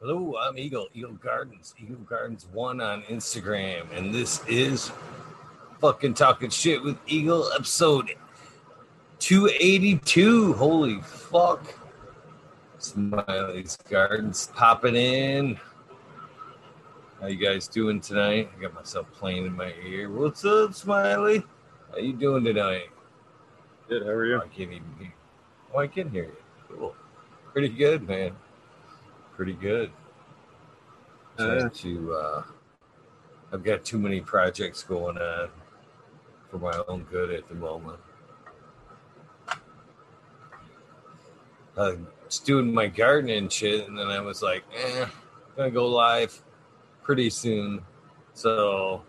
Hello, I'm Eagle, Eagle Gardens, Eagle Gardens One on Instagram, and this is fucking talking shit with Eagle episode 282. Holy fuck. Smiley's Gardens popping in. How you guys doing tonight? I got myself playing in my ear. What's up, Smiley? How you doing tonight? Good. How are you? Oh, I can't even hear. Oh, I can hear you. Cool. Pretty good, man. Pretty good. Uh, to. Uh, I've got too many projects going on for my own good at the moment. I was doing my gardening and shit, and then I was like, eh, I'm gonna go live pretty soon. So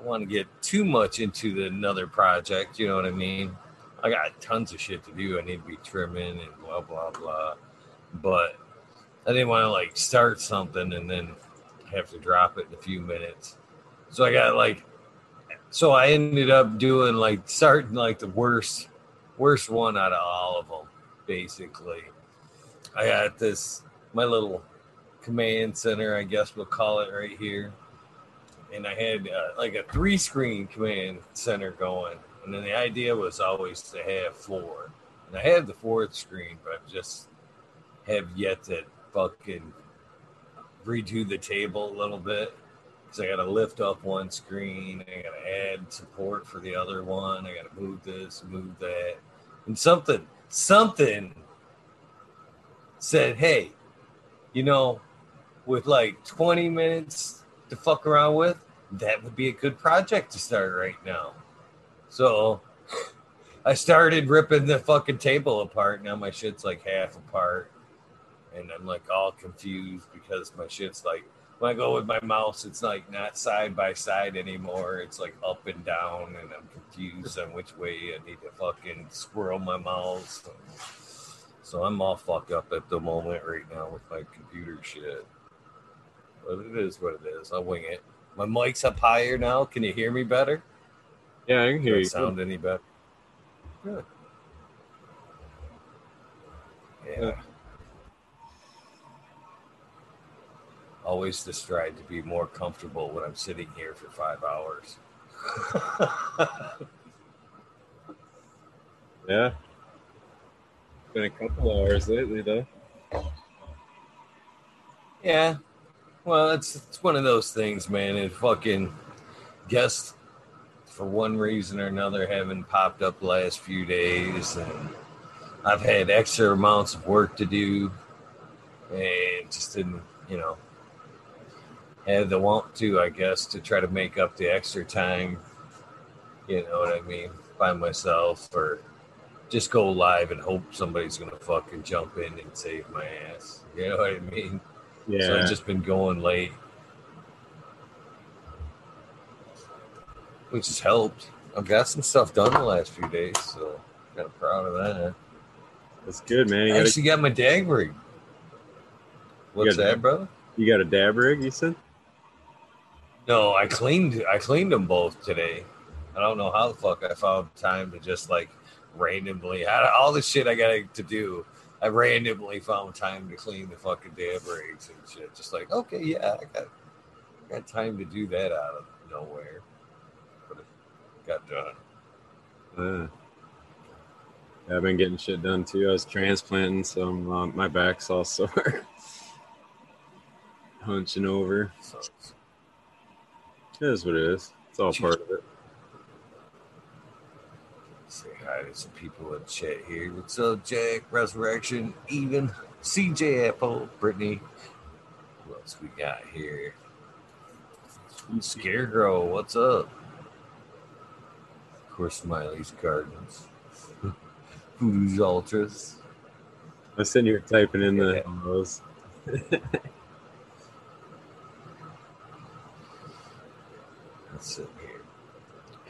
I want to get too much into the another project, you know what I mean? I got tons of shit to do. I need to be trimming and blah blah blah. But I didn't want to like start something and then have to drop it in a few minutes. So I got like so I ended up doing like starting like the worst worst one out of all of them basically. I got this my little command center, I guess we'll call it right here. And I had uh, like a three screen command center going. And then the idea was always to have four. And I have the fourth screen, but I just have yet to fucking redo the table a little bit. Because I got to lift up one screen. I got to add support for the other one. I got to move this, move that. And something, something said, hey, you know, with like 20 minutes to fuck around with, that would be a good project to start right now. So I started ripping the fucking table apart. Now my shit's like half apart. And I'm like all confused because my shit's like, when I go with my mouse, it's like not side by side anymore. It's like up and down. And I'm confused on which way I need to fucking swirl my mouse. So I'm all fucked up at the moment right now with my computer shit. But it is what it is. I'll wing it. My mic's up higher now. Can you hear me better? yeah, I can hear Does you. sound any better? Good. Yeah. Yeah. Always the stride to be more comfortable when I'm sitting here for five hours. Yeah. Been a couple hours lately, though. yeah. Well, it's it's one of those things, man. It fucking guests for one reason or another haven't popped up the last few days and I've had extra amounts of work to do and just didn't, you know, have the want to, I guess, to try to make up the extra time, you know what I mean, by myself or just go live and hope somebody's gonna fucking jump in and save my ass. You know what I mean? Yeah. So I've just been going late, which has helped. I've got some stuff done the last few days, so kind of proud of that. That's good, man. You I got, a, actually got my dab rig. What's that, brother? you got a dab rig, you said? No, I cleaned. I cleaned them both today. I don't know how the fuck I found time to just like randomly out of all the shit I got to do. I randomly found time to clean the fucking dab rigs and shit. Just like, okay, yeah, I got I got time to do that out of nowhere, but it got done. Uh, yeah, I've been getting shit done too. I was transplanting, so I'm, uh, my back's all sore. Hunching over. So It is what it is. It's all part of it. say hi to some people in chat here. What's up, Jack? Resurrection, even CJ Apple, Brittany. Who else we got here? Scarecrow, what's up? Of course, Smiley's Gardens. Who's Ultras? I'm sitting here typing in the those. Let's sit here.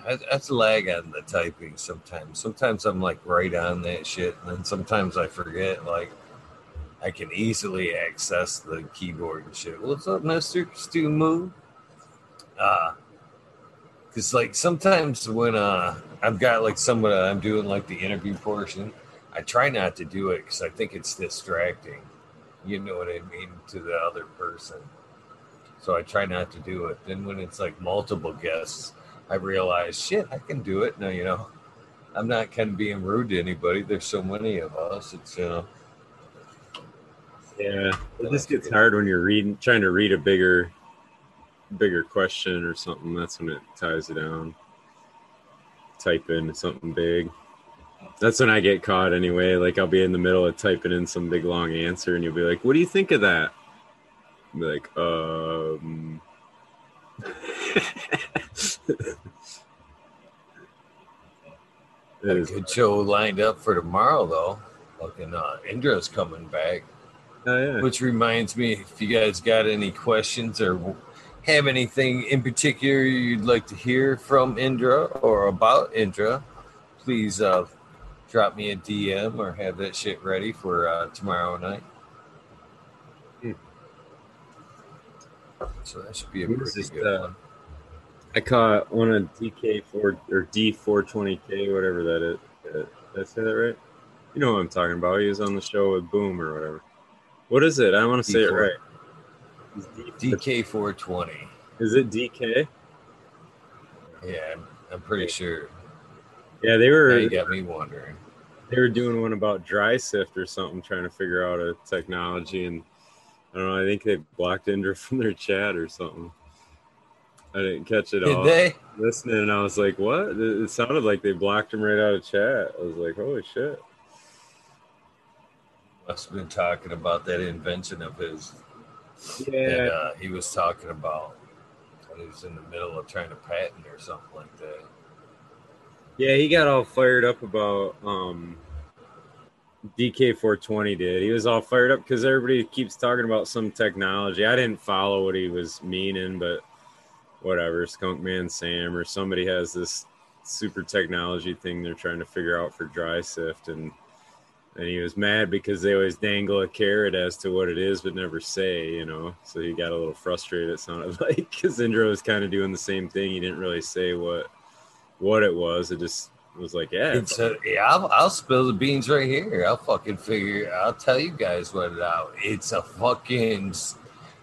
I- That's lag on the typing sometimes. Sometimes I'm like right on that shit, and then sometimes I forget. Like I can easily access the keyboard and shit. What's up, Mister Stu Move? Uh because like sometimes when uh I've got like someone uh, I'm doing like the interview portion, I try not to do it because I think it's distracting. You know what I mean to the other person. So I try not to do it. Then when it's like multiple guests, I realize shit, I can do it. Now you know, I'm not kind of being rude to anybody. There's so many of us. It's you know. Yeah, it just gets hard when you're reading, trying to read a bigger, bigger question or something. That's when it ties it down. Type in something big. That's when I get caught anyway. Like I'll be in the middle of typing in some big long answer, and you'll be like, "What do you think of that?" Be like, um. A good show lined up for tomorrow, though. Fucking uh, Indra's coming back. Oh, yeah. Which reminds me, if you guys got any questions or have anything in particular you'd like to hear from Indra or about Indra, please uh, drop me a DM or have that shit ready for uh, tomorrow night. So that should be a pretty this, good uh, one. I caught one of DK four or D four twenty K, whatever that is. Uh, Did I say that right? You know what I'm talking about. He was on the show with Boom or whatever. What is it? I want to say it D4. right. DK four twenty. Is it DK? Yeah, I'm, pretty sure. Yeah, they Now were you got me wondering. they were doing one about dry sift or something, trying to figure out a technology, and I don't know. I think they blocked Indra from their chat or something. I didn't catch it Did all. they? Listening, and I was like, "What?" It it sounded like they blocked him right out of chat. I was like, "Holy shit!" Must have been talking about that invention of his Yeah, that uh, he was talking about. He was in the middle of trying to patent or something like that. Yeah, he got all fired up about um DK420 did. He was all fired up because everybody keeps talking about some technology. I didn't follow what he was meaning, but whatever. Skunk Man Sam or somebody has this super technology thing they're trying to figure out for dry sift and and he was mad because they always dangle a carrot as to what it is but never say, you know. So he got a little frustrated. It sounded like because Indra was kind of doing the same thing. He didn't really say what what it was. It just was like, yeah, It's a, yeah, I'll, I'll spill the beans right here. I'll fucking figure. I'll tell you guys what it out. It's a fucking.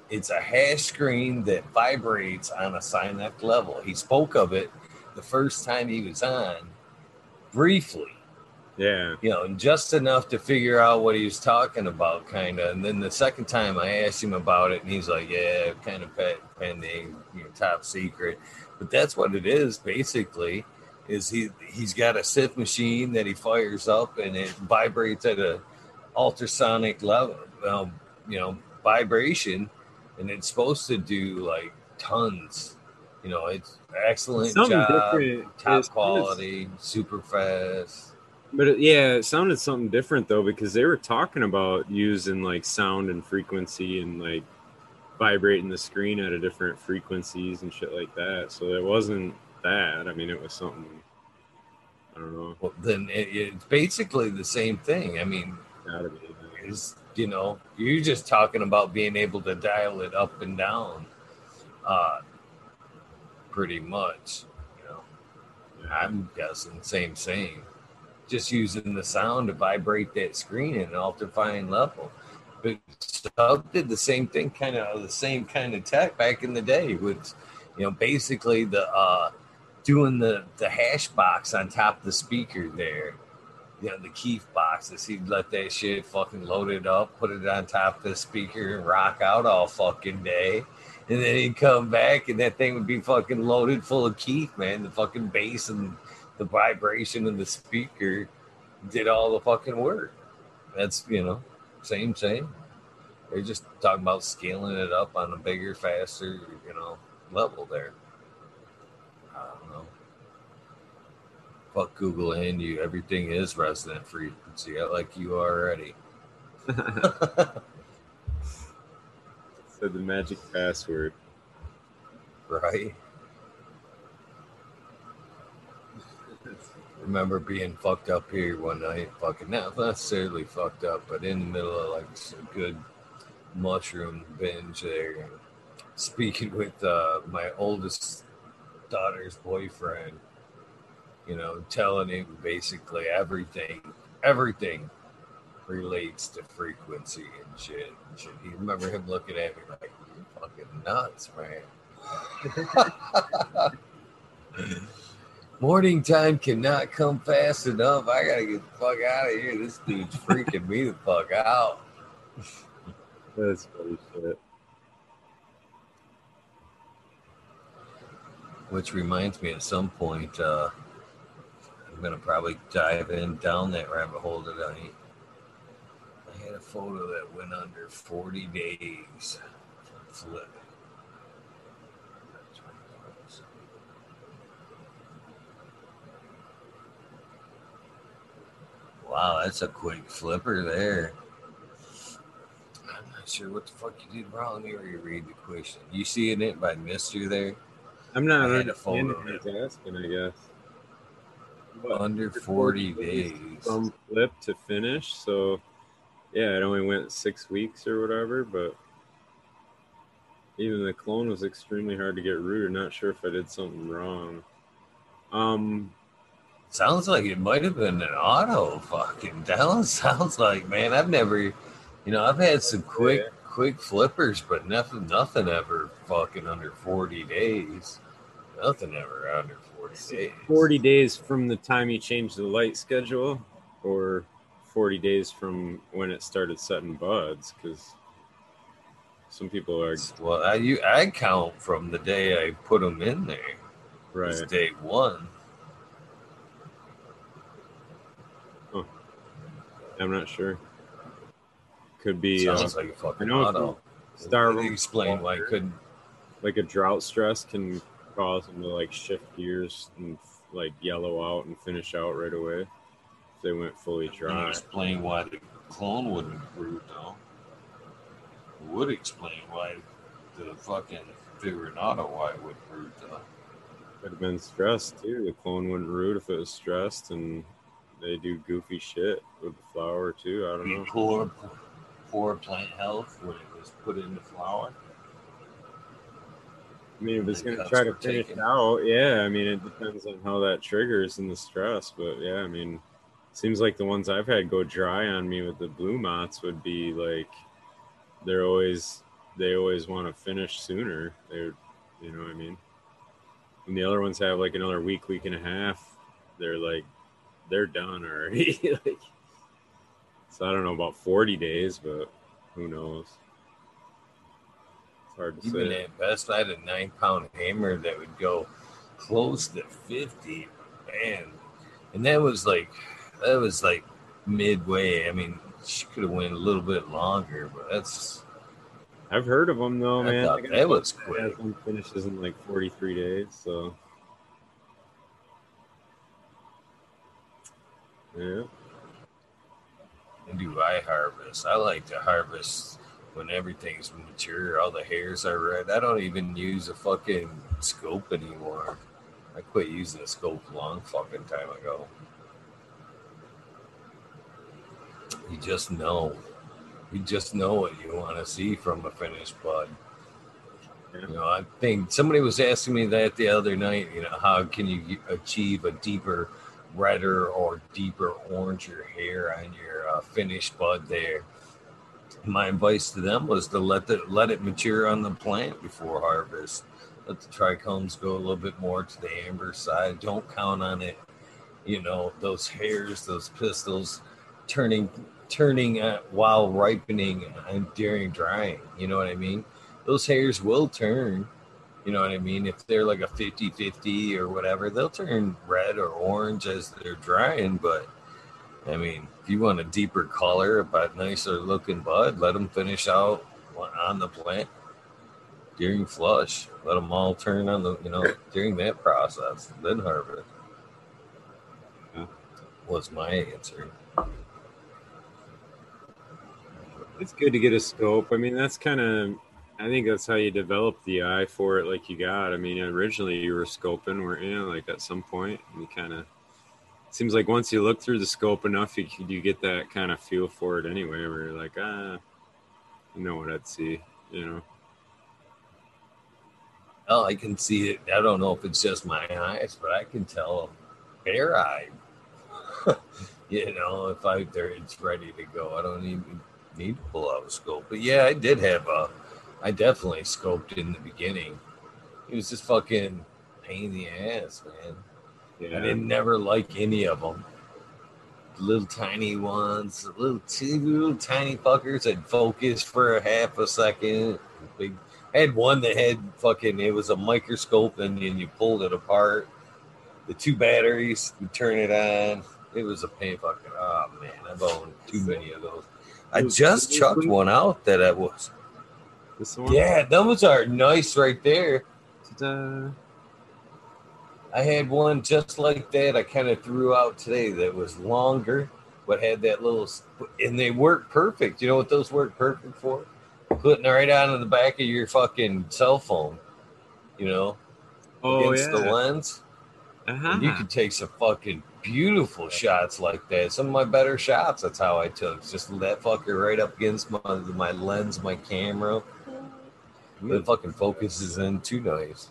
It's a hash screen that vibrates on a sonic level. He spoke of it the first time he was on, briefly. yeah, you know, just enough to figure out what he was talking about, kind of. And then the second time I asked him about it, and he's like, "Yeah, kind of pending, you know, top secret." But that's what it is, basically. Is he? He's got a sift machine that he fires up, and it vibrates at a ultrasonic level, um, you know, vibration, and it's supposed to do like tons. You know, it's excellent Something job, different. top It's- quality, super fast. But it, yeah, it sounded something different though because they were talking about using like sound and frequency and like vibrating the screen at a different frequencies and shit like that. So it wasn't that. I mean, it was something. I don't know. Well, then it, it's basically the same thing. I mean, is you know, you're just talking about being able to dial it up and down, uh, pretty much. You know, I'm guessing same same. Just using the sound to vibrate that screen at an ultrafine level. But Sub did the same thing, kind of the same kind of tech back in the day with, you know, basically the uh, doing the the hash box on top of the speaker there. You know, the kief boxes. He'd let that shit fucking load it up, put it on top of the speaker, and rock out all fucking day. And then he'd come back, and that thing would be fucking loaded full of kief, man. The fucking bass and the vibration of the speaker did all the fucking work. That's you know, same same. They're just talking about scaling it up on a bigger, faster, you know, level there. I don't know. Fuck Google and you. Everything is resonant frequency. I like you already. Said the magic password. right? Remember being fucked up here one night, fucking not necessarily fucked up, but in the middle of like a good mushroom binge there. Speaking with uh, my oldest daughter's boyfriend, you know, telling him basically everything, everything relates to frequency and shit. And shit. You remember him looking at me like, "You fucking nuts, man." Morning time cannot come fast enough. I gotta get the fuck out of here. This dude's freaking me the fuck out. That's funny shit. Which reminds me, at some point, uh, I'm gonna probably dive in down that rabbit hole tonight. I had a photo that went under 40 days. Flip. Wow, that's a quick flipper there. I'm not sure what the fuck you did wrong here. You read the question. You seeing it by Mister there? I'm not I had a photo asking, I guess. What, Under 40 days. From flip to finish, so yeah, it only went six weeks or whatever, but even the clone was extremely hard to get rooted. Not sure if I did something wrong. Um, Sounds like it might have been an auto fucking down. Sounds like man, I've never, you know, I've had some quick, Yeah. quick flippers, but nothing, nothing ever fucking under forty days. Nothing ever under forty days. 40 days from the time you changed the light schedule, or 40 days from when it started setting buds, because some people are Well, I you I count from the day I put them in there. It's right. day one. I'm not sure. Could be uh, Sounds like a I fucking know auto. Can explain why I couldn't. like a drought stress can cause them to like shift gears and like yellow out and finish out right away if they went fully dry. explain why the clone wouldn't root though? It would explain why the fucking auto why it would root though. Could have been stressed too. The clone wouldn't root if it was stressed, and they do goofy shit with the flower too. I don't know. poor, poor plant health when it was put in the flower. I mean, if it's gonna try to finish out, yeah. I mean, it depends on how that triggers and the stress, but yeah, I mean, seems like the ones I've had go dry on me with the blue mots would be like they're always they always want to finish sooner. They're you know what I mean. And the other ones have like another week, week and a half. They're like they're done already. like, so I don't know about forty days, but who knows? It's hard to Even say. at best, I had a nine pound hammer that would go close to 50, man. And that was like, that was like midway. I mean, she could have went a little bit longer, but that's, I've heard of them though, I man. thought that was one quick. one finishes in like 43 days, so yeah. and do I harvest? I like to harvest when everything's mature, all the hairs are red. I don't even use a fucking scope anymore. I quit using a scope a long fucking time ago. You just know. You just know what you want to see from a finished bud. You know, I think somebody was asking me that the other night. You know, how can you achieve a deeper redder or deeper orange oranger hair on your uh, finished bud there? My advice to them was to let the let it mature on the plant before harvest. Let the trichomes go a little bit more to the amber side. Don't count on it. You know, those hairs, those pistils, turning turning uh, while ripening and during drying. You know what I mean? Those hairs will turn. You know what I mean? If they're like a 50 50 or whatever, they'll turn red or orange as they're drying. But I mean, if you want a deeper color, but nicer looking bud, let them finish out on the plant during flush. Let them all turn on the, you know, during that process, then harvest. Yeah. Was my answer. It's good to get a scope. I mean, that's kind of I think that's how you develop the eye for it like you got. I mean, originally you were scoping, weren't you? Like at some point, and you kind of seems like once you look through the scope enough, you you get that kind of feel for it anyway. Where you're like, ah, I know what I'd see, you know. Oh, I can see it. I don't know if it's just my eyes, but I can tell bare eyed. You know, if I there it's ready to go. I don't even need to pull out a scope. But yeah, I did have a I definitely scoped in the beginning. It was just fucking pain in the ass, man. Yeah. I didn't never like any of them. Little tiny ones, little two little tiny fuckers that focus for a half a second. Big I had one that had fucking it was a microscope and then you pulled it apart. The two batteries, you turn it on. It was a pain fucking oh man, I've owned too many of those. I just chucked one out that I was This one? yeah, those are nice right there. Ta-da. I had one just like that. I kind of threw out today that was longer, but had that little, and they work perfect. You know what those work perfect for? Putting it right on the back of your fucking cell phone. You know, Oh, against yeah. the lens. Uh-huh. You could take some fucking beautiful shots like that. Some of my better shots. That's how I took. Just that fucker right up against my my lens, my camera. The fucking focuses in too nice.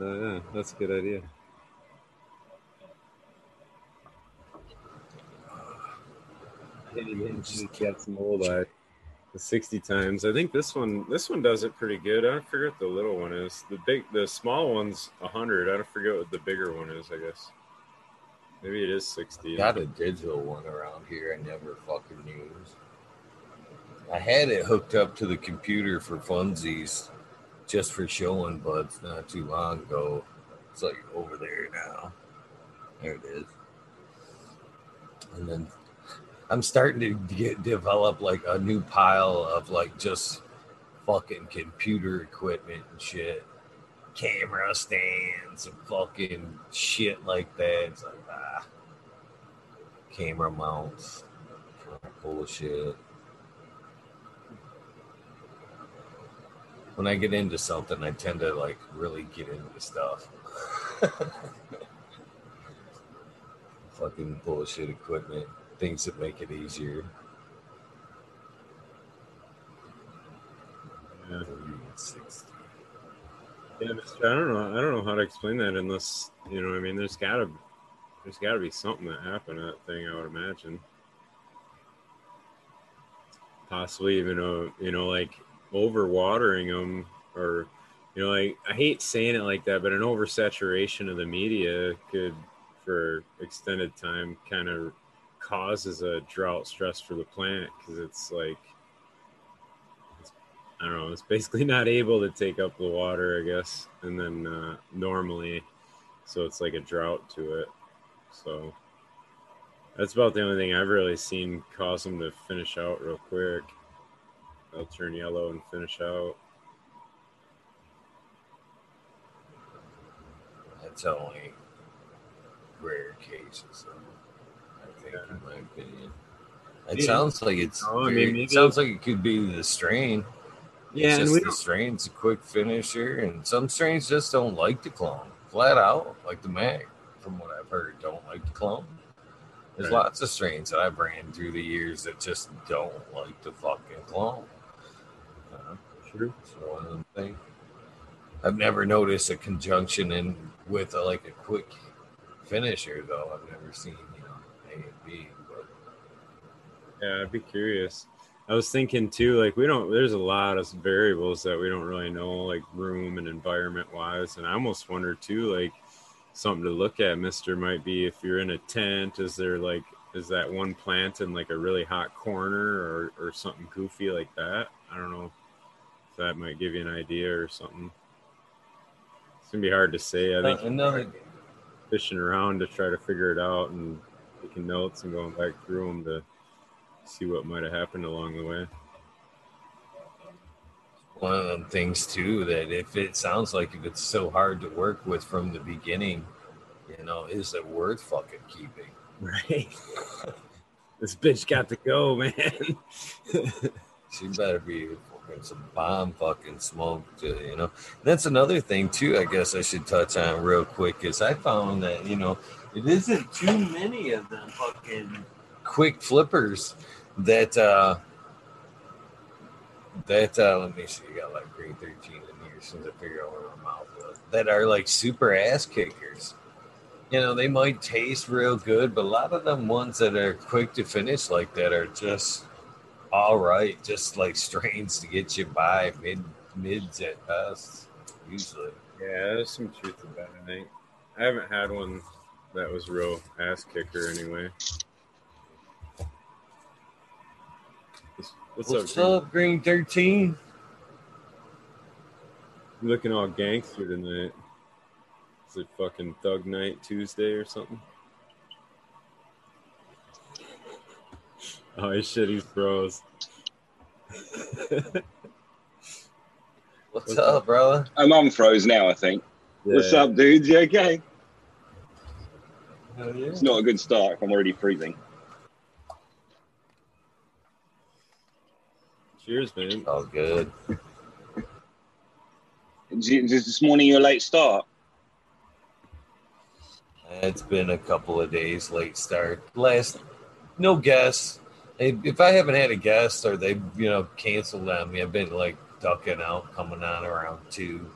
Uh, yeah, that's a good idea. Just got some old eye. The sixty times. I think this one. This one does it pretty good. I don't forget what the little one is. The big, the small one's hundred. I don't forget what the bigger one is. I guess. Maybe it is sixty. I Got a digital one around here. I never fucking used. I had it hooked up to the computer for funsies, just for showing buds not too long ago. It's like over there now. There it is. And then I'm starting to get develop like a new pile of like just fucking computer equipment and shit. Camera stands and fucking shit like that. It's like ah camera mounts, bullshit. When I get into something, I tend to like really get into stuff. Fucking bullshit equipment, things that make it easier. Yeah. Yeah, I don't know. I don't know how to explain that unless you know. I mean, there's gotta, there's gotta be something that happened to that thing. I would imagine. Possibly even a, you know, like overwatering them, or you know, like I hate saying it like that, but an oversaturation of the media could, for extended time, kind of causes a drought stress for the plant because it's like it's, I don't know. It's basically not able to take up the water, I guess, and then uh, normally, so it's like a drought to it. So that's about the only thing I've really seen cause them to finish out real quick. They'll turn yellow and finish out. That's only rare cases, though, I think, in my opinion. It Yeah. sounds like it's. Oh, I mean, maybe- it sounds like it could be the strain. Yeah, it's and just the strain's a quick finisher, and some strains just don't like to clone flat out, like the Mag. From what I've heard, don't like to clone. There's Right. lots of strains that I've ran through the years that just don't like to fucking clone. True. it's one of things. I've never noticed a conjunction in with a, like a quick finisher though. I've never seen you know A and B, but Yeah, I'd be curious. I was thinking too, like we don't. There's a lot of variables that we don't really know, like room and environment wise, and I almost wonder too, like something to look at, Mister, might be if you're in a tent. Is there like is that one plant in like a really hot corner or or something goofy like that? I don't know that might give you an idea or something. It's gonna be hard to say. I think Uh, fishing around to try to figure it out and taking notes and going back through them to see what might have happened along the way. one of them things too that if it sounds like if it's so hard to work with from the beginning, you know, is it worth fucking keeping? Right. this bitch got to go, man. She better be fucking some bomb fucking smoke you know. That's another thing too, I guess I should touch on real quick is I found that, you know, it isn't too many of them fucking quick flippers that uh that uh let me see, you got like grade 13 in here since I figure out where my mouth was. That are like super ass kickers. you know, they might taste real good, but a lot of them ones that are quick to finish like that are just all right, just like strains to get you by mid mids at best, usually. Yeah, there's some truth to that. I think I haven't had one that was real ass kicker anyway. What's, What's up, up, Green Thirteen? looking all gangster tonight. Is it fucking Thug Night Tuesday or something? Oh, shit, he's froze. What's, What's up, up, brother? I'm on froze now, I think. Yeah. What's up, dudes? You okay? Yeah. It's not a good start if I'm already freezing. Cheers, man. All good. Is this morning your late start? It's been a couple of days late start. Last, no guests. If I haven't had a guest or they, you know, canceled on me, I've been like ducking out, coming on around two,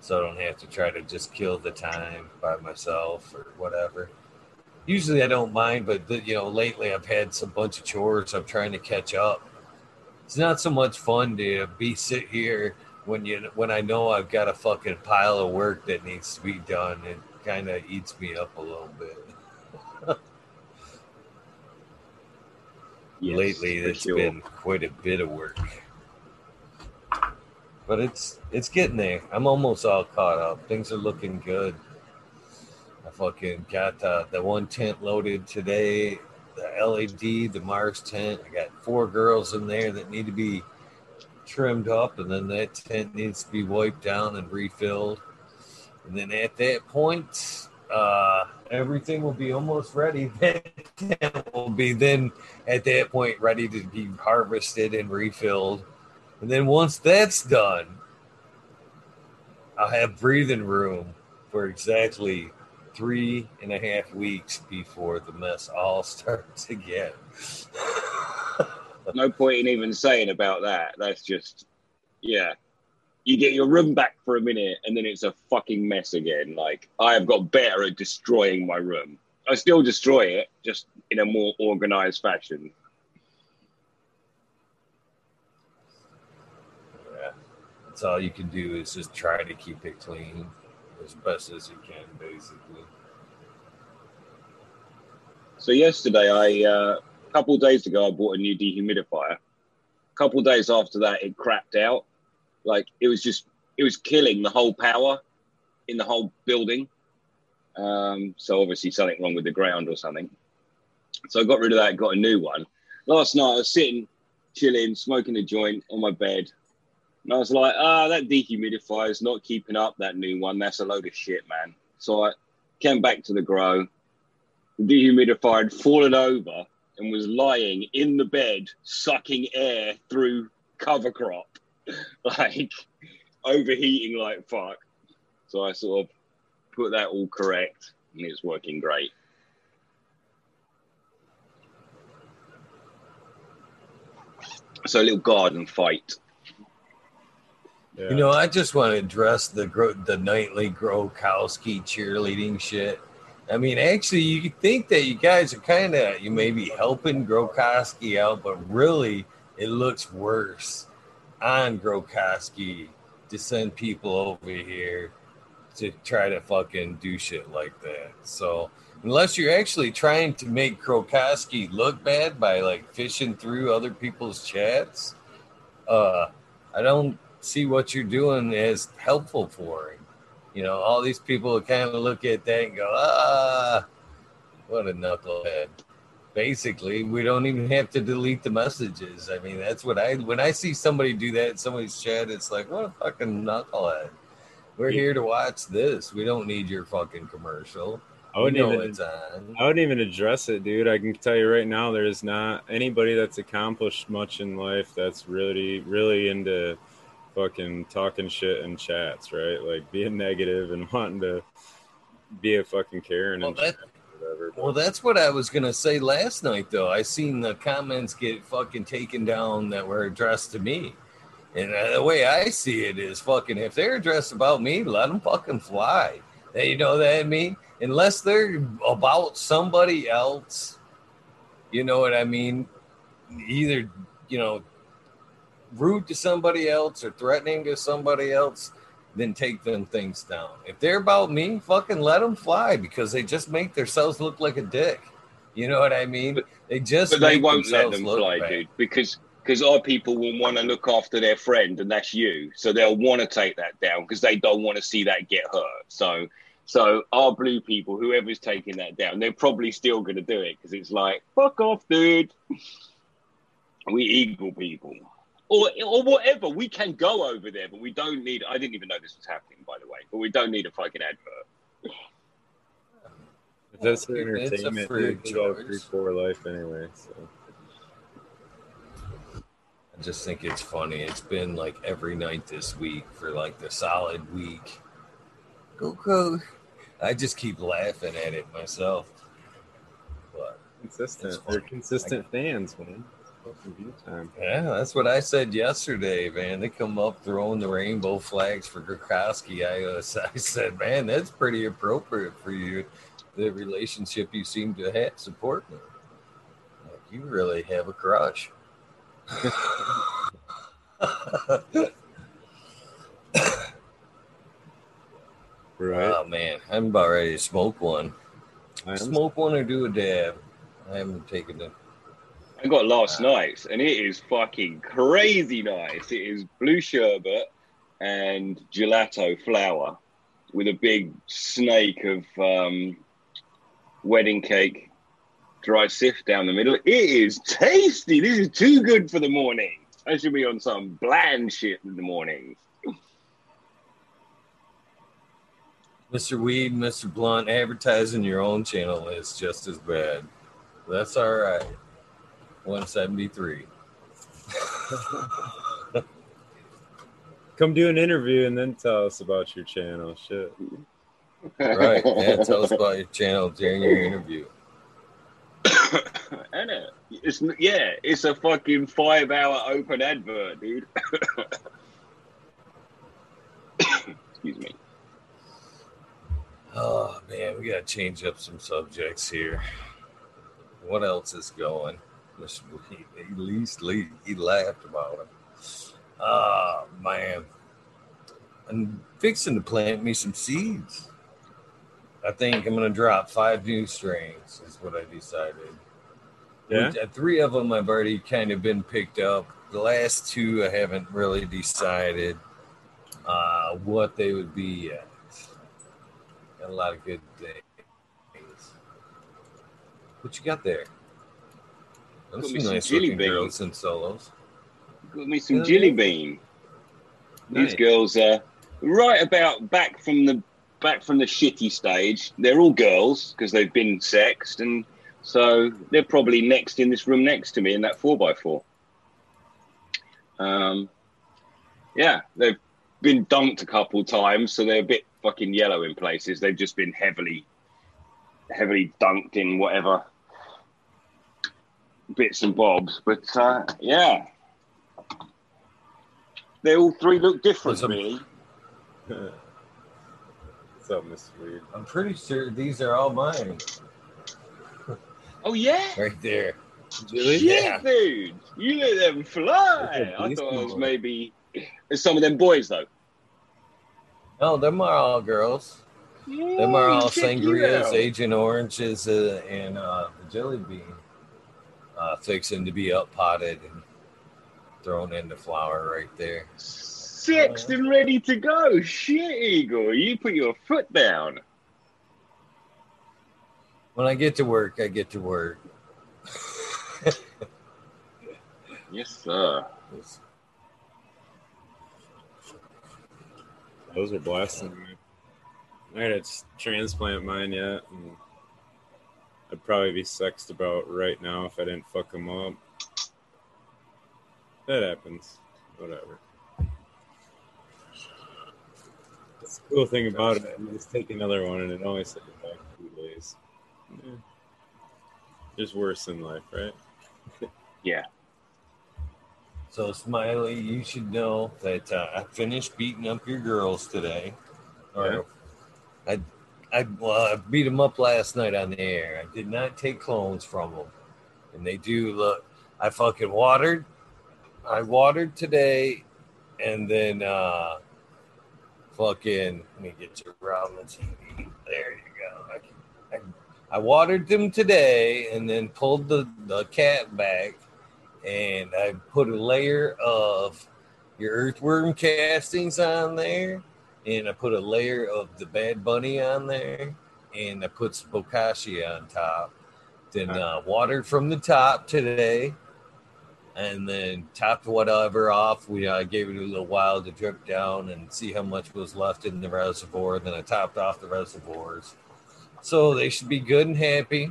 so I don't have to try to just kill the time by myself or whatever. Usually I don't mind, but the, you know, lately I've had some bunch of chores. I'm trying to catch up. It's not so much fun to be sit here when you when I know I've got a fucking pile of work that needs to be done. It kind of eats me up a little bit. Yes, Lately, it's sure. been quite a bit of work, but it's it's getting there. I'm almost all caught up. Things are looking good. I fucking got uh, the one tent loaded today. The LED, the Mars tent. I got four girls in there that need to be trimmed up, and then that tent needs to be wiped down and refilled. And then at that point, uh, everything will be almost ready. That will be then at that point ready to be harvested and refilled. And then once that's done, I'll have breathing room for exactly three and a half weeks before the mess all starts again. no point in even saying about that. That's just, yeah. You get your room back for a minute and then it's a fucking mess again. Like, I have got better at destroying my room. I still destroy it, just in a more organized fashion. Yeah. That's all you can do is just try to keep it clean as best as you can, basically. So, yesterday I, uh, couple days ago, I bought a new dehumidifier. A couple days after that, it crapped out. Like it was just, it was killing the whole power in the whole building. Um, so obviously something wrong with the ground or something. So I got rid of that, got a new one. Last night I was sitting, chilling, smoking a joint on my bed. And I was like, ah, that dehumidifier's not keeping up that new one. That's a load of shit, man. So I came back to the grow. The dehumidifier had fallen over and was lying in the bed sucking air through cover crop, like overheating like fuck. So I sort of put that all correct and it's working great. So a little garden fight. Yeah. You know, I just want to address the the nightly Grokowski cheerleading shit. I mean, actually, you think that you guys are kind of you may be helping Grokowski out, but really, it looks worse on Grokowski to send people over here to try to fucking do shit like that. So unless you're actually trying to make Grokowski look bad by like fishing through other people's chats, uh, I don't see what you're doing as helpful for him. You know, all these people kind of look at that and go, ah, what a knucklehead. Basically, we don't even have to delete the messages. I mean, that's what I, when I see somebody do that in somebody's chat, it's like, what a fucking knucklehead. We're here to watch this. We don't need your fucking commercial. I wouldn't even. I wouldn't even address it, dude. I can tell you right now, there's not anybody that's accomplished much in life that's really, really into fucking talking shit in chats, right? Like being negative and wanting to be a fucking Karen well, and that, whatever. Well, that's what I was gonna say last night, though. I seen the comments get fucking taken down that were addressed to me, and uh, the way I see it is fucking if they're addressed about me, let them fucking fly. You know that I mean? unless they're about somebody else, you know what I mean? Either, you know, rude to somebody else or threatening to somebody else, then take them things down. If they're about me, fucking let them fly because they just make themselves look like a dick. You know what I mean? They just But they won't let them fly, bad. dude, because because our people will want to look after their friend, and that's you. So they'll want to take that down because they don't want to see that get hurt. So so our blue people, whoever's taking that down, they're probably still going to do it because it's like fuck off, dude. We eagle people. Or, or whatever, we can go over there, but we don't need. I didn't even know this was happening, by the way. But we don't need a fucking advert. That's for It's a entertainment, free dude, we got a choice. free poor life anyway. So I just think it's funny. It's been like every night this week for like the solid week. Go, go. I just keep laughing at it myself. But consistent. It's They're fun. consistent fans, man. It's fucking view time. yeah, that's what I said yesterday, man. They come up throwing the rainbow flags for Gronkowski. I, uh, I said, man, that's pretty appropriate for you. The relationship you seem to have support me. Like, you really have a crush. Right. Oh man, I'm about ready to smoke one. I Smoke one or do a dab. I haven't taken it. I got last night's, and it is fucking crazy nice. It is blue sherbet and gelato flower with a big snake of um, wedding cake dry sift down the middle. It is tasty. This is too good for the morning. I should be on some bland shit in the morning. Mr. Weed, Mr. Blunt, advertising your own channel is just as bad. That's all right. 173. Come do an interview and then tell us about your channel. Shit. Right. Yeah, tell us about your channel during your interview. Ain't it? It's yeah, it's a fucking five hour open advert, dude. Excuse me. Oh man, we gotta change up some subjects here. What else is going? At least he he laughed about it. Oh man. I'm fixing to plant me some seeds. I think I'm gonna drop five new strains, is what I decided. Yeah. Which, uh, Three of them I've already kind of been picked up. The last two I haven't really decided uh, what they would be yet. Got a lot of good things. What you got there? Those Got some me some nice jelly beans. girls and solos. Got me some Yeah. jelly bean. These Nice. girls are right about back from the back from the shitty stage. They're all girls because they've been sexed, and so they're probably next in this room next to me in that four by four. Um, yeah, they've been dunked a couple times, so they're a bit fucking yellow in places. They've just been heavily, heavily dunked in whatever bits and bobs. But uh, yeah, they all three look different, really. What's up, Mr. Weed? I'm pretty sure these are all mine. Oh yeah. Right there. Shit, Yeah. dude, you let them fly. I thought it was maybe some of them boys though. No, them are all girls. Them are all check sangrias. Agent Oranges, uh, and uh, the jelly bean uh, fixing to be up potted and thrown in the flower right there. Sexed uh, and ready to go. Shit, Eagle, you put your foot down. When I get to work, I get to work. Yes, sir. Those are blasting me. I had to transplant mine yet, and I'd probably be sexed about right now if I didn't fuck them up. That happens. Whatever. That's the cool thing about it. You just take another one, and it only takes you back two days. Yeah. There's worse in life, right? Yeah. So, Smiley, you should know that uh, I finished beating up your girls today. Or I, I well, I beat them up last night on the air. I did not take clones from them, and they do look. I fucking watered. I watered today, and then uh fucking. Let me get you around the TV. There you go. I, I, I watered them today, and then pulled the the cat back, and I put a layer of your earthworm castings on there, and I put a layer of the bad bunny on there, and I put some bokashi on top. Then uh, watered from the top today, and then topped whatever off. We uh, gave it a little while to drip down and see how much was left in the reservoir. Then I topped off the reservoirs, so they should be good and happy.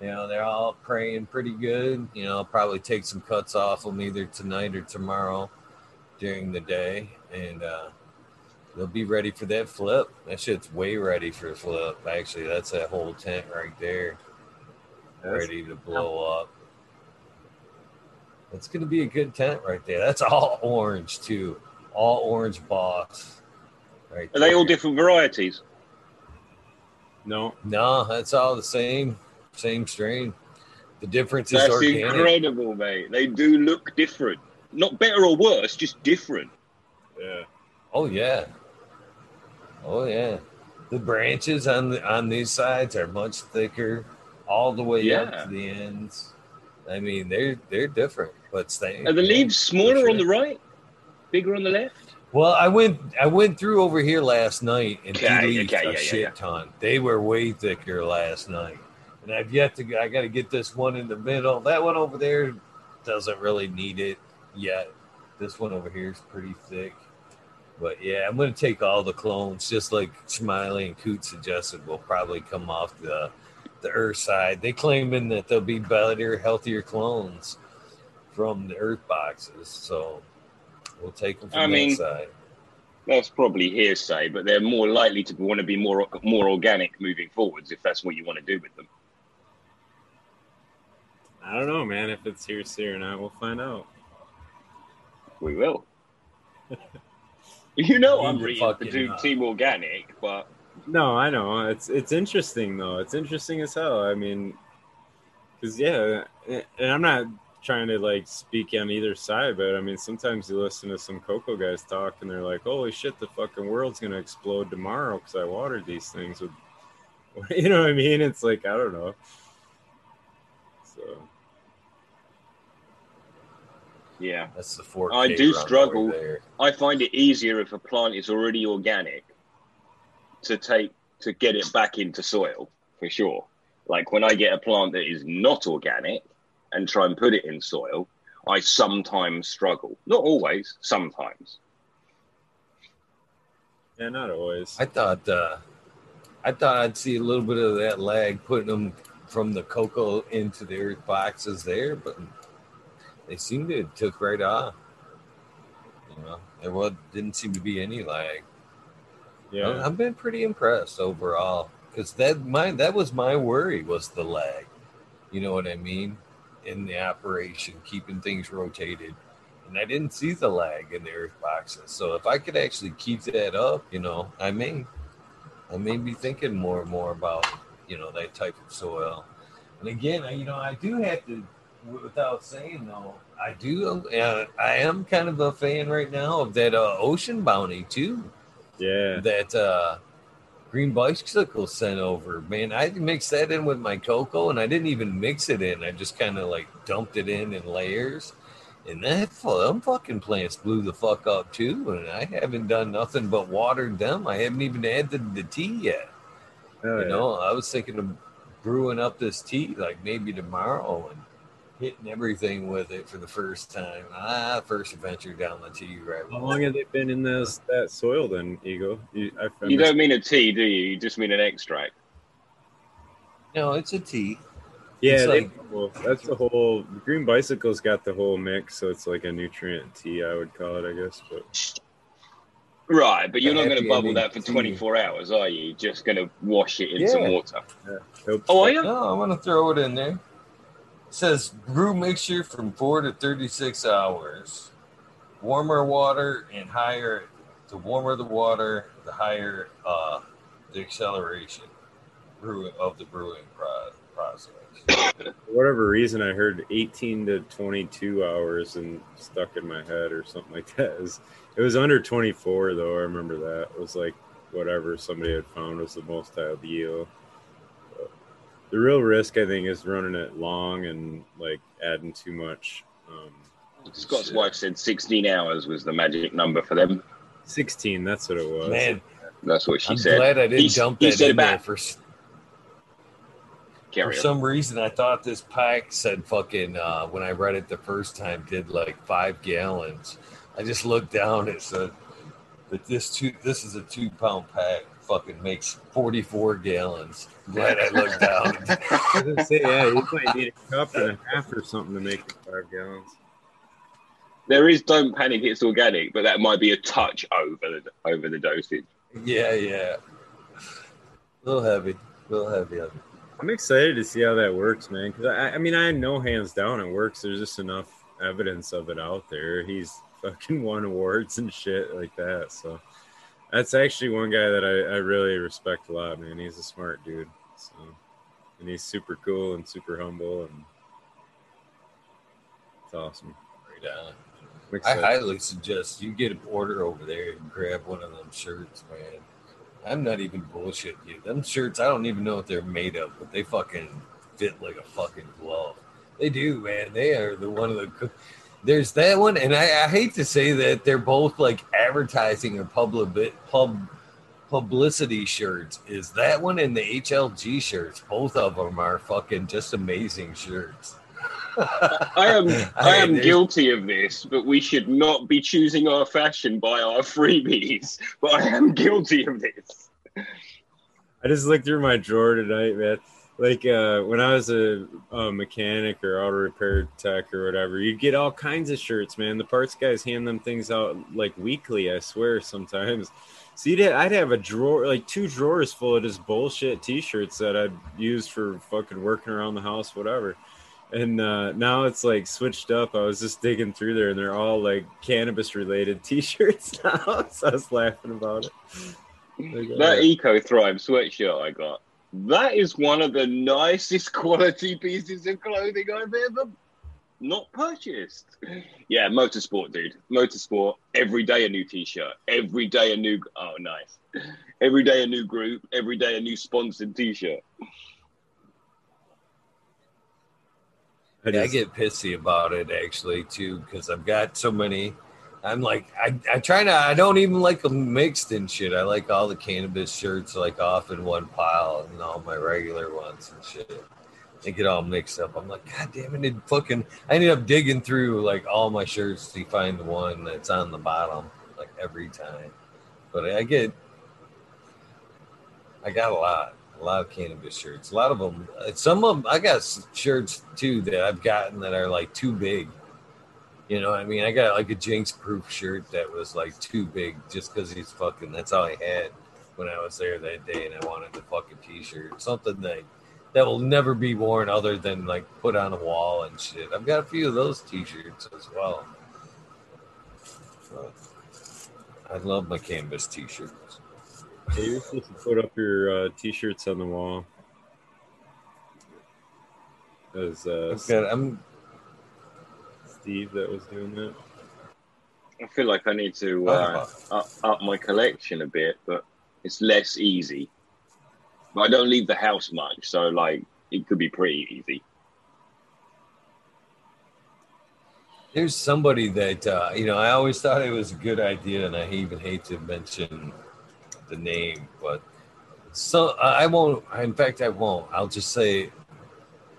You know, they're all praying pretty good. You know, I'll probably take some cuts off them either tonight or tomorrow during the day, and uh, they'll be ready for that flip. That shit's way ready for a flip. Actually, that's that whole tent right there, ready to blow up. It's gonna be a good tent right there. That's all orange too, all orange boss. Right. Are they all different varieties? No, No, that's all the same, same strain. The difference is organic. That's organic. incredible, mate. They do look different. Not better or worse, just different. yeah, Oh yeah. Oh yeah. The branches on the on these sides are much thicker, all the way Yeah. up to the ends. I mean, they're they're different, but staying. Are the leaves smaller sure. on the right, bigger on the left? Well, I went I went through over here last night and Okay, deleted okay, a yeah, shit yeah. ton. They were way thicker last night, and I've yet to. I got to get this one in the middle. That one over there doesn't really need it yet. This one over here is pretty thick, but yeah, I'm going to take all the clones, just like Smiley and Coot suggested. Will probably come off the the Earth side. They claiming that they'll be better, healthier clones from the Earth boxes. So we'll take them from I that mean, side. That's probably hearsay, but they're more likely to want to be more more organic moving forwards if that's what you want to do with them. I don't know, man. If it's hearsay or not, we'll find out. We will. you know, I'm to reading to do uh, team organic, but No, I know. It's it's interesting though. It's interesting as hell. I mean, because yeah, and I'm not trying to like speak on either side, but I mean, sometimes you listen to some coco guys talk, and they're like, "Holy shit, the fucking world's gonna explode tomorrow because I watered these things with." You know what I mean? It's like I don't know. So yeah, That's the four. I do struggle. right there. I find it easier if a plant is already organic to take to get it back into soil for sure. Like when I get a plant that is not organic and try and put it in soil, I sometimes struggle. Not always, sometimes. yeah, not always. I thought uh, I thought I'd see a little bit of that lag putting them from the coco into the earth boxes there, but they seemed to have took right off. You know, there was didn't seem to be any lag. Yeah, I've been pretty impressed overall because that my that was my worry was the lag. You know what I mean? In the operation, keeping things rotated, and I didn't see the lag in the earth boxes. So if I could actually keep that up, you know, I may, I may be thinking more and more about you know that type of soil. And again, you know, I do have to, without saying though, I do, uh, I am kind of a fan right now of that uh, ocean bounty too yeah. that uh green bicycle sent over. Man i mixed that in with my coco and i didn't even mix it in. I just kind of like dumped it in in layers. And that them fucking plants blew the fuck up too and i haven't done nothing but watered them. I haven't even added the tea yet. Oh, you yeah. know i was thinking of brewing up this tea like maybe tomorrow and hitting everything with it for the first time I first adventure down the tea right How long have they been in this that soil then, Eagle? You, I, I You don't mean a tea, do you? You just mean an extract. no it's a tea Yeah, they- like- well, that's the whole Green Bicycle's got the whole mix, so it's like a nutrient tea, I would call it, I guess. But Right, but you're not going to bubble that for tea. 24 hours, are you? You're just going to wash it in some water. Nope. Oh, are you? No, I'm gonna throw it in there. Says brew mixture from four to thirty-six hours. Warmer water and higher. The warmer the water, the higher uh, the acceleration of the brewing process. For whatever reason, I heard 18 to 22 hours and stuck in my head or something like that. It was, it was under 24 though. I remember that it was like whatever somebody had found was the most ideal. But the real risk, I think, is running it long and like adding too much. Um, Scott's shit. wife said 16 hours was the magic number for them. 16, that's what it was. Man, That's what she I'm said. glad I didn't He- dump he that said in there for Carry For on. some reason, I thought this pack said fucking, uh, when I read it the first time, did like five gallons. I just looked down, it said that this two, this is a two pound pack, fucking makes 44 gallons. Glad I looked down. I say, yeah, you might need a cup and a half or something to make it five gallons. There is don't panic, it's organic, but that might be a touch over the over the dosage. yeah, yeah. A little heavy, a little heavy. on it. I'm excited to see how that works, man. Because I, I mean, I know hands down it works. There's just enough evidence of it out there. He's fucking won awards and shit like that. So that's actually one guy that I, I really respect a lot, man. He's a smart dude. So and he's super cool and super humble and it's awesome. Right on. I highly suggest you get an order over there and grab one of them shirts, man. I'm not even bullshitting you. Them shirts, I don't even know what they're made of, but they fucking fit like a fucking glove. They do, man. They are the one of the. Co- There's that one, and I, I hate to say that they're both like advertising or public pub publicity shirts. Is that one and the HLG shirts? Both of them are fucking just amazing shirts. I am I am guilty of this, but we should not be choosing our fashion by our freebies. But I am guilty of this. I just looked through my drawer tonight, man. Like uh, when I was a, a mechanic or auto repair tech or whatever, you'd get all kinds of shirts, man. The parts guys hand them things out like weekly. I swear, sometimes. So you'd I'd have a drawer, like two drawers full of just bullshit T-shirts that I'd use for fucking working around the house, whatever. And uh, now it's like switched up. I was just digging through there, and they're all like cannabis-related T-shirts now. so I was laughing about it. Like, uh, That Eco Thrive sweatshirt I got. That is one of the nicest quality pieces of clothing I've ever not purchased. Yeah, motorsport, dude. Motorsport. Every day a new T-shirt. Every day a new. Oh, nice. Every day a new group. Every day a new sponsored T-shirt. I get pissy about it actually too because I've got so many. I'm like, I, I try to, I don't even like them mixed and shit. I like all the cannabis shirts like off in one pile and all my regular ones and shit. They get all mixed up. I'm like, God damn it, fucking, I ended up digging through like all my shirts to find the one that's on the bottom like every time. But I get, I got a lot, a lot of cannabis shirts. A lot of them, uh, some of them, I got shirts too that I've gotten that are like too big. You know, what I mean, I got like a Jinxproof shirt that was like too big just because he's fucking. That's all I had when I was there that day, and I wanted the fucking t-shirt, something that that will never be worn other than like put on a wall and shit. I've got a few of those t-shirts as well. But I love my canvas t-shirts. Yeah, you're supposed to put up your uh, t-shirts on the wall. As uh, I've got, I'm Steve that was doing that. I feel like I need to uh, up, up my collection a bit, but it's less easy. But I don't leave the house much, so like it could be pretty easy. There's somebody that uh, you know. I always thought it was a good idea, and I even hate to mention the name, but so I won't. In fact, I won't. I'll just say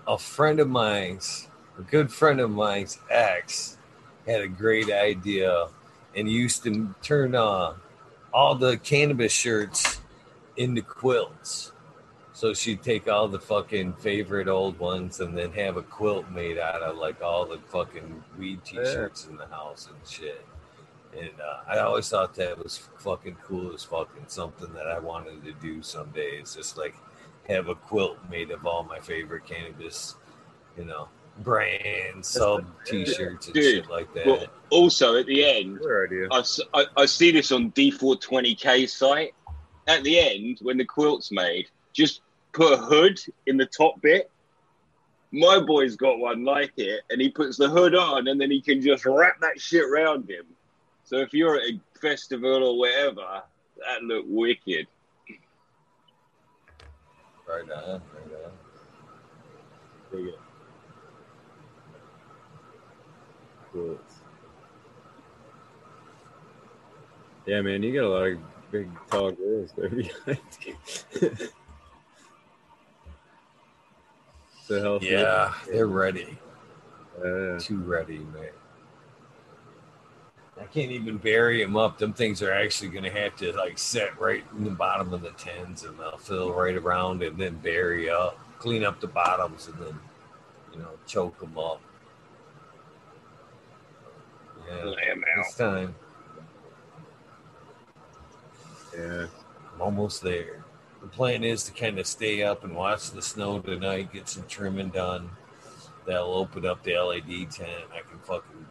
a friend of mine's, a good friend of mine's ex, had a great idea, and used to turn uh, all the cannabis shirts into quilts. So she'd take all the fucking favorite old ones and then have a quilt made out of like all the fucking weed t-shirts in the house and shit. And uh, I always thought that was fucking cool as fucking something that I wanted to do someday. It's just like have a quilt made of all my favorite cannabis, you know, brands, sub t-shirts and Dude, shit like that. But also at the end, I, idea. I, s- I- I see this on D420K site. at the end when the quilt's made, just put a hood in the top bit. My boy's got one like it, and he puts the hood on, and then he can just wrap that shit around him. So if you're at a festival or whatever, that look wicked. Right on, right on. Yeah, man, you got a lot of big tall girls there behind you. the hell? Yeah, they're ready. Uh, Too ready, man. I can't even bury them up. Them things are actually going to have to like set right in the bottom of the tins, and they'll fill right around, and then bury up, clean up the bottoms, and then you know choke them up. Yeah, out. it's time. yeah. I'm almost there. The plan is to kind of stay up and watch the snow tonight, get some trimming done. That'll open up the LED tent. I can fucking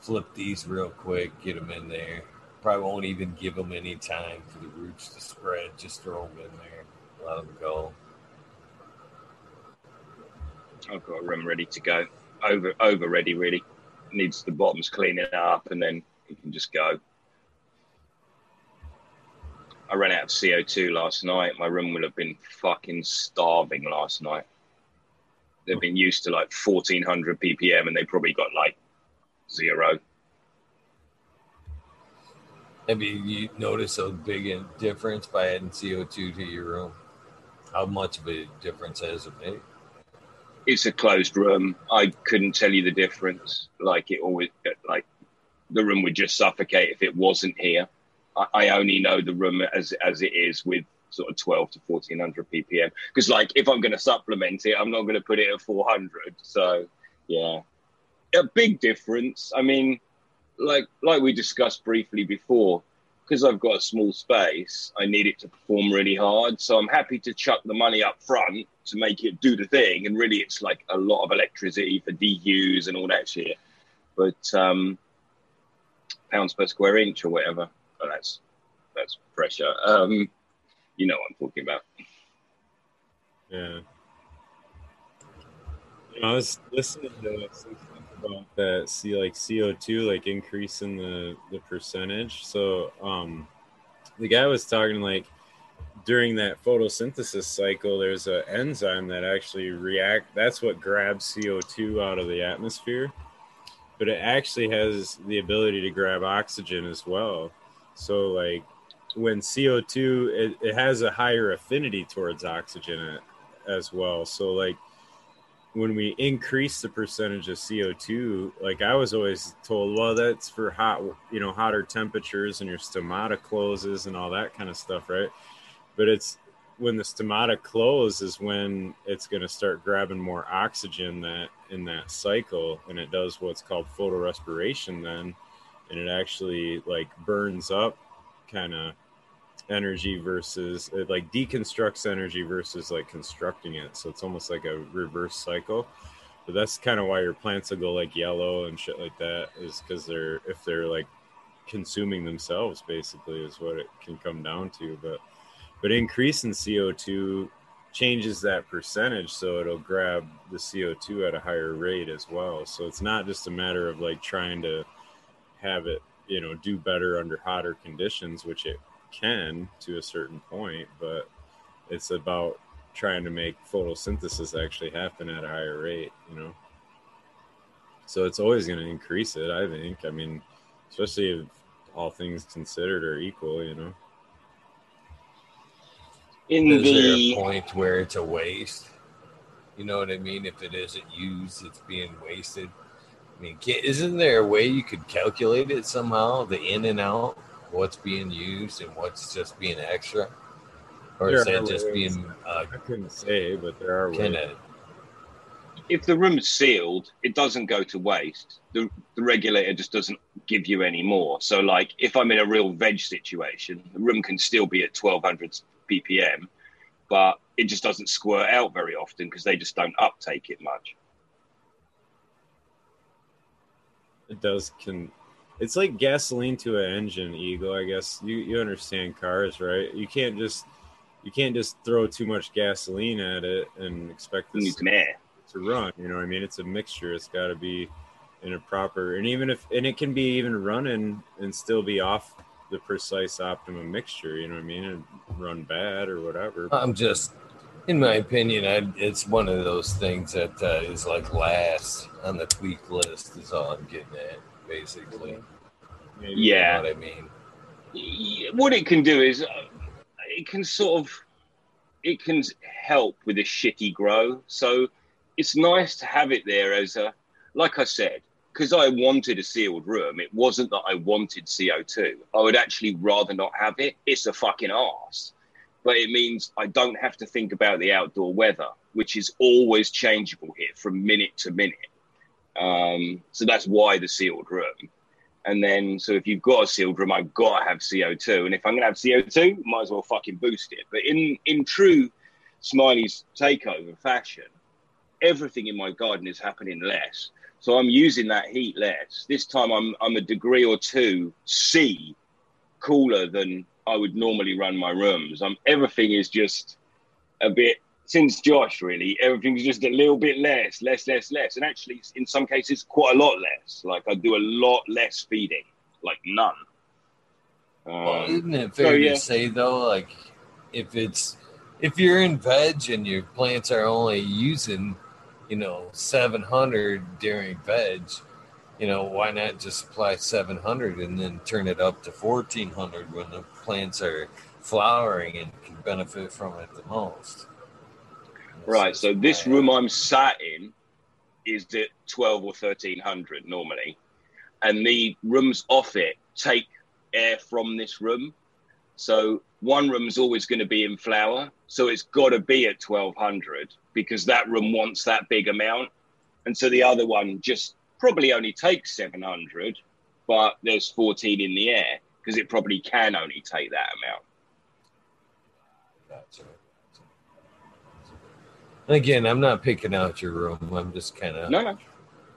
flip these real quick, get them in there. Probably won't even give them any time for the roots to spread. Just throw them in there, let them go. I've got a room ready to go. Over over ready really. Needs the bottoms cleaning up and then you can just go. I ran out of CO2 last night. My room will have been fucking starving last night. They've been used to like 1400 ppm and they probably got like zero. Have you, you noticed a big difference by adding CO2 to your room? How much of a difference has it made? It's a closed room. I couldn't tell you the difference. Like it always, like the room would just suffocate if it wasn't here. I, I only know the room as as it is with sort of 12 to 1400 ppm. Because like if I'm going to supplement it, I'm not going to put it at 400. So yeah, a big difference. I mean, like like we discussed briefly before, because I've got a small space, I need it to perform really hard. So I'm happy to chuck the money up front to make it do the thing. And really, it's like a lot of electricity for DUs and all that shit. But um, pounds per square inch or whatever. Oh, that's that's pressure. Um, you know what I'm talking about. Yeah. You know, I was listening to about that see like CO2 like increasing the the percentage. So um the guy was talking like during that photosynthesis cycle there's an enzyme that actually react that's what grabs CO2 out of the atmosphere. But it actually has the ability to grab oxygen as well. So like when CO2 it, it has a higher affinity towards oxygen as well. So like when we increase the percentage of CO2, like I was always told, well, that's for hot, you know, hotter temperatures and your stomata closes and all that kind of stuff, right? But it's when the stomata closes is when it's going to start grabbing more oxygen that in that cycle, and it does what's called photorespiration then, and it actually like burns up kind of energy versus it like deconstructs energy versus like constructing it. So it's almost like a reverse cycle. But that's kind of why your plants will go like yellow and shit like that is because they're if they're like consuming themselves basically is what it can come down to. But but increasing co2 changes that percentage so it'll grab the co2 at a higher rate as well so it's not just a matter of like trying to have it you know do better under hotter conditions which it can to a certain point, but it's about trying to make photosynthesis actually happen at a higher rate, you know. So it's always going to increase it, I think. I mean, especially if all things considered are equal, you know. In Is there the a point where it's a waste? You know what I mean? If it isn't used, it's being wasted. I mean, isn't there a way you could calculate it somehow? The in and out, what's being used and what's just being extra, or is that just ways. being uh, I couldn't say, but there are kind ways. if the room's sealed, it doesn't go to waste. The, the regulator just doesn't give you any more. So, like, if I'm in a real veg situation, the room can still be at 1200 ppm, but it just doesn't squirt out very often because they just don't uptake it much. It does can it's like gasoline to an engine, Eagle. I guess you you understand cars, right? You can't just you can't just throw too much gasoline at it and expect this need some air. to run. You know what I mean? It's a mixture. It's got to be in a proper, and even if, and it can be even running and still be off the precise optimum mixture. You know what I mean? And run bad or whatever. I'm just, in my opinion, I, it's one of those things that uh, is like last on the tweak list. Is all I'm getting at, basically. Maybe. Yeah. You know what I mean? What it can do is uh, it can sort of it can help with a shitty grow. So it's nice to have it there as a, like I said, because I wanted a sealed room. It wasn't that I wanted CO2. I would actually rather not have it. It's a fucking arse. But it means I don't have to think about the outdoor weather, which is always changeable here from minute to minute. Um, so that's why the sealed room. And then, so if you've got a sealed room, I've got to have CO2. And if I'm going to have CO2, might as well fucking boost it. But in, in true Smiley's takeover fashion, everything in my garden is happening less. So I'm using that heat less. This time I'm, I'm a degree or two C cooler than I would normally run my rooms. Um, everything is just a bit, since Josh really, everything's just a little bit less, less, less, less. And actually, in some cases, quite a lot less. Like I do a lot less feeding, like none. Well, Um, isn't it fair so, yeah. to say though, like if it's if you're in veg and your plants are only using, you know, 700 during veg, you know, why not just supply 700 and then turn it up to 1400 when the plants are flowering and can benefit from it the most? Right. So this room I'm sat in is at twelve or thirteen hundred normally, and the rooms off it take air from this room. So one room's always going to be in flower, so it's got to be at twelve hundred because that room wants that big amount, and so the other one just probably only takes seven hundred, but there's fourteen in the air because it probably can only take that amount. Gotcha. And again, I'm not picking out your room. I'm just kind of No, no.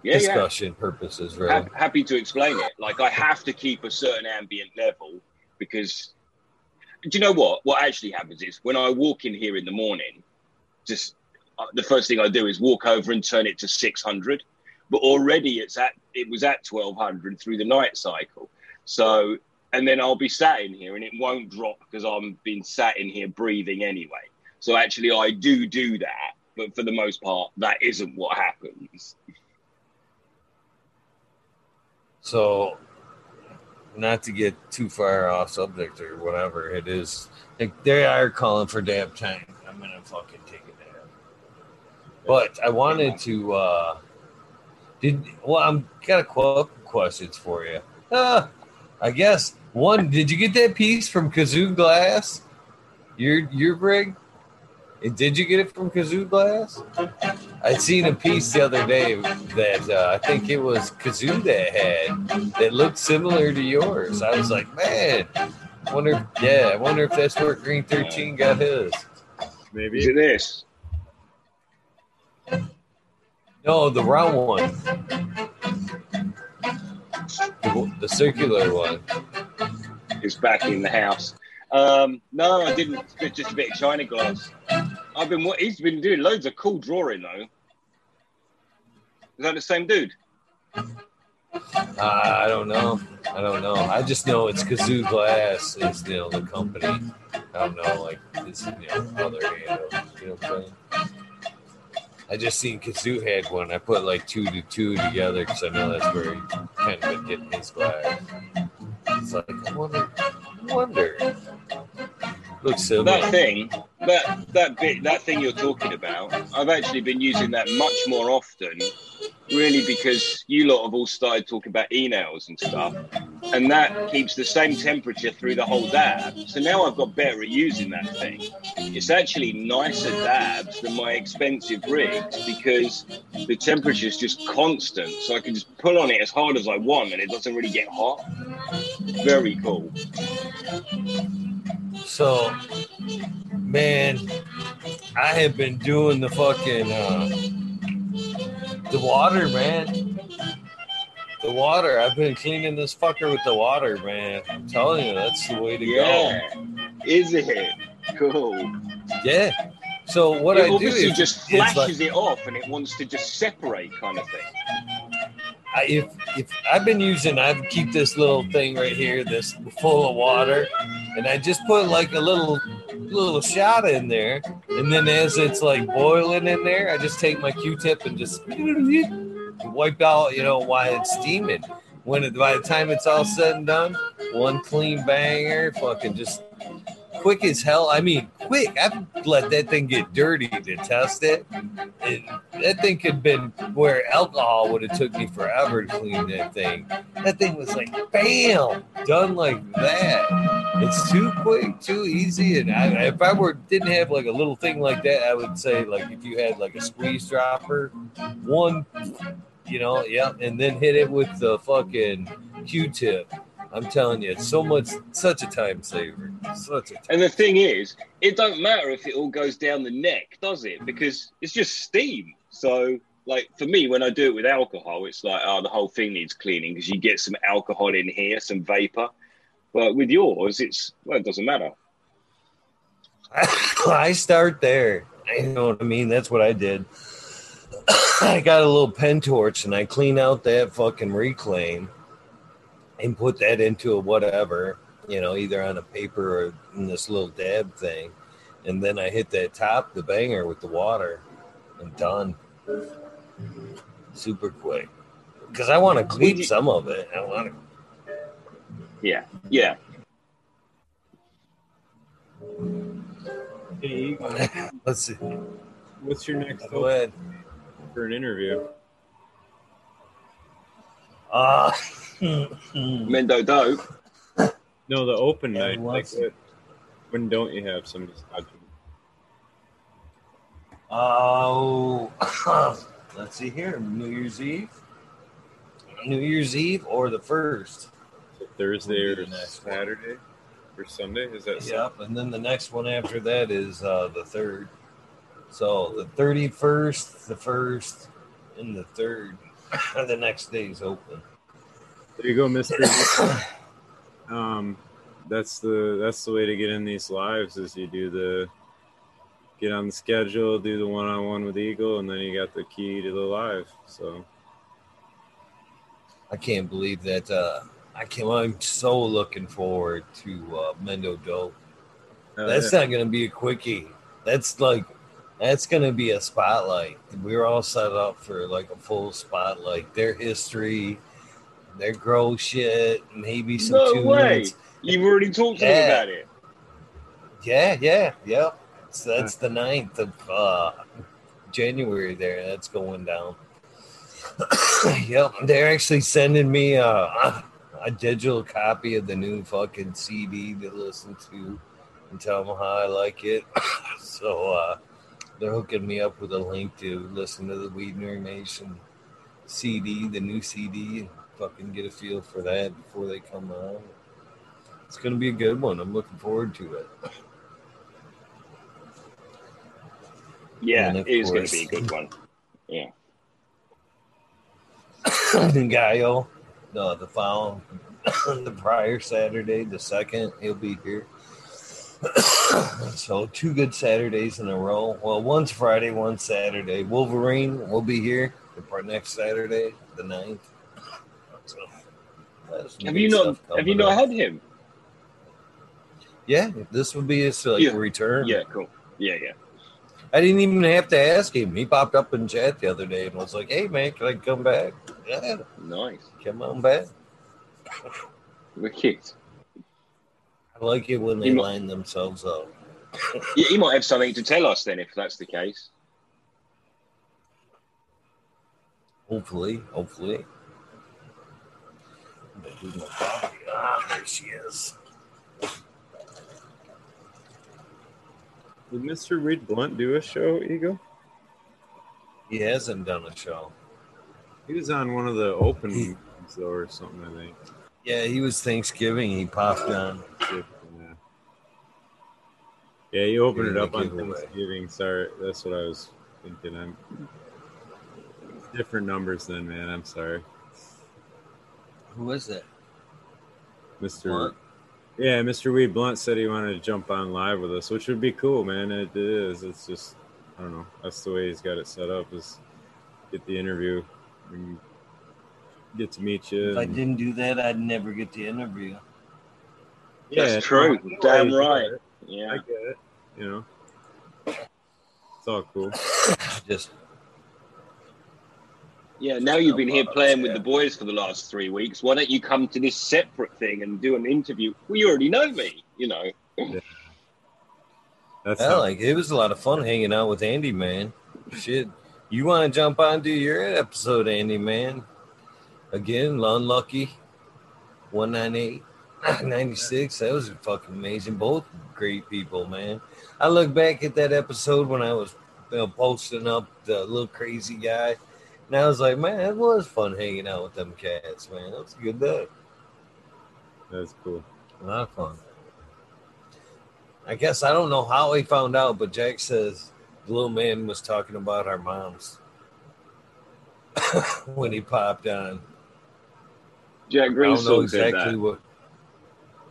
Yeah, yeah. discussion purposes, really. Ha- happy to explain it. Like I have to keep a certain ambient level because do you know what? What actually happens is when I walk in here in the morning, just uh, the first thing I do is walk over and turn it to 600. But already it's at it was at 1200 through the night cycle. So and then I'll be sat in here and it won't drop because I'm been sat in here breathing anyway. So actually I do do that, but for the most part that isn't what happens. So, not to get too far off subject or whatever, it is like they are calling for dab time. I'm gonna fucking take a dab. But I wanted to. uh Did well? I'm got a couple questions for you. Uh, I guess one. Did you get that piece from Kazoo Glass? Your your rig? And Did you get it from Kazoo Glass? I'd seen a piece the other day that uh, I think it was Kazoo that had that looked similar to yours. I was like, man, I wonder. Yeah, I wonder if that's where Green Thirteen got his. Maybe. Is it this? No, the round one, the, the circular one. is back in the house. Um, no, I didn't. It's just a bit of china glass. I've been. what He's been doing loads of cool drawing though. Is that the same dude? Uh, I don't know. I don't know. I just know it's Kazoo Glass is you know the company. I don't know like this you know other handle. You know what I'm saying? I just seen Kazoo had one. I put like two to two together because I know that's where he kind of been getting his glass. It's like I wonder. Wonder. Looks similar. That thing, that that bit, that thing you're talking about. I've actually been using that much more often, really, because you lot have all started talking about e-nails and stuff, and that keeps the same temperature through the whole dab. So now I've got better at using that thing. It's actually nicer dabs than my expensive rigs because the temperature is just constant, so I can just pull on it as hard as I want, and it doesn't really get hot. Very cool. So, man, I have been doing the fucking uh, the water, man. The water. I've been cleaning this fucker with the water, man. I'm telling you, that's the way to go. Yeah. Is it? Cool. Yeah. So what it I do is just it's like- flashes it off and it wants to just separate kind of thing. I, if if I've been using, I keep this little thing right here, this full of water, and I just put like a little little shot in there, and then as it's like boiling in there, I just take my Q-tip and just wipe out, you know, while it's steaming. When it, by the time it's all said and done, one clean banger, fucking just quick as hell. I mean, quick. I've let that thing get dirty to test it. And that thing could have been where alcohol would have took me forever to clean that thing. That thing was like, bam, done like that. It's too quick, too easy. And I, if I were didn't have like a little thing like that, I would say like if you had like a squeeze dropper, one, you know, yeah, and then hit it with the fucking Q-tip. I'm telling you, it's so much, such a time saver. Such a time. And the thing is, it don't matter if it all goes down the neck, does it? Because it's just steam. So, like for me, when I do it with alcohol, it's like, oh, the whole thing needs cleaning because you get some alcohol in here, some vapor. But with yours, it's well, it doesn't matter. I start there. You know what I mean? That's what I did. I got a little pen torch and I clean out that fucking reclaim and put that into a whatever, you know, either on a paper or in this little dab thing. And then I hit that top, the banger with the water and done. Super quick. Because I want to clean some of it. I want to Yeah, yeah. Hey, let's see. what's your next Go ahead. for an interview? Uh, Mendo dope. No, the open Yeah, night. Like, what's- what, when don't you have somebody watching? Oh, let's see here. New Year's Eve, New Year's Eve, or the first. Thursday or the next one. Saturday or Sunday? Is that Yep, and then the next one after that is uh, the third. So the thirty-first, the first, and the third. The next day's open. There you go, Mister. um, that's the that's the way to get in these lives is you do the get on the schedule, do the one on one with Eagle, and then you got the key to the live. So I can't believe that. Uh, I can't. I'm so looking forward to uh, Mendo Dope. uh, That's not going to be a quickie. That's like, that's going to be a spotlight. We're all set up for like a full spotlight. Their history, their grow shit, maybe some No tunes. way. You've already talked to them Yeah. about it. Yeah, yeah, yeah. So that's the 9th of uh, January there. That's going down. yep. They're actually sending me a, a digital copy of the new fucking CD to listen to and tell them how I like it. so uh, they're hooking me up with a link to listen to the Weedner Nation CD, the new CD, and fucking get a feel for that before they come out. It's going to be a good one. I'm looking forward to it. Yeah, it is going to be a good one. Yeah. Gaio, the the following, the prior Saturday, the second, he'll be here. so two good Saturdays in a row. Well, one's Friday, one Saturday. Wolverine will be here the next Saturday, the 9th. So, Have you not? Have you not had him? Yeah, this would be his like Yeah. return. Yeah, cool. Yeah, yeah. I didn't even have to ask him. He popped up in chat the other day and was like, "Hey man, can I come back?" Yeah, Nice. come on back. Wicked. I like it when they He mu- line themselves up. Yeah, he might have something to tell us then if that's the case. Hopefully, hopefully. But who's my coffee? Ah, there she is. Did Mr. Reed Blunt do a show, Eagle? He hasn't done a show. He was on one of the open ones, though, or something, I think. Yeah, he was Thanksgiving. He popped on. Yeah. Yeah, you opened it up on. Thanksgiving. Sorry, that's what I was thinking. I'm different numbers then, man. I'm sorry. Who is that? Mr. Blunt? Yeah, Mr. Weed Blunt said he wanted to jump on live with us, which would be cool, man. It is. It's just, I don't know. That's the way he's got it set up. Is get the interview, and get to meet you. If I didn't do that, I'd never get the interview. That's true. no, Damn right. get it. I Yeah. get it. You know, it's all cool. Just Yeah, now you've been here playing with the boys for the last three weeks. Why don't you come to this separate thing and do an interview? Well, you already know me, you know. That's yeah, how, like it was a lot of fun hanging out with Andy, man. Shit, you want to jump on do your episode, Andy, man? Again, unlucky, one nine eight. 96 that was fucking amazing. Both great people man. I look back at that episode when i was you know, posting up the little crazy guy and i was like man it was fun hanging out with them cats man. That was a good day. That's cool. a lot of fun. I guess i don't know how he found out but jack says the little man was talking about our moms when he popped on Jack I don't know exactly what.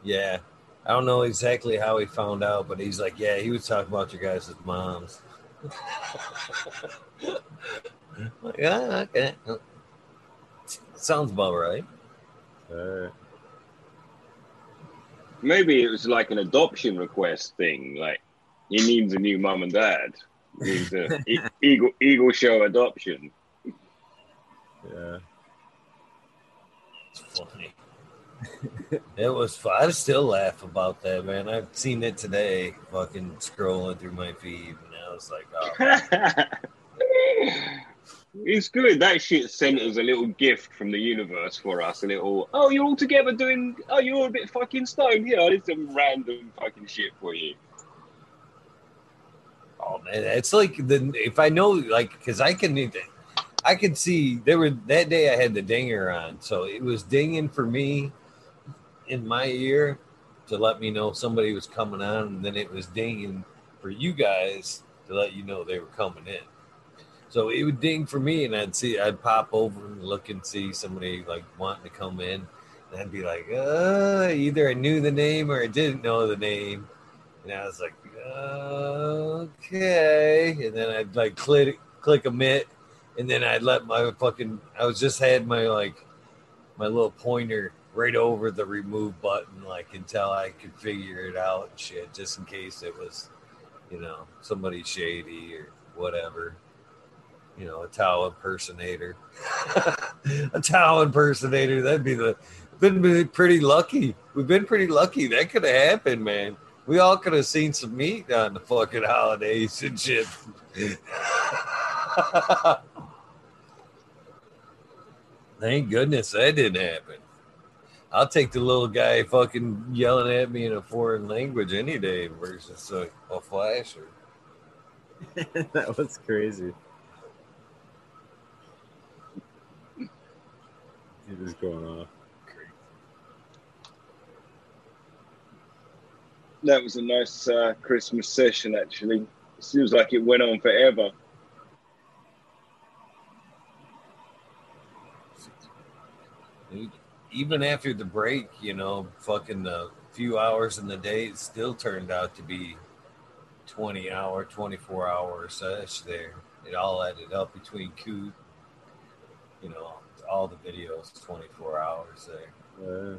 Yeah, I don't know exactly how he found out, but he's like, yeah, he was talking about your guys' moms. like, yeah, okay, sounds about right. Uh, Maybe it was like an adoption request thing. Like he needs a new mum and dad. He needs a e- Eagle Eagle Show adoption. yeah. Funny. it was. Fun. I still laugh about that, man. I've seen it today, fucking scrolling through my feed, and I was like, oh, it's good. That shit sent us a little gift from the universe for us. A little, oh, you're all together doing, oh, you're all a bit fucking stoned. Here, I did some random fucking shit for you. Oh man, it's like the if I know like because I can I could see there were that day I had the dinger on, so it was dinging for me in my ear to let me know somebody was coming on, and then it was dinging for you guys to let you know they were coming in. So it would ding for me, and I'd see I'd pop over and look and see somebody like wanting to come in, and I'd be like, uh, either I knew the name or I didn't know the name, and I was like, okay. And then I'd like click click emit, and then I'd let my fucking I was just had my like my little pointer right over the remove button, like until I could figure it out and shit, just in case it was, you know, somebody shady or whatever. You know, a towel impersonator. a Tao impersonator. That'd be the been been pretty lucky. We've been pretty lucky. That could have happened, man. We all could have seen some meat on the fucking holidays and shit. Thank goodness that didn't happen. I'll take the little guy fucking yelling at me in a foreign language any day versus a, a flasher. that was crazy. He was going off. That was a nice uh, Christmas session, actually. It Seems like it went on forever. Even after the break, you know, fucking the few hours in the day, it still turned out to be 20 hour, 24 hour sesh there. It all added up between Coot, you know, all the videos, 24 hours there. Uh,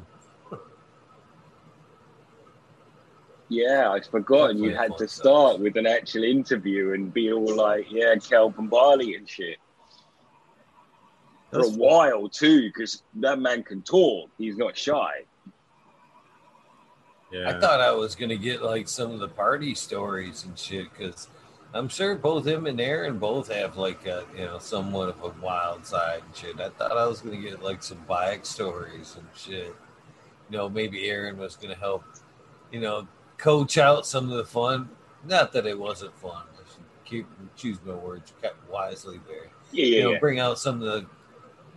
Yeah, I'd forgotten you had to stuff. start with an actual interview and be all like, yeah, Kelp and Barley and shit. For a That's fun. while, too, because that man can talk. He's not shy. yeah. I thought I was gonna get like some of the party stories and shit because I'm sure both him and Aaron both have like a you know somewhat of a wild side and shit. I thought I was gonna get like some bike stories and shit. You know, maybe Aaron was gonna help, you know, coach out some of the fun. Not that it wasn't fun. I should keep choose my words wisely there. Yeah, yeah, You know, yeah. bring out some of the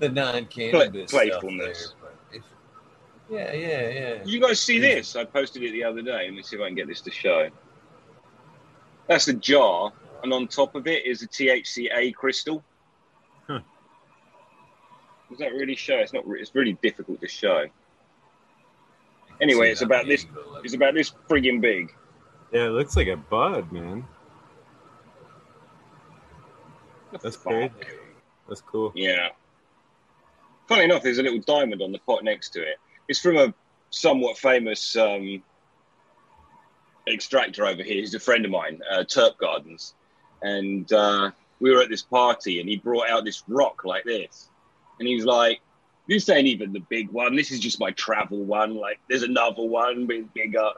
the non-cannabis Play- stuff there. playfulness. But if, yeah, yeah, yeah. Did you guys see this? I posted it the other day. Let me see if I can get this to show. That's a jar, and on top of it is a THCA crystal. Huh. Does that really show? It's not. It's really difficult to show. Anyway, it's about this. It's about this friggin' big. Yeah, it looks like a bud, man. That's great. That's cool. Yeah. Funny enough, there's a little diamond on the pot next to it. It's from a somewhat famous um, extractor over here. He's a friend of mine, uh, Turp Gardens, and uh, we were at this party, and he brought out this rock like this, and he was like, "This ain't even the big one. This is just my travel one. Like, there's another one, but bigger."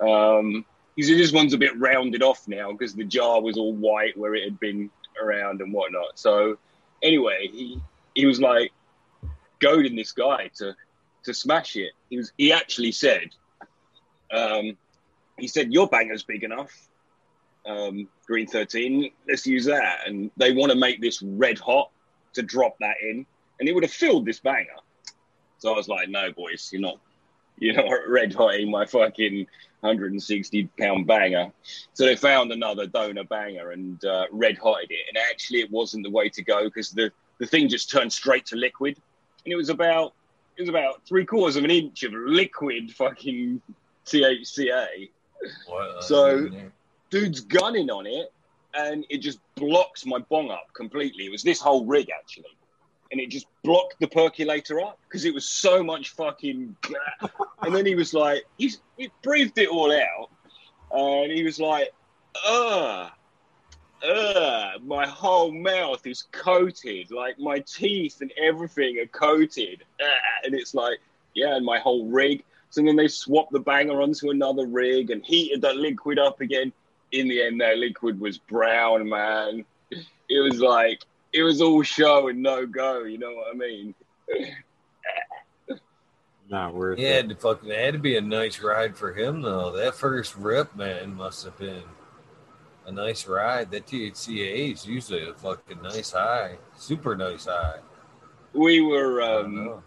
Um, he said, "This one's a bit rounded off now because the jar was all white where it had been around and whatnot." So, anyway, he he was like goading this guy to to smash it. He was he actually said, um, he said, "Your banger's big enough." Um, Green thirteen, let's use that, and they want to make this red hot to drop that in, and it would have filled this banger. So I was like, "No, boys, you're not, you're not red hotting my fucking 160 pound banger." So they found another donor banger and uh, red hotted it, and actually it wasn't the way to go because the the thing just turned straight to liquid, and it was about it was about three quarters of an inch of liquid fucking THCA. So, dude's gunning on it, and it just blocks my bong up completely. It was this whole rig actually, and it just blocked the percolator up because it was so much fucking. and then he was like, he, he breathed it all out, and he was like, "Ugh." Ugh, my whole mouth is coated, like my teeth and everything are coated. Ugh. And it's like, yeah, and my whole rig. So then they swapped the banger onto another rig and heated that liquid up again. In the end, that liquid was brown, man. It was like, it was all show and no go, you know what I mean? Not worth Yeah, it. it fucking it had to be a nice ride for him though. That first rip, man, must have been a nice ride. That THCA is usually a fucking nice high, super nice high. We were, um,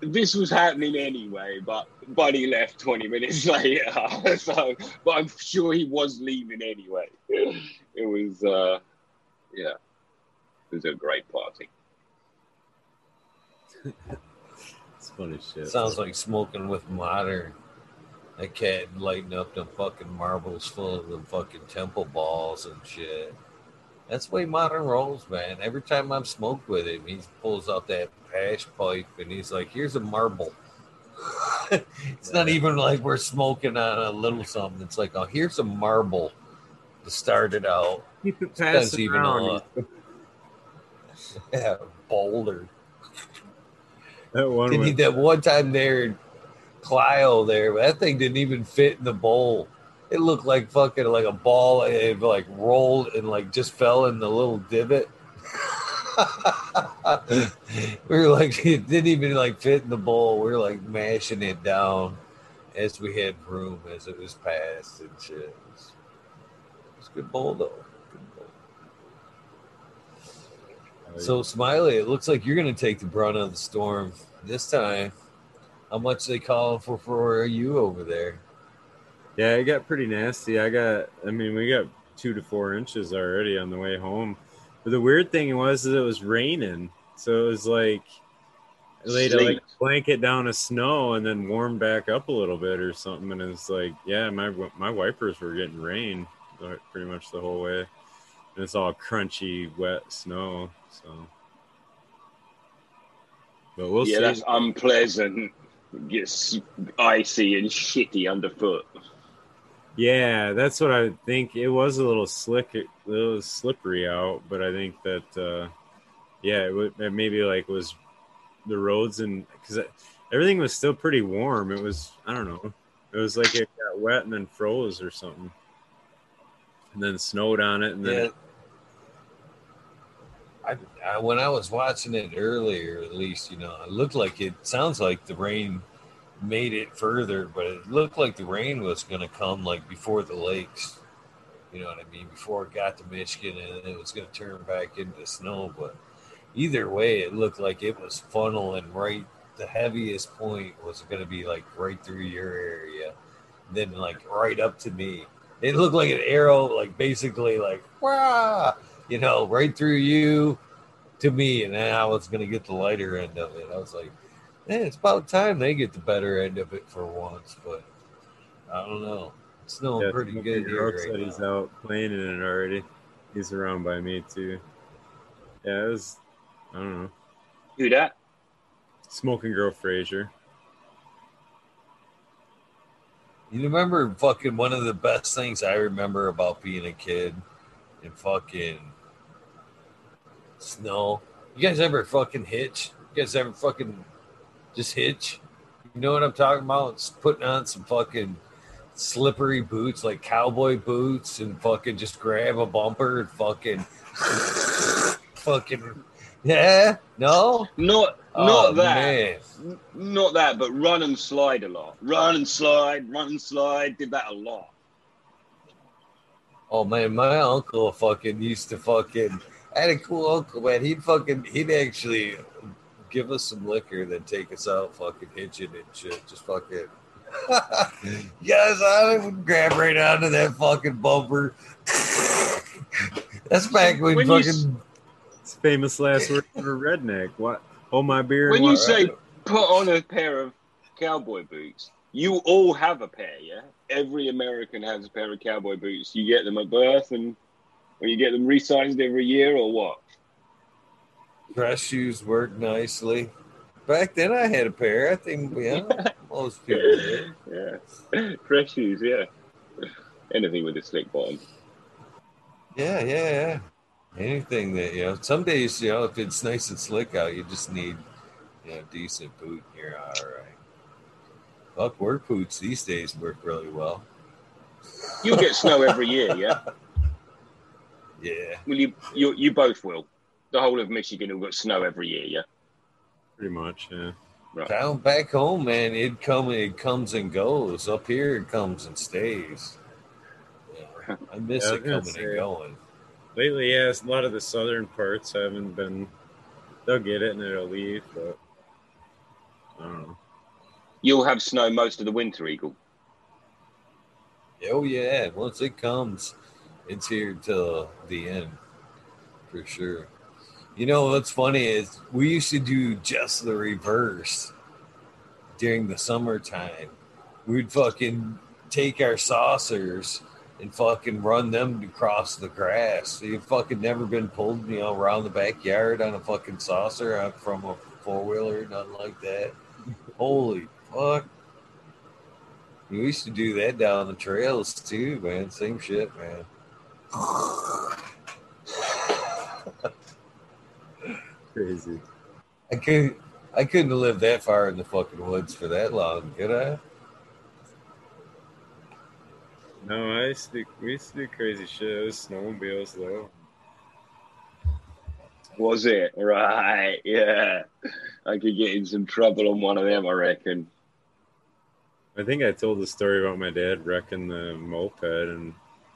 this was happening anyway, but Buddy left 20 minutes later. so, but I'm sure he was leaving anyway. It was, uh, yeah, it was a great party. It's funny shit. Sounds like smoking with modern. That cat lighting up them fucking marbles full of them fucking temple balls and shit. That's the way modern rolls, man. Every time I'm smoked with him, he pulls out that hash pipe and he's like, "Here's a marble." it's not even like we're smoking on a little something. It's like, "Oh, here's a marble to start it out." Keep it That's passing even around. Yeah, boulder. That one Did he that one time there Clio there, but that thing didn't even fit in the bowl. It looked like fucking like a ball. It like rolled and like just fell in the little divot. we were like, it didn't even like fit in the bowl. We were like mashing it down as we had room as it was passed and shit. It was, it was a good bowl though. Good bowl. So Smiley, it looks like you're going to take the brunt of the storm this time. How much they calling for for you over there? yeah, it got pretty nasty. I got, I mean, we got two to four inches already on the way home. But the weird thing was that it was raining, so it was like I laid a like blanket down of snow and then warmed back up a little bit or something. And it's like, yeah, my my wipers were getting rain pretty much the whole way, and it's all crunchy, wet snow. So, but we'll yeah, see. that's unpleasant. Gets icy and shitty underfoot. Yeah, that's what I think. It was a little slick, it was slippery out, but I think that, uh, yeah, it, would, it maybe like was the roads and because everything was still pretty warm. It was, I don't know, it was like it got wet and then froze or something, and then snowed on it, and then Yeah. I, I, when I was watching it earlier, at least you know, it looked like it sounds like the rain made it further, but it looked like the rain was going to come like before the lakes. You know what I mean? Before it got to Michigan, and it was going to turn back into snow. But either way, it looked like it was funneling right. The heaviest point was going to be like right through your area, then like right up to me. It looked like an arrow, like basically like! You know, right through you to me, and then I was gonna get the lighter end of it. I was like, man, it's about time they get the better end of it for once. But I don't know. It's snowing Yeah, pretty good here. Rock right said he's now. out playing in it already. He's around by me too. Yeah, it was. I don't know. Who that? Smoking Girl Frazier. You remember fucking one of the best things I remember about being a kid and fucking snow. You guys ever fucking hitch? You guys ever fucking just hitch? You know what I'm talking about? It's putting on some fucking slippery boots, like cowboy boots, and fucking just grab a bumper and fucking fucking yeah. No, Not Oh, not that. man. Not that, but run and slide a lot. Run and slide, run and slide. Did that a lot. Oh man, my uncle fucking used to fucking. I had a cool uncle, man. He'd fucking he'd actually give us some liquor, then take us out fucking hitching and shit. Just fucking. yes, I would grab right onto that fucking bumper. That's back when, When fucking. It's famous last word for redneck. What? Hold my beer. When you what- say put on a pair of cowboy boots, you all have a pair, yeah? Every American has a pair of cowboy boots. You get them at birth and or you get them resized every year or what? dress shoes work nicely. Back then, I had a pair. I think yeah, most people did. yeah. dress shoes, yeah. Anything with a slick bottom. Yeah, yeah, yeah. Anything that you know. Some days, you know, if it's nice and slick out, you just need, you know, decent boot. And you're all right. Fuck, work boots these days work really well. You'll get snow every year, yeah? Yeah, Well, you, you, you both will. The whole of Michigan will get snow every year, yeah? Pretty much, yeah. down back home, man, it come it comes and goes. Up here, it comes and stays. Yeah, I miss Yeah, it coming say- and going. Lately, yeah, a lot of the southern parts haven't been. They'll get it and it'll leave, but I don't know. You'll have snow most of the winter, Eagle. Oh yeah, once it comes, it's here till the end, for sure. You know what's funny is we used to do just the reverse during the summertime. We'd fucking take our saucers and fucking run them across the grass. So you've fucking never been pulled, you know, around the backyard on a fucking saucer uh, from a four wheeler, nothing like that. Holy fuck. We used to do that down the trails too, man. Same shit, man. Crazy. I couldn't. I couldn't have lived that far in the fucking woods for that long, could I? No, I used to do, we used to do crazy shit. It was snowmobiles though. Was it? Right, yeah. I could get in some trouble on one of them, I reckon. I think I told the story about my dad wrecking the moped, and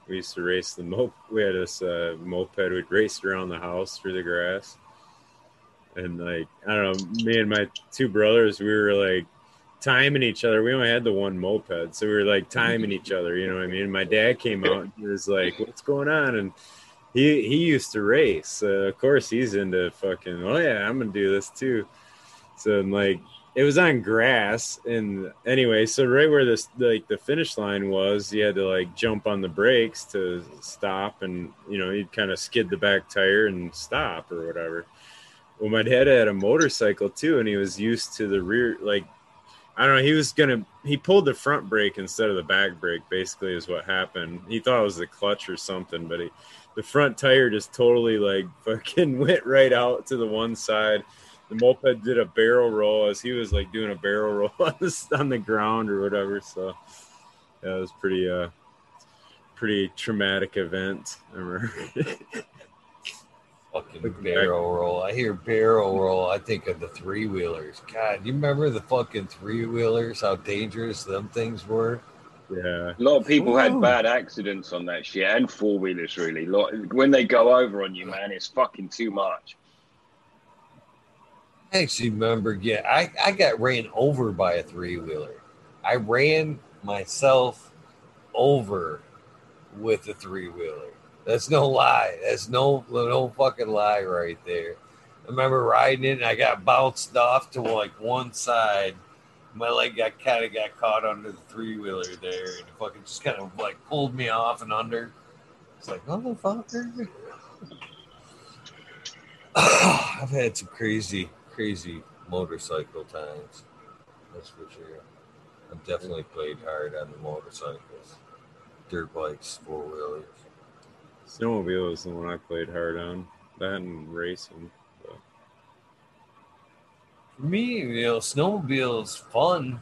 we used to race the moped. We had this uh, moped. We'd race around the house through the grass, and like I don't know, me and my two brothers, we were like timing each other. We only had the one moped, so we were like timing each other. You know what I mean? My dad came out and he was like, "What's going on?" and he he used to race. Uh, of course, he's into fucking. Oh yeah, I'm gonna do this too. So I'm like it was on grass and anyway so right where this like the finish line was you had to like jump on the brakes to stop and you know you'd kind of skid the back tire and stop or whatever. Well my dad had a motorcycle too and he was used to the rear like i don't know he was gonna he pulled the front brake instead of the back brake basically is what happened. He thought it was the clutch or something but he the front tire just totally like fucking went right out to the one side the moped did a barrel roll as he was like doing a barrel roll on the, on the ground or whatever. So yeah, it was pretty uh pretty traumatic event. I remember. Fucking barrel roll. I hear barrel roll. I think of the three wheelers. God, you remember the fucking three wheelers? How dangerous them things were. yeah. A lot of people Ooh. had bad accidents on that shit, and four wheelers really. Lot when they go over on you, man, it's fucking too much. I actually remember, yeah, I, I got ran over by a three wheeler. I ran myself over with a three wheeler. That's no lie. That's no no fucking lie right there. I remember riding it and I got bounced off to like one side. My leg got kind of got caught under the three wheeler there and it fucking just kind of like pulled me off and under. It's like, motherfucker. I've had some crazy, crazy motorcycle times. That's for sure. I've definitely played hard on the motorcycles, dirt bikes, four wheelers. Snowmobile is the one I played hard on. That and racing. But For me, you know, snowmobile is fun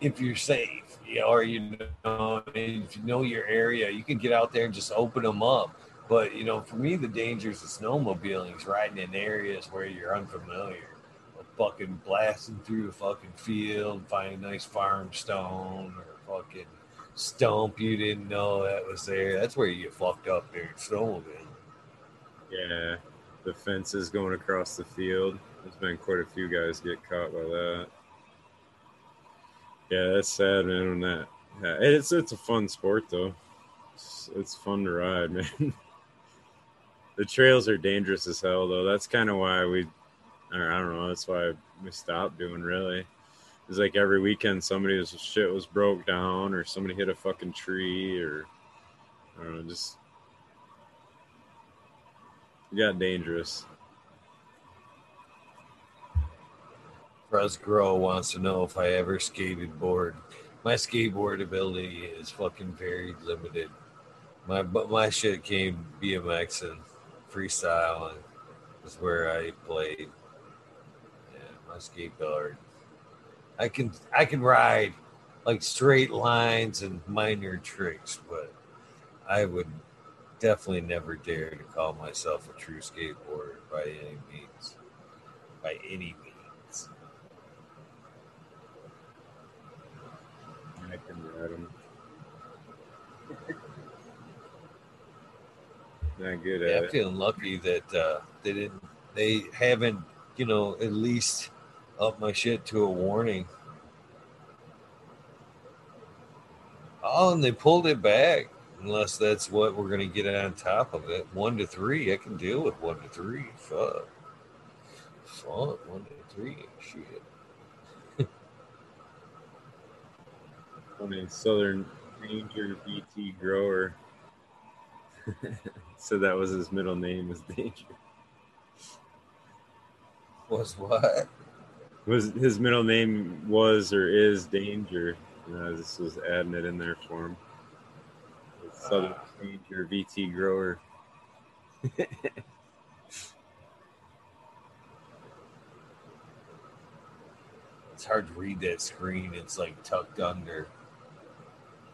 if you're safe, you know, or you know, if you know your area, you can get out there and just open them up. But you know, for me, the dangers of snowmobiling is riding in areas where you're unfamiliar, fucking blasting through the fucking field, find a nice farm stone or fucking stump you didn't know that was there. That's where you get fucked up there in snowmobiling. yeah, the fences going across the field. There's been quite a few guys get caught by that. Yeah, that's sad, man. On that, yeah, it's it's a fun sport though. It's, it's fun to ride, man. The trails are dangerous as hell though. That's kind of why we, or I don't know. That's why we stopped doing really. It's like every weekend somebody's shit was broke down or somebody hit a fucking tree or I don't know, just got dangerous. Russ Grow wants to know if I ever skated board. My skateboard ability is fucking very limited. My but my shit came BMX and freestyle and is where I played. Yeah, my skateboard. I can I can ride like straight lines and minor tricks, but I would definitely never dare to call myself a true skateboarder by any means. By any means. I can ride them. Not good Yeah, I'm it. feeling lucky that uh, they didn't. They haven't, you know, at least up my shit to a warning. Oh, and they pulled it back. Unless that's what we're gonna get on top of it. One to three, I can deal with one to three. Fuck. Fuck, one to three. Shit. Funny Southern Danger BT grower. so that was his middle name was Danger. Was what? Was his middle name was or is Danger? Know, this was adding it in there for him. Southern uh. Danger VT grower. It's hard to read that screen. It's like tucked under.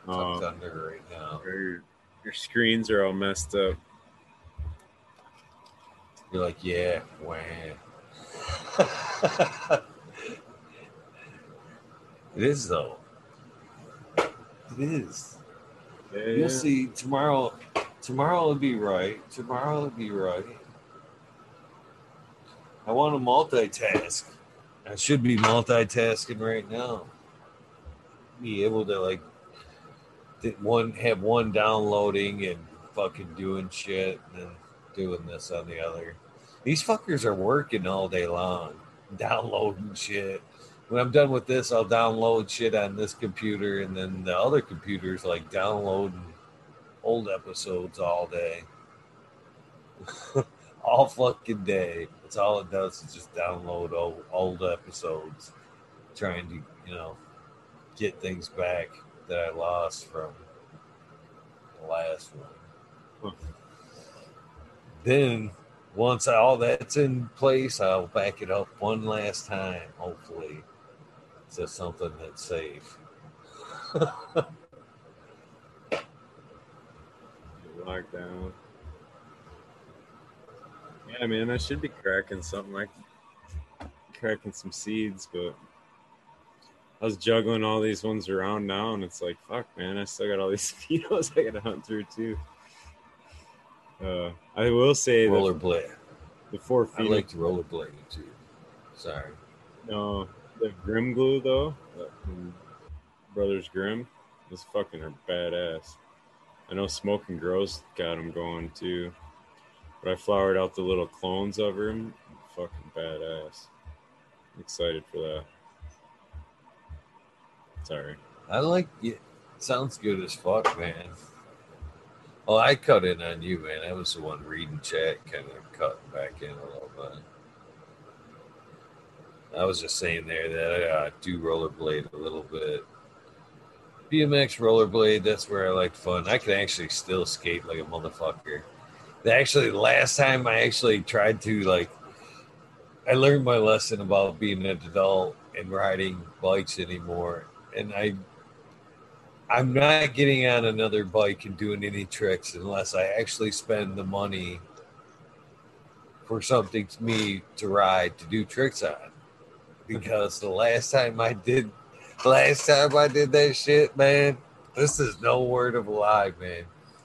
Tucked Oh, under right now. Your screens are all messed up. You're like, yeah, wah. it is though. It is. Yeah, You'll see tomorrow. Tomorrow will be right. Tomorrow will be right. I want to multitask. I should be multitasking right now. Be able to like one have one downloading and fucking doing shit and doing this on the other. These fuckers are working all day long, downloading shit. When I'm done with this, I'll download shit on this computer, and then the other computer's like downloading old episodes all day. all fucking day. That's all it does is just download old, old episodes, trying to, you know, get things back that I lost from the last one. Then, once all that's in place, I'll back it up one last time, hopefully, to something that's safe. Lockdown. Yeah, man, I should be cracking something like cracking some seeds, but I was juggling all these ones around now, and it's like, fuck, man, I still got all these mosquitoes I gotta hunt through too. Uh, I will say Rollerblade. the four I feet, like to rollerblade too. Sorry. no, the Grim glue though, uh, Brothers Grimm, those fucking are badass. I know Smoking and Grows got them going too, but I flowered out the little clones of them. fucking badass. I'm excited for that. Sorry. I like it. Sounds good as fuck, man. Oh, I cut in on you, man. I was the one reading chat, kind of cutting back in a little bit. I was just saying there that I uh, do rollerblade a little bit. BMX rollerblade, that's where I like fun. I can actually still skate like a motherfucker. Actually, last time I actually tried to like, I learned my lesson about being an adult and riding bikes anymore, and I, I'm not getting on another bike and doing any tricks unless I actually spend the money for something to me to ride to do tricks on. Because the last time I did, last time I did that shit, man, this is no word of a lie, man.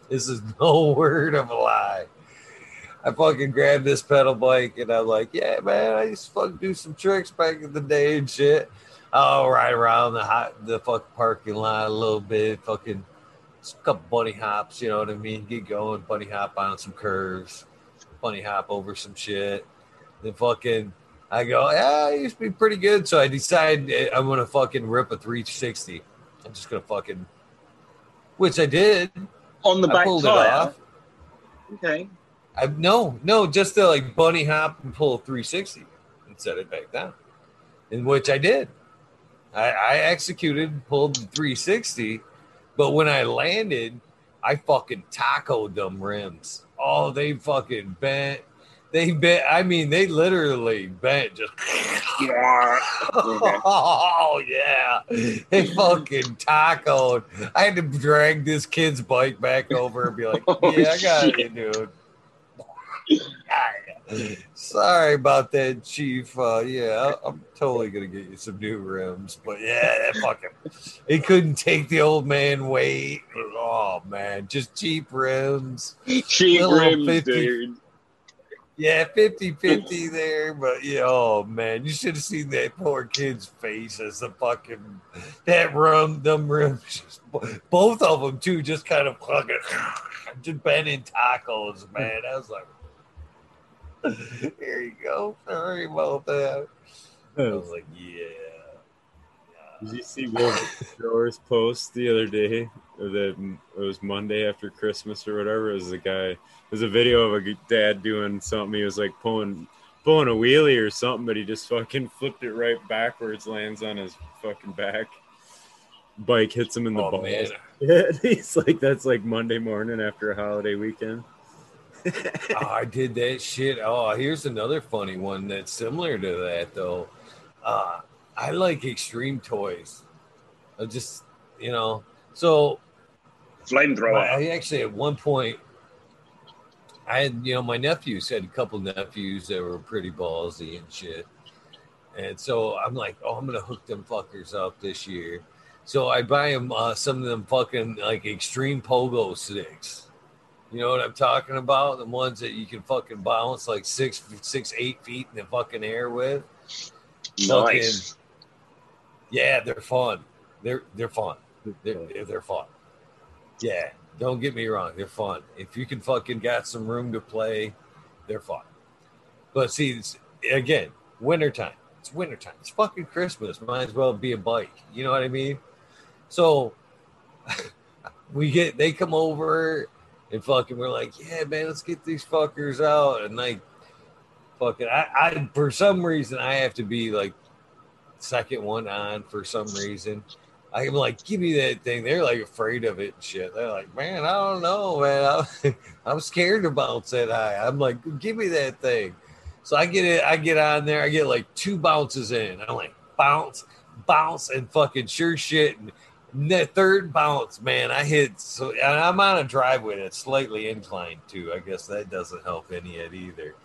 This is no word of a lie. I fucking grabbed this pedal bike and I'm like, yeah, man, I used to fucking do some tricks back in the day and shit. I'll ride around the hot, the fucking parking lot a little bit, fucking a couple bunny hops, you know what I mean? Get going, bunny hop on some curves, bunny hop over some shit. Then fucking, I go, yeah, I used to be pretty good. So I decide eh, I'm gonna fucking rip a 360. I'm just gonna fucking, which I did. On the back it tire. Okay. I no, no, just to like bunny hop and pull a 360 and set it back down. In which I did. I, I executed, pulled the 360, but when I landed, I fucking tacoed them rims. Oh, they fucking bent. They bent. I mean, they literally bent. Just. Yeah. Oh yeah, they fucking tacoed. I had to drag this kid's bike back over and be like, Oh, "Yeah, I got it, dude." Sorry about that, Chief. Uh, yeah, I'm totally gonna get you some new rims, but yeah, that fucking it couldn't take the old man weight. Oh man, just cheap rims. Cheap rims, 50. dude. Yeah, 50 50 there, but yeah, oh man, you should have seen that poor kid's face as the fucking that rum, them rims, both of them too, just kind of fucking just bending tacos, man. I was like, here you go, sorry about that. I was like, yeah. Did you see Will Shores post the other day? Or that it was Monday after Christmas or whatever. It was a guy. It was a video of a dad doing something. He was like pulling pulling a wheelie or something, but he just fucking flipped it right backwards, lands on his fucking back. Bike hits him in the Oh balls. Yeah, he's like, that's like Monday morning after a holiday weekend. Oh, I did that shit. Oh, here's another funny one that's similar to that though. Uh, I like extreme toys. I just, you know, so Flamethrower. I actually at one point, I had you know my nephews had a couple nephews that were pretty ballsy and shit, and so I'm like, oh, I'm gonna hook them fuckers up this year. So I buy them uh, some of them fucking like extreme pogo sticks. You know what I'm talking about? The ones that you can fucking bounce like six, six, eight feet in the fucking air with. Nice. Yeah, they're fun. They're they're fun. They're, they're, fun. Yeah, don't get me wrong. They're fun. If you can fucking got some room to play, they're fun. But see, it's, again, wintertime. It's wintertime. It's fucking Christmas. Might as well be a bike. You know what I mean? So we get, they come over and fucking, we're like, yeah, man, let's get these fuckers out. And like, fucking, I, I, for some reason, I have to be like second one on for some reason. I'm like, give me that thing. They're like afraid of it shit. They're like, man, I don't know, man. I'm, I'm scared to bounce that high. I'm like, give me that thing. So I get it. I get on there. I get like two bounces in. I'm like, bounce, bounce, and fucking sure shit. And that third bounce, man, I hit. So I'm on a driveway that's slightly inclined too. I guess that doesn't help any yet either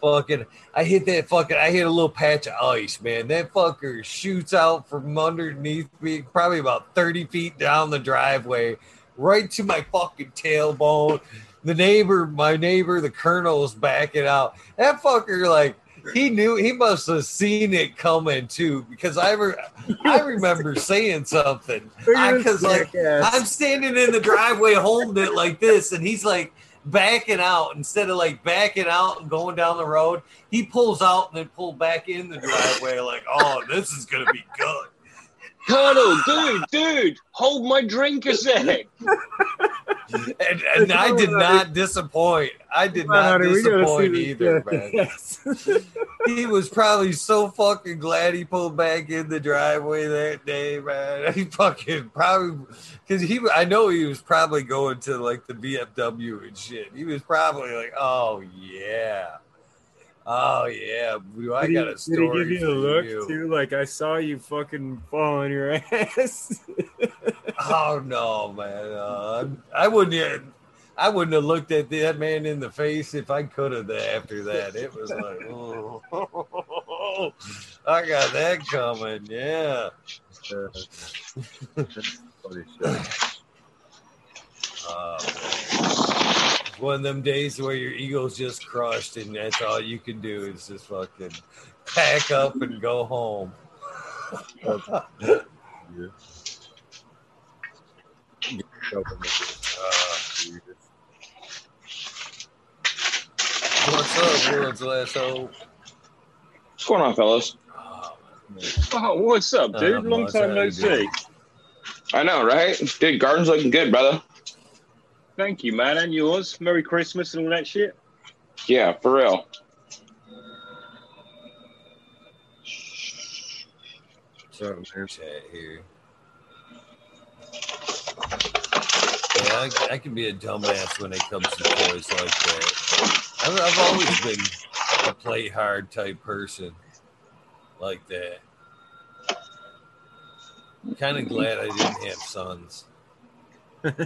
fucking I hit that fucking I hit a little patch of ice, man. That fucker shoots out from underneath me, probably about 30 feet down the driveway, right to my fucking tailbone. The neighbor, my neighbor, the colonel's backing out. That fucker, like, he knew he must have seen it coming too, because I re- I remember saying something. Because like I'm standing in the driveway holding it like this, and he's like backing out instead of like backing out and going down the road. He pulls out and then pull back in the driveway. Like, oh, this is gonna be good. Colonel, dude, dude, hold my drink a sec. And, and I did not disappoint. I did not Honey, we gotta see disappoint either, man. Yes. He was probably so fucking glad he pulled back in the driveway that day, man. He fucking probably because he, I know he was probably going to like the VFW and shit. He was probably like, oh yeah, oh yeah, I Did got a story. Did he give you a look you. too? Like I saw you fucking fall on your ass. Oh no, man! Uh, I wouldn't. Even, I wouldn't have looked at that man in the face if I could have. After that, it was like, oh, I got that coming. Yeah. Funny shit. Uh, one of them days where your ego's just crushed, and that's all you can do is just fucking pack up and go home. Yeah. Uh, what's up, world's last hope? What's going on, fellas? Oh, Oh, what's up, dude? Uh, Long time no see. I know, right? Dude, garden's looking good, brother. Thank you, man, and yours. Merry Christmas and all that shit. Yeah, for real. So, man. chat here. Yeah, I, I can be a dumbass when it comes to toys like that. I've, I've always been a play hard type person like that. Kind of glad I didn't have sons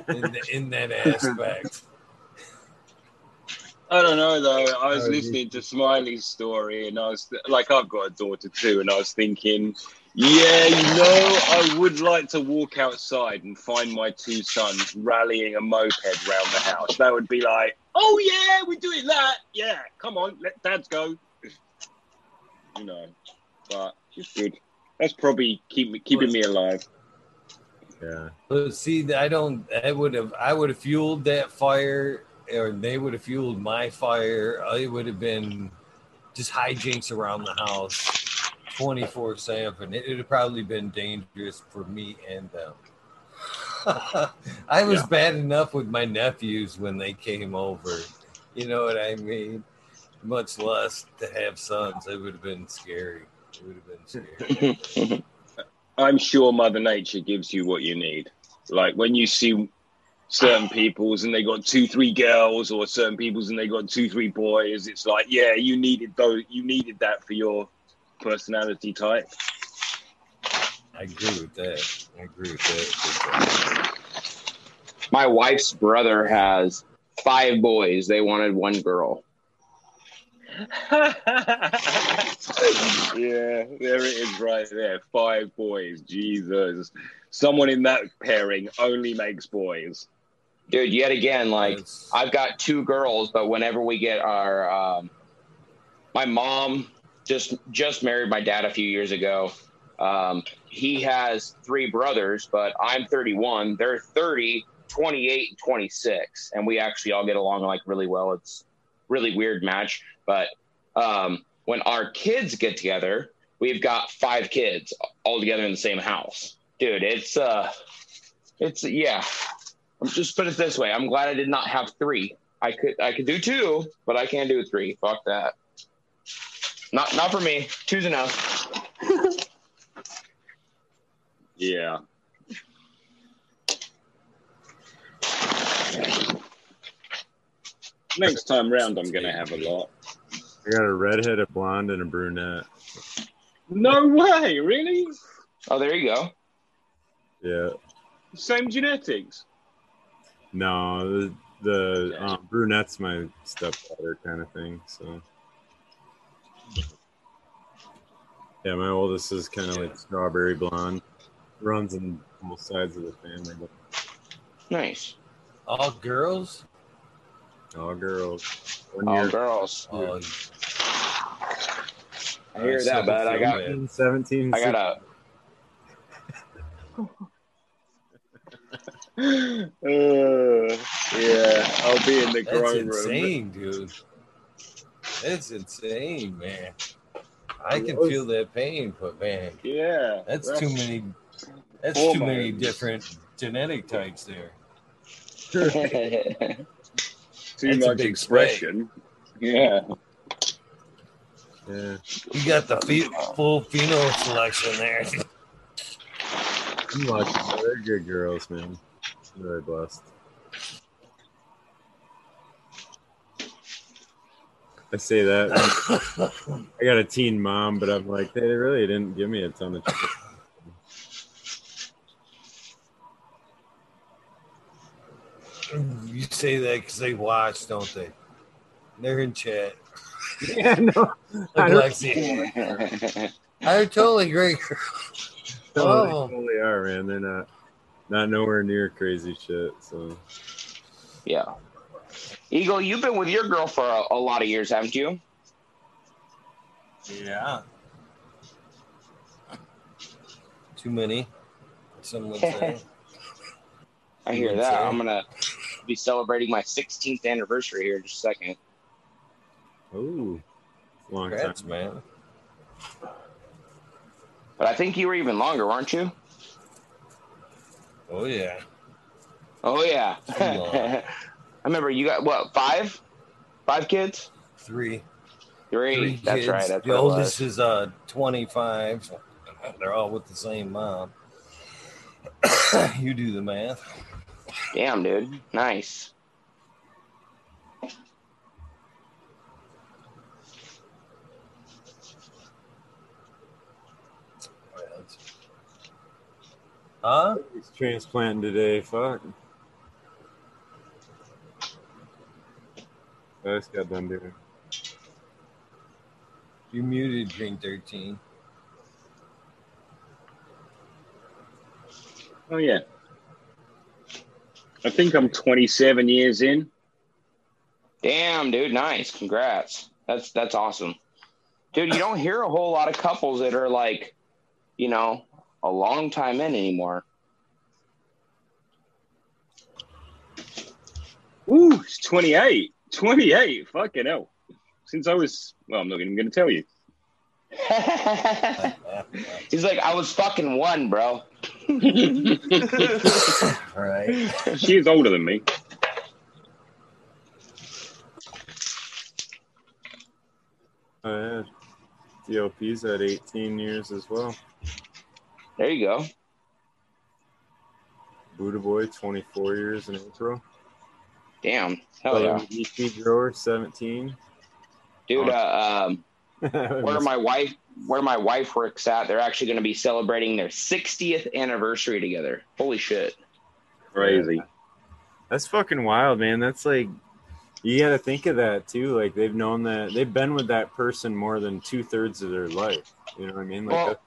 in, in that aspect. I don't know though. I was Oh, you- listening to Smiley's story, and I was like, I've got a daughter too, and I was thinking, yeah, you know, I would like to walk outside and find my two sons rallying a moped round the house. That would be like, oh yeah, we're doing that. Yeah, come on, let dads go. You know, but it's good. That's probably keep me keeping me alive. Yeah. But see, I don't. I would have. I would have fueled that fire, or they would have fueled my fire. Uh, it would have been just hijinks around the house, twenty four seven. It would have probably been dangerous for me and them. I was Yeah. bad enough with my nephews when they came over. You know what I mean? Much less to have sons. It would have been scary. It would have been scary. I'm sure Mother Nature gives you what you need. Like when you see certain people's and they got two, three girls, or certain people's and they got two, three boys, it's like, yeah, you needed those. You needed that for your personality type. I agree with that. I agree with that. My wife's brother has five boys. They wanted one girl. Yeah, there it is, right there. Five boys. Jesus, someone in that pairing only makes boys. Dude, yet again, like It's- I've got two girls, but whenever we get our, um, my mom just just married my dad a few years ago. Um, he has three brothers, but I'm 31. They're 30, 28, and 26, and we actually all get along like really well. It's really weird match, but um, when our kids get together, we've got five kids all together in the same house. Dude, it's uh, it's yeah. I'm just put it this way. I'm glad I did not have three. I could I could do two, but I can't do three. Fuck that. Not not for me. Two's enough. Yeah. Next time round, I'm gonna have a lot. I got a redhead, a blonde, and a brunette. No way, really? Oh, there you go. Yeah. Same genetics. No, the, the um, brunette's my stepdaughter kind of thing. So. Yeah, my oldest is kind of like strawberry blonde. Runs in both sides of the family, but Nice. all girls. All girls. One All year, girls. Oh, I hear that, but I got 17, 17, I got a Uh, yeah, I'll be in the That's grown room. insane, dude. That's insane, man. I can Gross. feel that pain, but man, Yeah, that's, too many. That's too many hormones. different genetic types there. Too That's a much big expression. Yeah. Yeah. You got the fe- full pheno selection there. I'm lucky. They're good girls, man. I'm very blessed. I say that. I got a teen mom, but I'm like, they really didn't give me a ton of. You say that because they watch, don't they? They're in chat. yeah, no. I Like don't- totally agree. No, Oh. they totally are, man. They're not, not nowhere near crazy shit. So yeah. Eagle, you've been with your girl for a, a lot of years, haven't you? Yeah. Too many. Some would say. I hear that. say. I'm gonna be celebrating my 16th anniversary here in just a second. oh, long Congrats, time. man. But I think you were even longer, weren't you? Oh yeah. Oh yeah. I remember you got what five, five kids. Three. Three. Three That's kids. right. That's the oldest is uh 25. They're all with the same mom. you do the math. Damn, dude. Nice. Huh? He's transplanting today. Fuck. I just got done doing. You muted Green 13. Oh yeah. I think I'm 27 years in. Damn, dude. Nice. Congrats. That's that's awesome, dude. You don't hear a whole lot of couples that are like, you know, a long time in anymore. Ooh, it's 28. 28. Fucking hell. Since I was, well, I'm not even going to tell you. He's like, I was fucking one, bro. right. she is older than me. Oh yeah, DLP's at 18 years as well. There you go. Buddha Boy, 24 years in April. Damn. Hell yeah, EP Grower, 17. dude. Uh, um, where my wife where my wife works at, they're actually going to be celebrating their 60th anniversary together. Holy shit. Crazy. That's fucking wild, man. That's like you got to think of that too. Like they've known that they've been with that person more than two thirds of their life. You know what I mean? Like Well,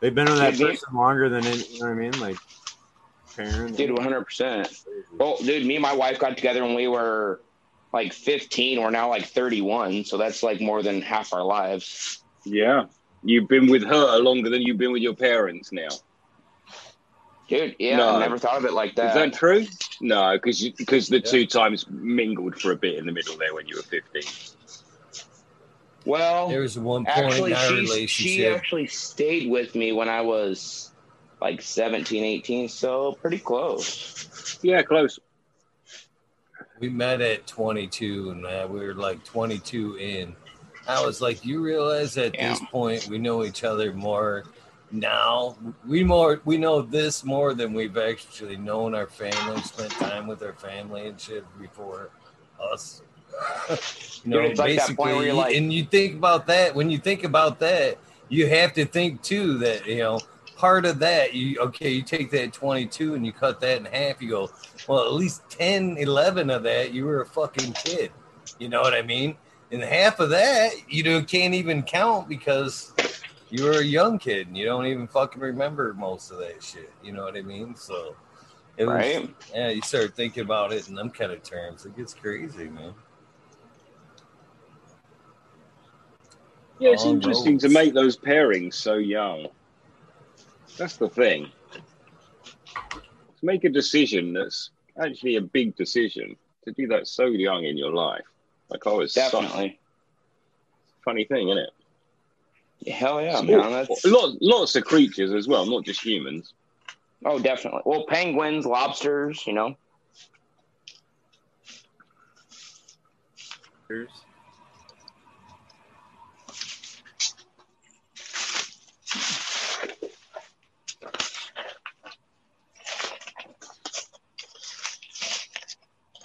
they've been with that dude, they- person longer than any, you know what I mean? Like parents. Dude, 100%. Well, dude, me and my wife got together when we were like 15. We're now like 31. So that's like more than half our lives. Yeah. You've been with her longer than you've been with your parents now. Dude, yeah, No. I never thought of it like that. Is that. that true? No, because because the Yeah. two times mingled for a bit in the middle there when you were 15. well, There was one point actually, in our she, she relationship. actually stayed with me when I was like 17, 18. So pretty close. Yeah, close. We met at 22, and uh, we were like 22 in. I was like, you realize at this point we know each other more now. We more we know this more than we've actually known our family, spent time with our family and shit before us. you know, Dude, like basically, you're like- and you think about that. When you think about that, you have to think too that you know part of that. You okay? You take that 22 and you cut that in half. You go, well, at least 10, 11 of that, you were a fucking kid. You know what I mean? And half of that, you know, can't even count because you were a young kid and you don't even fucking remember most of that shit. You know what I mean? So, it was, Right? yeah, you start thinking about it in them kind of terms. It gets crazy, man. Yeah, it's Long interesting to make those pairings so young. That's the thing. It's make a decision that's actually a big decision to do that so young in your life. Like I was Definitely. a funny thing, isn't it? Hell yeah, Small- man. That's lots, lots of creatures as well, not just humans. oh, definitely. Well, penguins, lobsters, you know.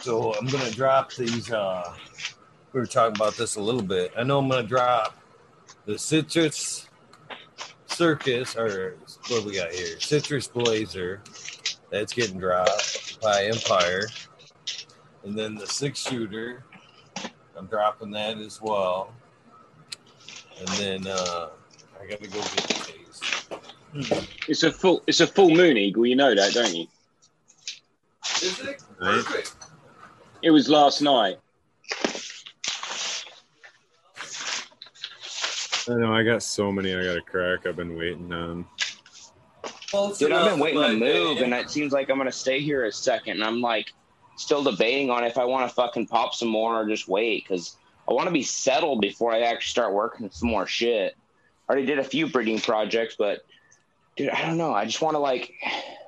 So I'm gonna drop these. Uh, we were talking about this a little bit. I know I'm gonna drop the citrus circus, or what we got here? Citrus blazer. That's getting dropped by Empire, and then the six shooter. I'm dropping that as well. And then uh, I gotta go get these. It's a full, it's a full moon eagle. You know that, don't you? Is it perfect? It was last night. I know I got so many I got to crack. I've been waiting on. Close Dude, I've been waiting to but- move, and it seems like I'm gonna stay here a second. And I'm like, still debating on if I want to fucking pop some more or just wait, because I want to be settled before I actually start working some more shit. I already did a few breeding projects, but dude, I don't know. I just want to like,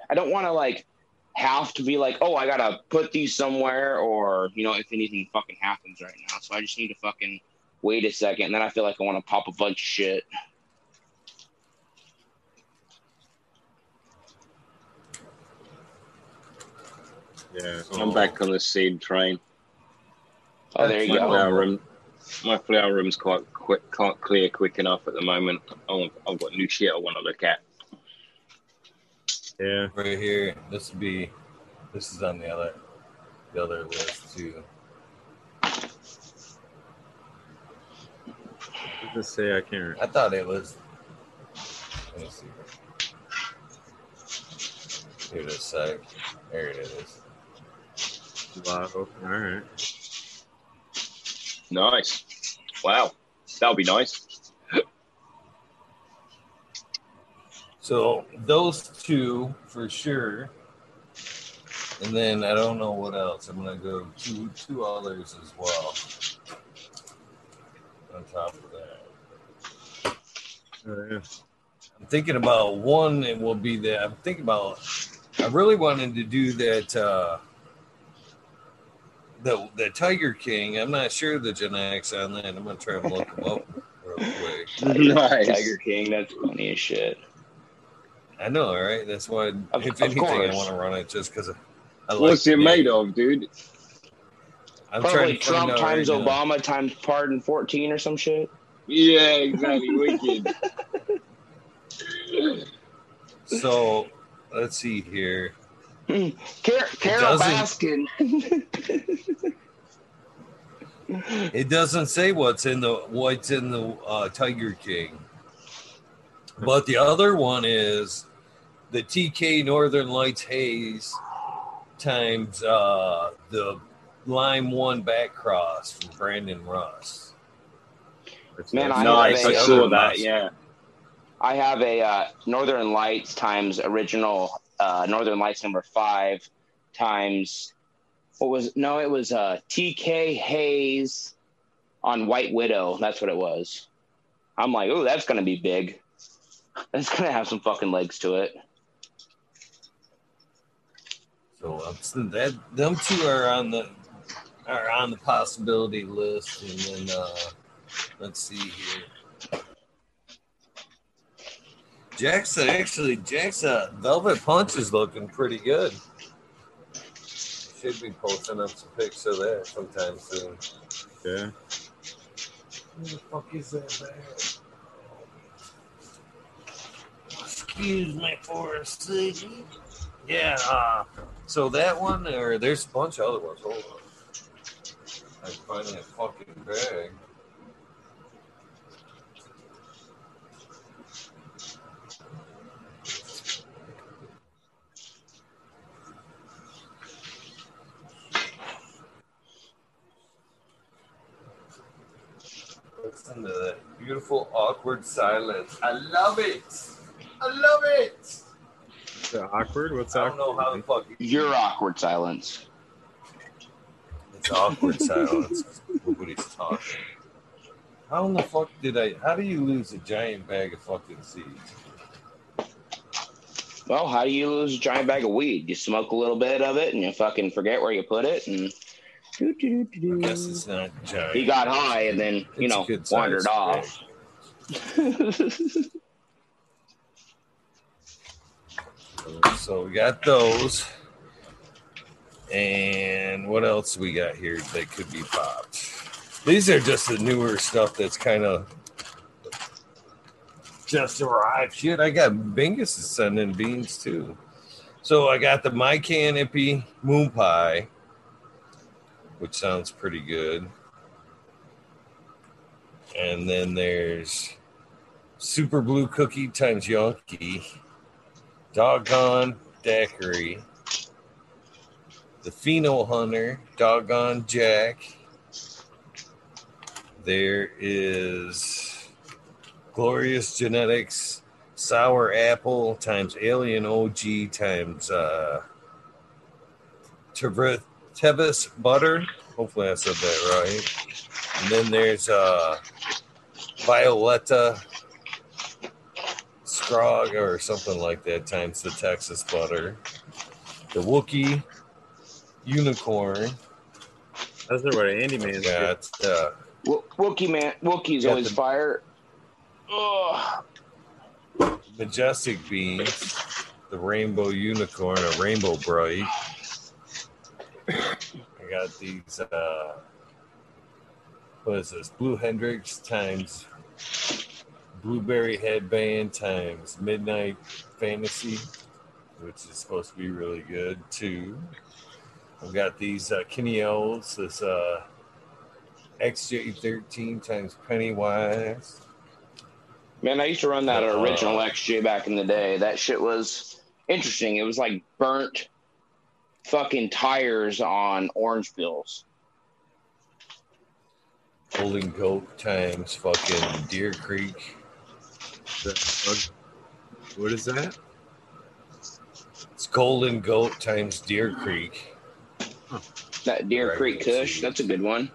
I don't want to like have to be like, oh, I gotta put these somewhere, or you know, if anything fucking happens right now. So I just need to fucking wait a second, and then I feel like I want to pop a bunch of shit. Yeah. I'm oh. back on the seed train. Oh, there you my go. flower room, my flower room's quite quick, can't clear quick enough at the moment. I want, I've got new shit I want to look at. Yeah. right here. This would be. This is on the other, the other list too. What does it say? I can't. I thought it was. Let me see. Give it a sec. There it is. Wow. All right. Nice. Wow. That'll be nice. So those two for sure. And then I don't know what else. I'm gonna go two two others as well. On top of that. Oh, yeah. I'm thinking about one it will be that I'm thinking about I really wanted to do that uh the the Tiger King. I'm not sure the genetics on that. I'm gonna try and look them up real quick. nice. Tiger King, that's funny as shit. I know, all right. That's why Of- if of anything I want to run it just because I like What's it name. made of, dude? I'm Probably trying to Trump times right now. Obama times pardon 14 or some shit. Yeah, exactly. Wicked. So let's see here. Car- Carol doesn't- Baskin. It doesn't say what's in the what's in the uh, Tiger King, but the other one is the TK Northern Lights Haze times uh, the Lime One back cross from Brandon Russ. Man, I nice. have I a- saw that. Yeah. I have a uh, Northern Lights times original uh, Northern Lights number five times what was no, it was uh, TK Haze on White Widow. That's what it was. I'm like, oh, that's gonna be big. That's gonna have some fucking legs to it. So so that them two are on the are on the possibility list, and then uh, let's see here. Jackson actually, Jack's uh, Velvet Punch is looking pretty good. Should be posting up some pics of that sometime soon. Yeah. Who the fuck is that there? Excuse me for a second. Yeah, uh, so that one, or there's a bunch of other ones. Hold on. I can find that fucking bag. Listen to that beautiful, awkward silence. I love it. I love it. Is it awkward? What's I don't know how the awkward? fuck Your awkward silence. it's awkward silence. Nobody's talking. How in the fuck did I? How do you lose a giant bag of fucking seeds? Well, how do you lose a giant bag of weed? You smoke a little bit of it and you fucking forget where you put it and I guess it's not giant. he got high and then, you It's know, a good wandered size off. So we got those. And what else we got here that could be popped? These are just the newer stuff that's kind of just arrived. Shit, I got Bingus is sending beans too. So I got the My Canopy Moon Pie, which sounds pretty good. And then there's Super Blue Cookie times Yonky. Doggone Daiquiri, the Pheno Hunter, Doggone Jack. There is Glorious Genetics, Sour Apple times Alien OG times uh, Tev- Tevis Butter. Hopefully I said that right. And then there's uh, Violetta Scrog or something like that times the Texas butter. The Wookie Unicorn That's what Andy Man's got. got uh, Wo- Wookie man, Wookie's always the- fire. Ugh. Majestic Beans, the Rainbow Unicorn, a Rainbow Bright. I got these uh what is this? Blue Hendrix times Blueberry Headband times Midnight Fantasy, which is supposed to be really good too. I've got these uh Kineos, this uh XJ13 times Pennywise. Man, I used to run that Uh, original XJ back in the day. That shit was interesting. It was like burnt fucking tires on orange bills. Golden Goat times fucking Deer Creek. What is that? It's Golden Goat times Deer Creek. That Deer Right, Creek let's Kush, see. that's a good one.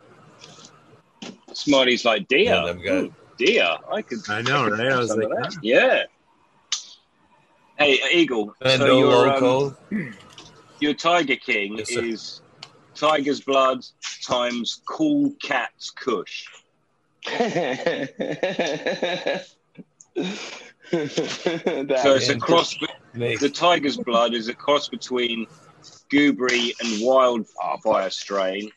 Smarty's like deer. And I've got- Ooh, deer. I could. I know, right? I was like, that. yeah. Hey, Eagle. And so no your, um, loco. your Tiger King Yes, is Tiger's Blood times Cool Cat's Kush. So it's a cross. Nice. The Tiger's Blood is a cross between Gooberry and Wildfire strain,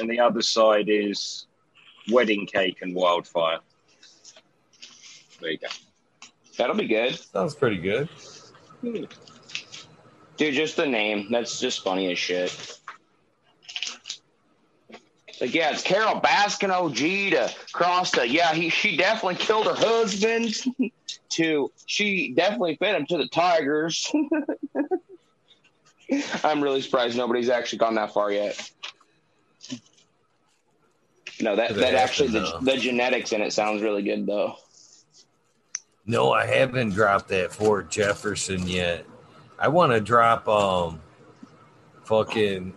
and the other side is Wedding Cake and Wildfire. There you go. That'll be good. Sounds pretty good. Hmm. Dude, just the name. That's just funny as shit. Like, yeah, it's Carole Baskin OG to cross the, yeah, he, she definitely killed her husband to, she definitely fed him to the Tigers. I'm really surprised nobody's actually gone that far yet. No, that, that actually, the, the genetics in it sounds really good, though. No, I haven't dropped that Fort Jefferson yet. I want to drop um fucking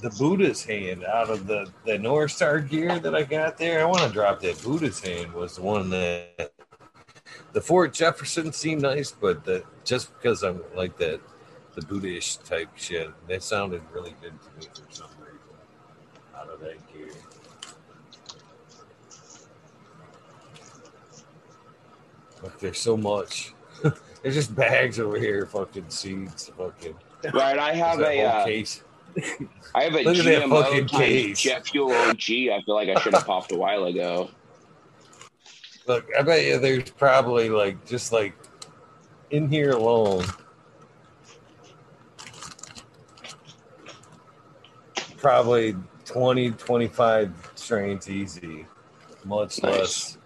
the Buddha's hand out of the the North Star gear that I got there. I want to drop that Buddha's hand was the one that the Fort Jefferson seemed nice, but the, just because I'm like that the Buddhist type shit, that sounded really good to me for some reason out of that gear. Look, there's so much. there's just bags over here, fucking seeds, fucking. Right, I have a, uh, case. I have a Look at that GMO fucking times case. jet fuel OG. I feel like I should have popped a while ago. Look, I bet you there's probably like just like in here alone. Probably 20, 25 strains easy, much Nice. less.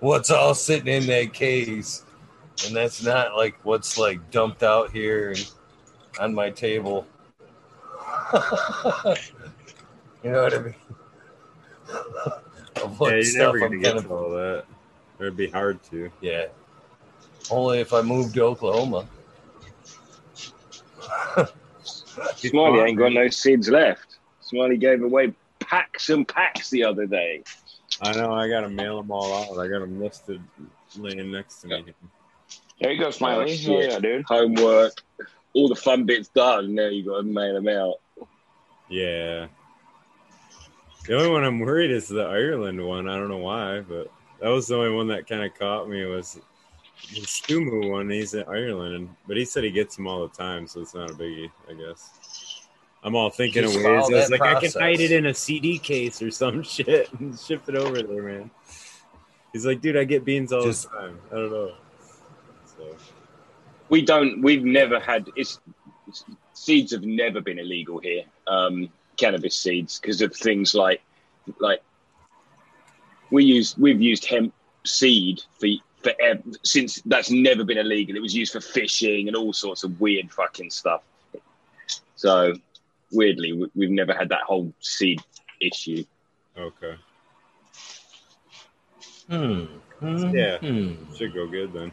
What's all sitting in that case, and that's not like what's like dumped out here and on my table. you know what I mean? Yeah, you're never gonna get gonna- to all that. It'd be hard to. yeah. Only if I moved to Oklahoma. Smiley ain't got no seeds left. Smiley gave away packs and packs the other day. I know. I gotta mail them all out. I got them listed, laying next to me. There you go, Smiley. Oh, Oh, yeah, dude. Homework, all the fun bits done. Now you got to mail them out. Yeah. The only one I'm worried is the Ireland one. I don't know why, but that was the only one that kind of caught me. Was the Stumu one? He's in Ireland, but he said he gets them all the time, so it's not a biggie, I guess. I'm all thinking Just of ways. I was that like, I can hide it in a CD case or some shit and ship it over there, man. He's like, dude, I get beans all Just- the time. I don't know. So We don't. We've never had. It's, it's seeds have never been illegal here. Um, cannabis seeds because of things like like we use we've used hemp seed for forever since that's never been illegal. It was used for fishing and all sorts of weird fucking stuff. So weirdly, we- we've never had that whole seed issue. okay, Hmm. Hmm. Yeah. Hmm. should go good then.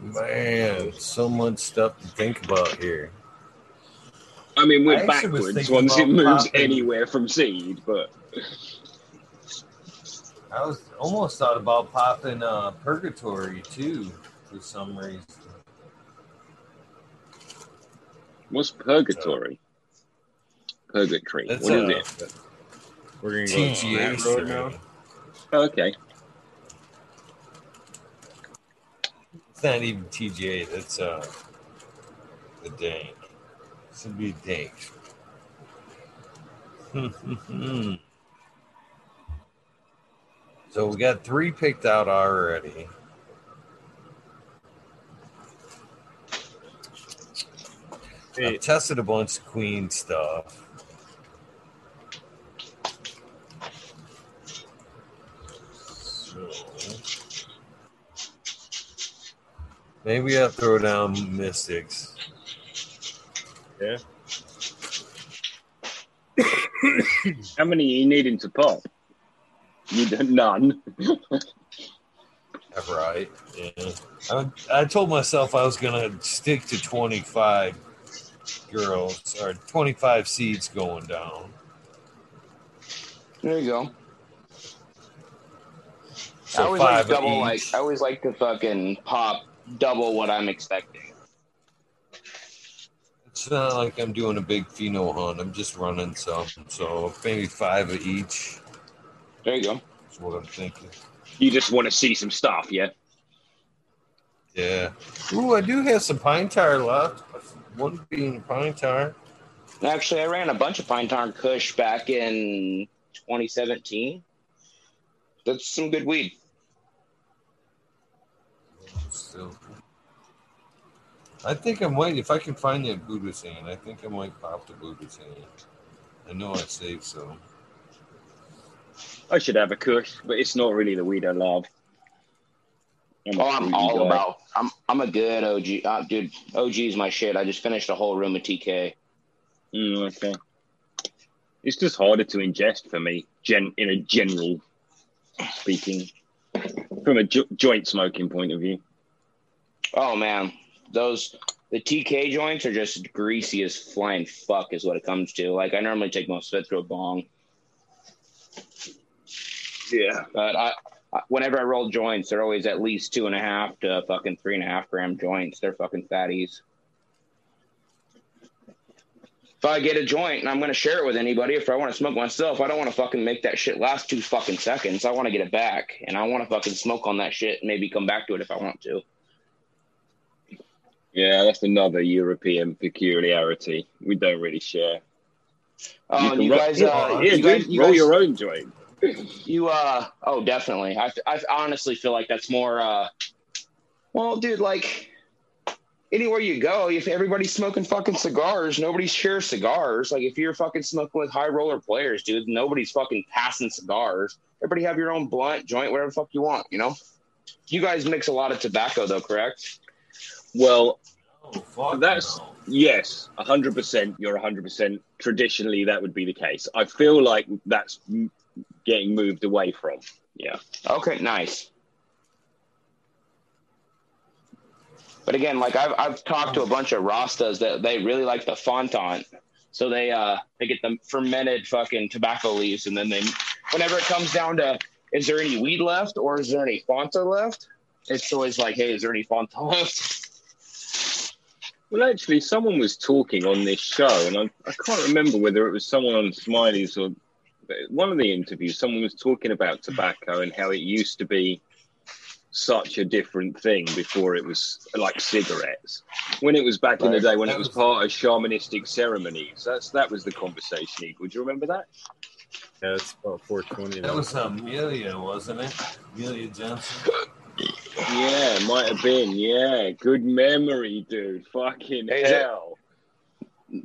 Man, so much stuff to think about here. I mean, we're actually was backwards once it moves popping- anywhere from seed, but I was almost thought about popping uh, Purgatory too for some reason. What's purgatory? Purgatory. That's What is a it? We're gonna go down TGA road now. Oh, okay. It's not even TGA. That's uh the dank. This would be dank. so we got three picked out already. I've tested a bunch of Queen stuff. So maybe I'll throw down Mystics. yeah. How many are you needing to pop? You don't- none. Right. Yeah. I, I told myself I was gonna stick to twenty five girls or twenty five seeds going down. There you go. I So always like five double like. I always like to fucking pop double what I'm expecting. It's not like I'm doing a big pheno hunt. I'm just running some. So maybe five of each There you go. is what I'm thinking. You just want to see some stuff, yeah? Yeah. Ooh, I do have some pine tar left. One being pine tar. Actually, I ran a bunch of Pine Tar Kush back in 2017. That's some good weed. Still. I think I might, if I can find that Buddha's hand, I think I might pop the Buddha's hand. I know I saved some. I should have a kush, but it's not really the weed I love. I'm Oh, I'm all guy. about. I'm I'm a good OG, uh, dude. OG is my shit. I just finished a whole room of TK. Mm, okay. It's just harder to ingest for me, gen in a general speaking, from a jo- joint smoking point of view. Oh man, those the TK joints are just greasy as flying fuck is what it comes to. Like I normally take most of it through a bong, Yeah. but I, I whenever I roll joints, they're always at least two and a half to fucking three and a half gram joints. They're fucking fatties. If I get a joint and I'm gonna share it with anybody, if I want to smoke myself, I don't want to fucking make that shit last two fucking seconds. I want to get it back, and I want to fucking smoke on that shit and maybe come back to it if I want to. Yeah, that's another European peculiarity. We don't really share. Oh, and can you guys, yeah, uh, yeah, you guys, dude, you roll guys, your own joint. You, uh, oh, definitely. I, I honestly feel like that's more, uh, well, dude, like anywhere you go, if everybody's smoking fucking cigars, nobody shares cigars. Like if you're fucking smoking with high roller players, dude, nobody's fucking passing cigars. Everybody have your own blunt, joint, whatever the fuck you want, you know? You guys mix a lot of tobacco though, correct? Well, Oh, fuck That's- no. yes, hundred percent. You're hundred percent. Traditionally, that would be the case. I feel like that's m- getting moved away from. Yeah. Okay. Nice. But again, like I've I've talked to a bunch of Rastas that they really like the fondant, so they uh they get the fermented fucking tobacco leaves, and then they, whenever it comes down to, is there any weed left or is there any Fanta left? It's always like, hey, is there any Fanta left? Well, actually, someone was talking on this show, and I, I can't remember whether it was someone on Smiley's or one of the interviews. Someone was talking about tobacco and how it used to be such a different thing before it was like cigarettes. When it was back in the day, when it was part of shamanistic ceremonies, that's that was the conversation. Eagle, do you remember that? Yeah, it's about 420. That was Amelia, um, wasn't it? Amelia Johnson. Yeah, might have been. Yeah, good memory, dude. Fucking Hey, is it- hell.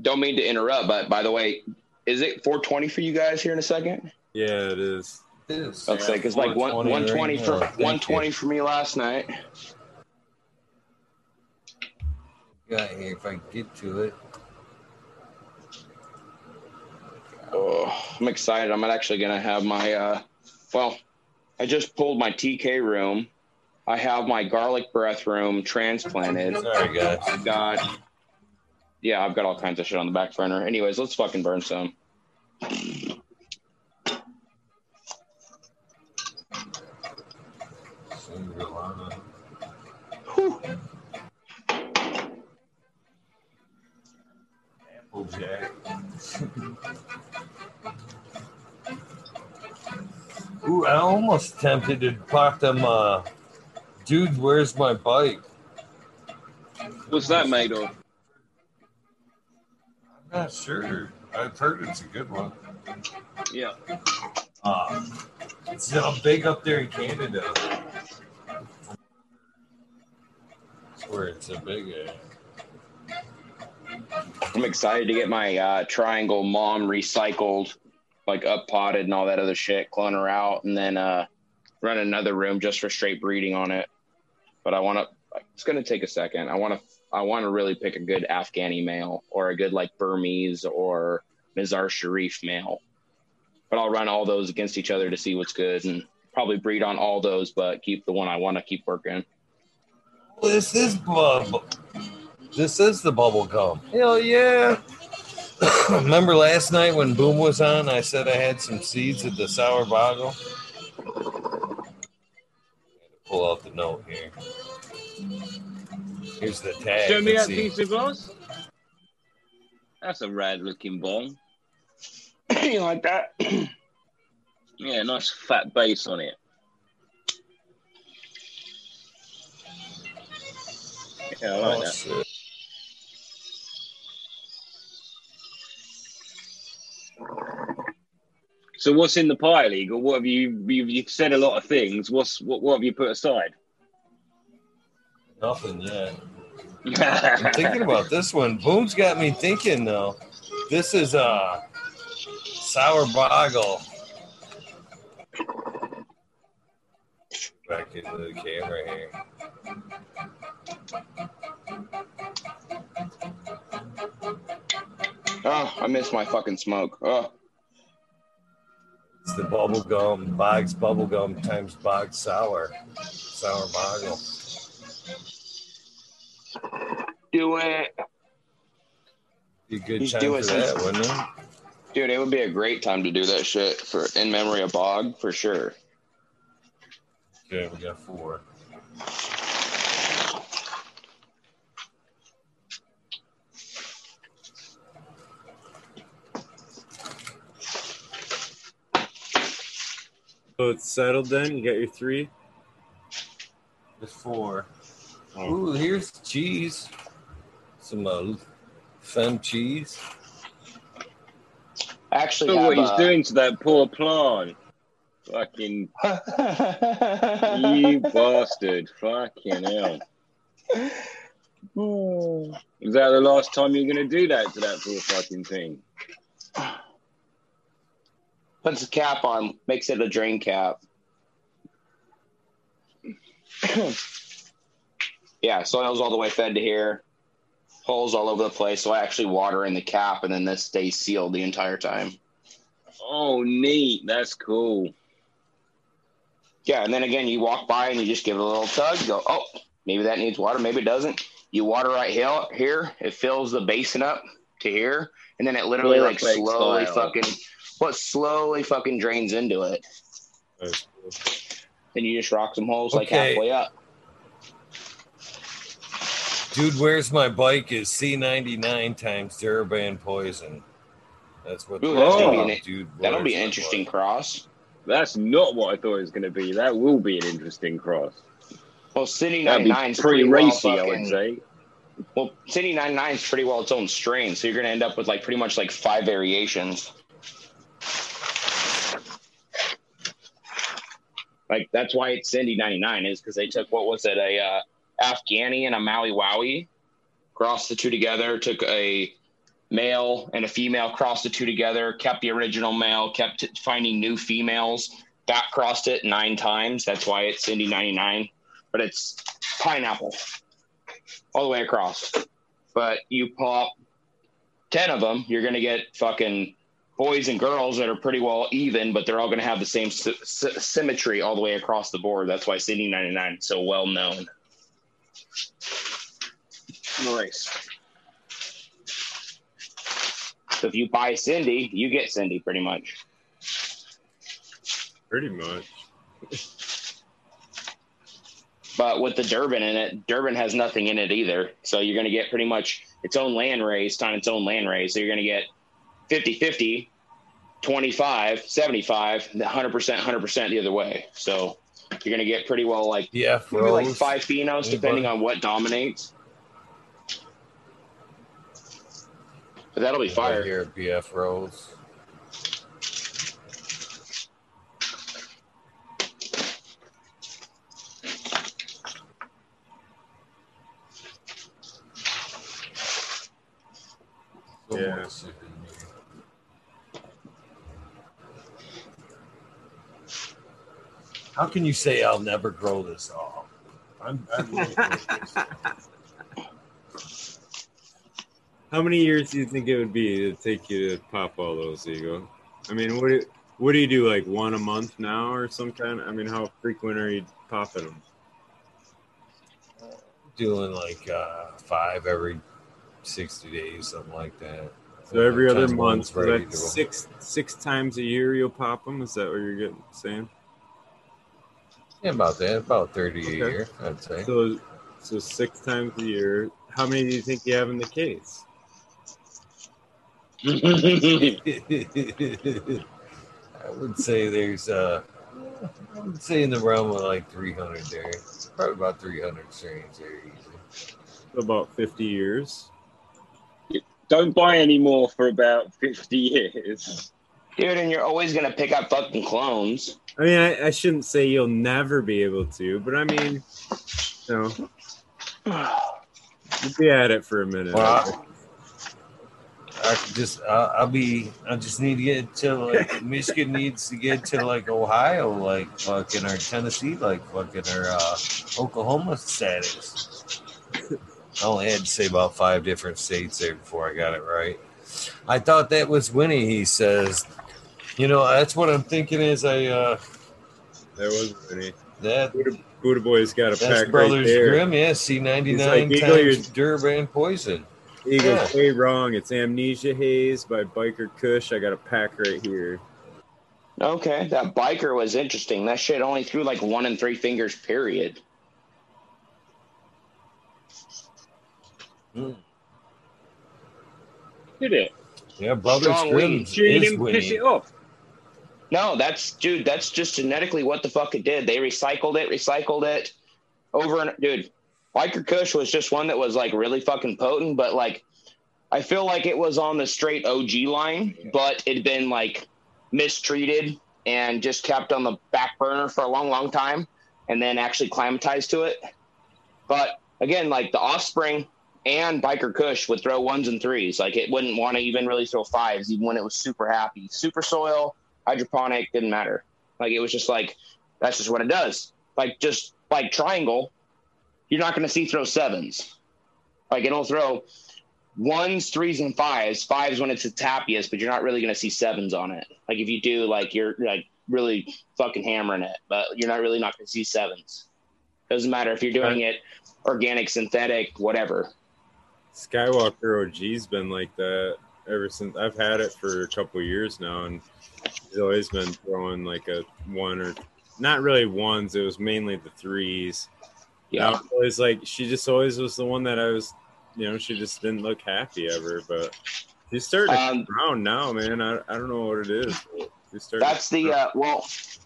Don't mean to interrupt, but by the way, is it 420 for you guys here in a second? Yeah, it is. It is. Let's say it's like one 120 for now. 120 you. for me last night. Got here if I can get to it. Oh, I'm excited. I'm actually gonna have my uh well, I just pulled my TK room. I have my garlic breath room transplanted. Sorry, guys. I've got yeah, I've got all kinds of shit on the back burner. Anyways, let's fucking burn some. Applejack. Ooh, I almost tempted to pop them. Uh, dude, where's my bike? What's that made of? I'm not sure. I've heard it's a good one. Yeah. Uh, it's uh, big up there in Canada. That's where it's a big. Uh, I'm excited to get my uh, triangle mom recycled, like up potted and all that other shit, clone her out, and then uh, run another room just for straight breeding on it. But I want to. It's gonna take a second. I want to. I want to really pick a good Afghani male or a good like Burmese or Mazar Sharif male. But I'll run all those against each other to see what's good and probably breed on all those, but keep the one I want to keep working. This is bub. This is the bubble gum. Hell yeah! Remember last night when Boom was on? I said I had some seeds of the sour boggle. Pull out the note here. Here's the tag. Show me Let's that see. piece of glass. That's a rad looking bong. you like that? Yeah, nice fat base on it. Yeah, I like Oh, that. shit. So what's in the pile, Eagle? What have you you've, you've said a lot of things. What's what what have you put aside? Nothing yet. I'm thinking about this one. Boom's got me thinking though. This is uh sour boggle. Back into the camera here. Oh, I miss my fucking smoke. Oh. It's the bubble gum, Boggs bubble gum times Boggs sour. Sour boggle. Do it. Be a good He's time doing for that, wouldn't it? Dude, it would be a great time to do that shit for in memory of Bog for sure. Okay, we got four. So it's settled then? You got your three? The four. Oh. Ooh, here's cheese. Some uh, femme cheese. Actually Look what he's uh, doing to that poor plant. Fucking you bastard. Fucking hell. Is that the last time you're gonna do that to that poor fucking thing? Puts a cap on, makes it a drain cap. yeah, soil's all the way fed to here. Holes all over the place, so I actually water in the cap, and then this stays sealed the entire time. Oh neat. That's cool. Yeah, and then again, you walk by and you just give it a little tug. You go, oh, maybe that needs water, maybe it doesn't. You water right here, here, it fills the basin up to here, and then it literally like slowly style. fucking, what slowly fucking drains into it. That's cool. Then you just rock some holes like halfway up. Dude, where's my bike? Is C99 times Durban poison. That's what. Ooh, that's gonna be an- dude. That'll be an interesting bike? cross. That's not what I thought it was going to be. That will be an interesting cross. Well, Cindy 99 is pretty pretty well racy, I would say. Well, Cindy 99 is pretty well its own strain, so you're going to end up with like pretty much like five variations. Like that's why it's Cindy 99 is because they took what was it a uh, Afghani and a Maui Wowie, crossed the two together, took a male and a female, crossed the two together, kept the original male, kept finding new females, back crossed it nine times. That's why it's Cindy 99, but it's pineapple all the way across. But you pop 10 of them, you're going to get fucking boys and girls that are pretty well even, but they're all going to have the same sy- sy- symmetry all the way across the board. That's why Cindy 99 is so well known. Nice. So if you buy Cindy, you get Cindy pretty much. Pretty much. But with the Durban in it, Durban has nothing in it either. So you're going to get pretty much its own land race on its own land race. So you're going to get 50 50, 25, 75, 100%, 100% the other way. So you're going to get pretty well like Yeah, maybe like five phenos, depending on what dominates. But that'll be Right fire. here at BF Rose. Yeah. much shit in here. How can you say I'll never grow this off? I'm, I'm really focused. How many years do you think it would be to take you to pop all those, Eagle? I mean, what do you, what do you do? Like one a month now, or some kind? I mean, how frequent are you popping them? doing like uh, five every 60 days, something like that. So every other month, so that's six six times a year you'll pop them. Is that what you're getting saying? Yeah, about that. About 30 Okay. a year, I'd say. So so six times a year. How many do you think you have in the case? I would say there's, uh, I would say in the realm of like 300 there. Probably about 300 strains there easy. About fifty years. Don't buy any more for about 50 years. Dude, and you're always going to pick up fucking clones. I mean, I, I shouldn't say you'll never be able to, but I mean, you know, you'll be at it for a minute. Well, I could just, uh, I'll be, I just need to get to like, Michigan needs to get to like Ohio, like fucking, or Tennessee, like fucking, or uh, Oklahoma status. I only had to say about five different states there before I got it right. I thought that was Winnie, he says. You know, that's what I'm thinking is I, uh, That was Winnie. that, Buddha, Buddha Boy's got a that's pack right Brothers there. Grimm, yeah, C99 like, times Durban Poison. Eagles Yeah. way wrong. It's Amnesia Haze by Biker Kush. I got a pack right here. Okay, that biker was interesting. That shit only threw like one and three fingers, period. Mm. Did it? Yeah, Brothers Strong weed. is Sure you didn't piss it off? No, that's dude. That's just genetically what the fuck it did. They recycled it, recycled it over and dude. Biker Kush was just one that was like really fucking potent, but like I feel like it was on the straight OG line, but it'd been like mistreated and just kept on the back burner for a long, long time, and then actually climatized to it. But again, like the offspring and Biker Kush would throw ones and threes. Like it wouldn't want to even really throw fives, even when it was super happy. Super soil, hydroponic, didn't matter. Like it was just like that's just what it does. Like just like triangle, you're not going to see throw sevens. Like it'll throw ones, threes, and fives. Fives when it's its happiest, but you're not really going to see sevens on it. Like if you do, like you're like really fucking hammering it, but you're not really not going to see sevens. Doesn't matter if you're doing it organic, synthetic, whatever. Skywalker OG's been like that ever since I've had it for a couple years now, and he's always been throwing like a one or not really ones. It was mainly the threes. Yeah. Yeah, always like she just always was the one that I was, you know, she just didn't look happy ever. But she's starting to Um, come around now, man. I, I don't know what it is. She's That's the uh, well.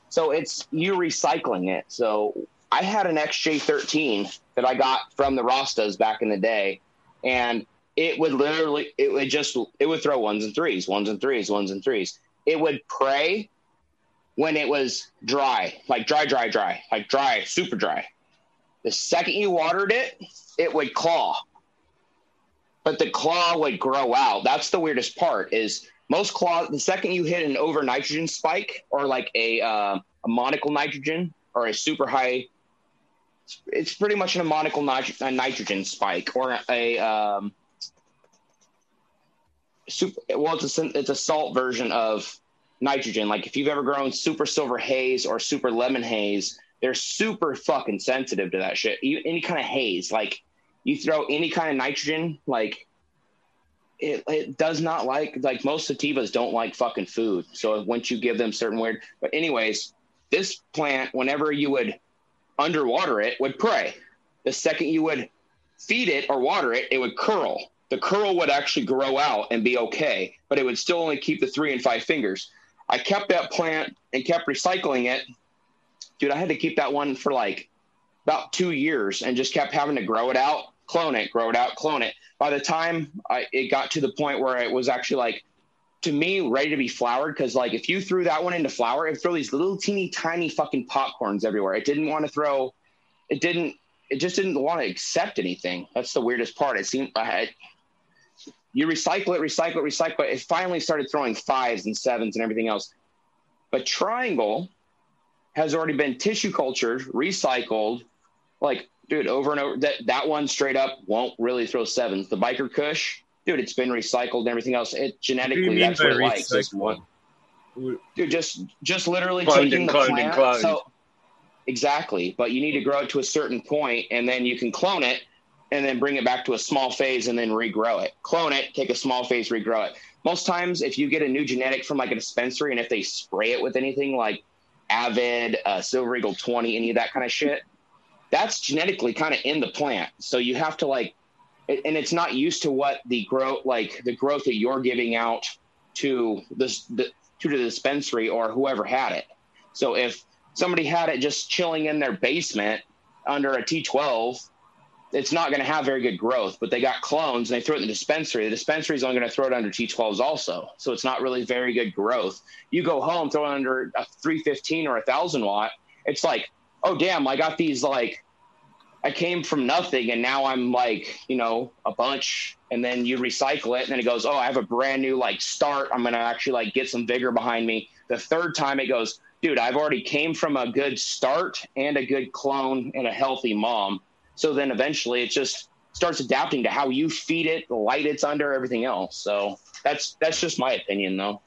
So it's you recycling it. So I had an XJ13 that I got from the Rastas back in the day, and it would literally it would just it would throw ones and threes, ones and threes, ones and threes. It would pray when it was dry, like dry, dry, dry, like dry, super dry. The second you watered it, it would claw. But the claw would grow out. That's the weirdest part is most claw the second you hit an over nitrogen spike or like a uh, ammoniacal nitrogen or a super high it's pretty much an ammonical nit- a nitrogen spike or a um, super well it's a it's a salt version of nitrogen like if you've ever grown super silver haze or super lemon haze they're super fucking sensitive to that shit any kind of haze like you throw any kind of nitrogen like it, it does not like like most sativas don't like fucking food. So once you give them certain weird, but anyways, this plant whenever you would underwater it would pray. The second you would feed it or water it, it would curl. The curl would actually grow out and be okay, but it would still only keep the three and five fingers. I kept that plant and kept recycling it. Dude, I had to keep that one for like about two years and just kept having to grow it out, clone it, grow it out, clone it. By the time I, it got to the point where it was actually like, to me, ready to be flowered, because like if you threw that one into flower, it throw these little teeny tiny fucking popcorns everywhere. It didn't want to throw, it didn't, it just didn't want to accept anything. That's the weirdest part. It seemed I had, you recycle it, recycle it, recycle it. It finally started throwing fives and sevens and everything else. But triangle has already been tissue cultured, recycled, like dude, over and over. That that one straight up won't really throw sevens. The biker Kush, dude, it's been recycled and everything else. It What do you genetically that's what it likes. One- Dude, just just literally Cloned taking the cloned plant. So exactly, but you need to grow it to a certain point, and then you can clone it, and then bring it back to a small phase, and then regrow it. Clone it, take a small phase, regrow it. Most times, if you get a new genetic from like a dispensary, and if they spray it with anything like Avid, uh, Silver Eagle 20, any of that kind of shit, that's genetically kind of in the plant. So you have to like, it- and it's not used to what the growth, like the growth that you're giving out to this, the, to the dispensary or whoever had it. So if somebody had it just chilling in their basement under a T12, it's not going to have very good growth. But they got clones and they threw it in the dispensary. The dispensary is only going to throw it under T12s also. So it's not really very good growth. You go home, throw it under a 315 or a 1000 watt. It's like, oh, damn, I got these like, I came from nothing and now I'm like, you know, a bunch. And then you recycle it and then it goes, oh, I have a brand new like start. I'm going to actually like get some vigor behind me. The third time it goes, dude, I've already came from a good start and a good clone and a healthy mom. So then eventually it just starts adapting to how you feed it, the light it's under, everything else. So that's that's just my opinion though.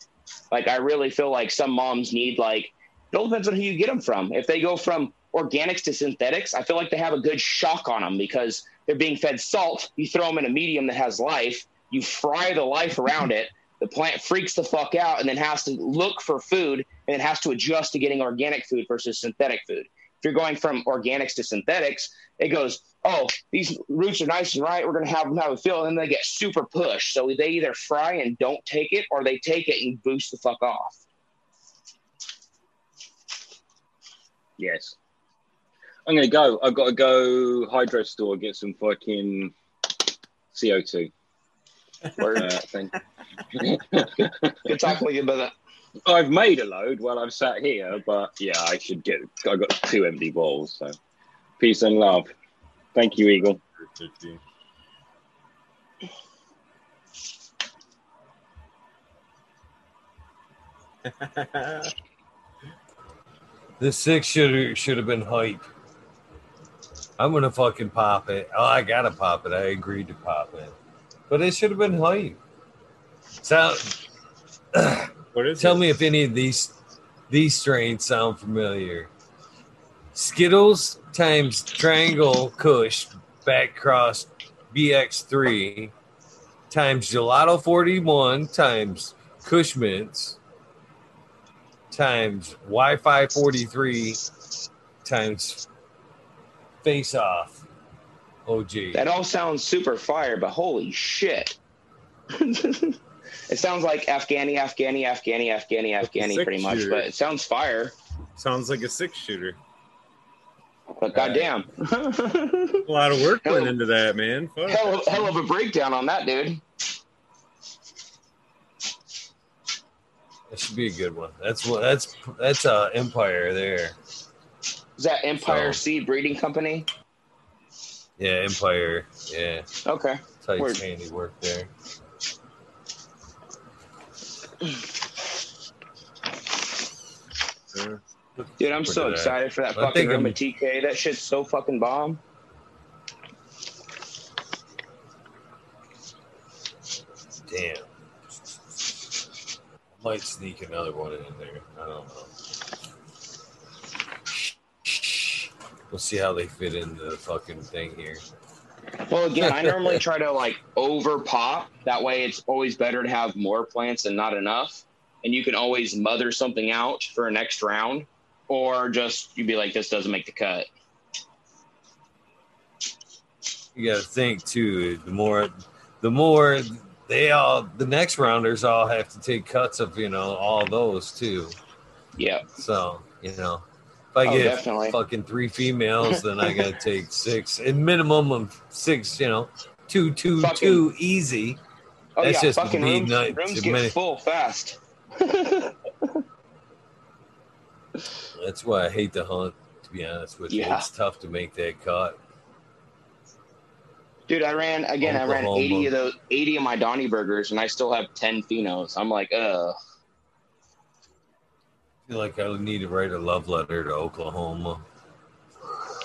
Like I really feel like some moms need like it all depends on who you get them from. If they go from organics to synthetics, I feel like they have a good shock on them because they're being fed salt. You throw them in a medium that has life, you fry the life around it. The plant freaks the fuck out and then has to look for food and it has to adjust to getting organic food versus synthetic food. If you're going from organics to synthetics, it goes, oh, these roots are nice and right. We're going to have them have a feel. And then they get super pushed. So they either fry and don't take it or they take it and boost the fuck off. Yes. I'm gonna go. I've got to go hydro store get some fucking CO2. Word. Uh, thank Good talking with you that. I've made a load while I've sat here, but yeah, I should get. I got two empty balls. So, peace and love. Thank you, Eagle. 50. This six should should have been hype. I'm gonna fucking pop it. Oh, I gotta pop it. I agreed to pop it, but it should have been hype. So, what is tell it? me if any of these these strains sound familiar. Skittles times Triangle Kush back cross BX3 times Gelato 41 times Kush Mints times Wi Fi 43 times Face Off OG. That all sounds super fire, but holy shit. it sounds like Afghani, Afghani, Afghani, Afghani, Afghani, pretty much, shooter. but it sounds fire. Sounds like a six shooter. But goddamn. A lot of work went into that, man. Fuck. hell, of, hell of a breakdown on that, dude. That should be a good one. That's what that's that's uh Empire there. Is that Empire So- Seed Breeding Company? Yeah, Empire. Yeah. Okay. Tight handiwork there. Dude, I'm so excited for that I fucking room of TK. That shit's so fucking bomb. Damn. Might sneak another one in there. I don't know. We'll see how they fit in the fucking thing here. Well, again, I normally try to like over pop. That way, it's always better to have more plants than not enough. And you can always mother something out for a next round, or just you'd be like, this doesn't make the cut. You got to think too. The more, the more they all, the next rounders all have to take cuts of you know all those too. Yeah. So you know, if I Oh, get definitely. fucking three females, then I got to take six, a minimum of six. You know, two, two, Fucking- two, easy. Oh That's yeah, just fucking rooms, rooms get full fast. That's why I hate to hunt. To be honest with you, it's tough to make that cut. Dude, I ran again. I ran eighty of those, eighty of my Donny burgers, and I still have ten phenos. I'm like, uh, I feel like I would need to write a love letter to Oklahoma.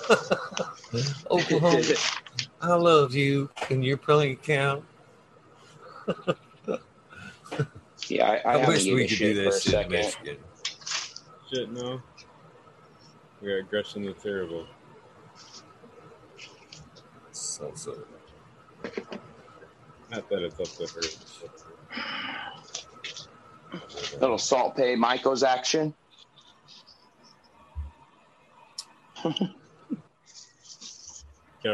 Oklahoma, I love you and your bank account. yeah, I, I, I, wish we could do for a that shit in second. Michigan. Shit, no. We got Gretchen the Terrible. So, so. Not that it's up to her. Little salt pay Michael's action. Gotta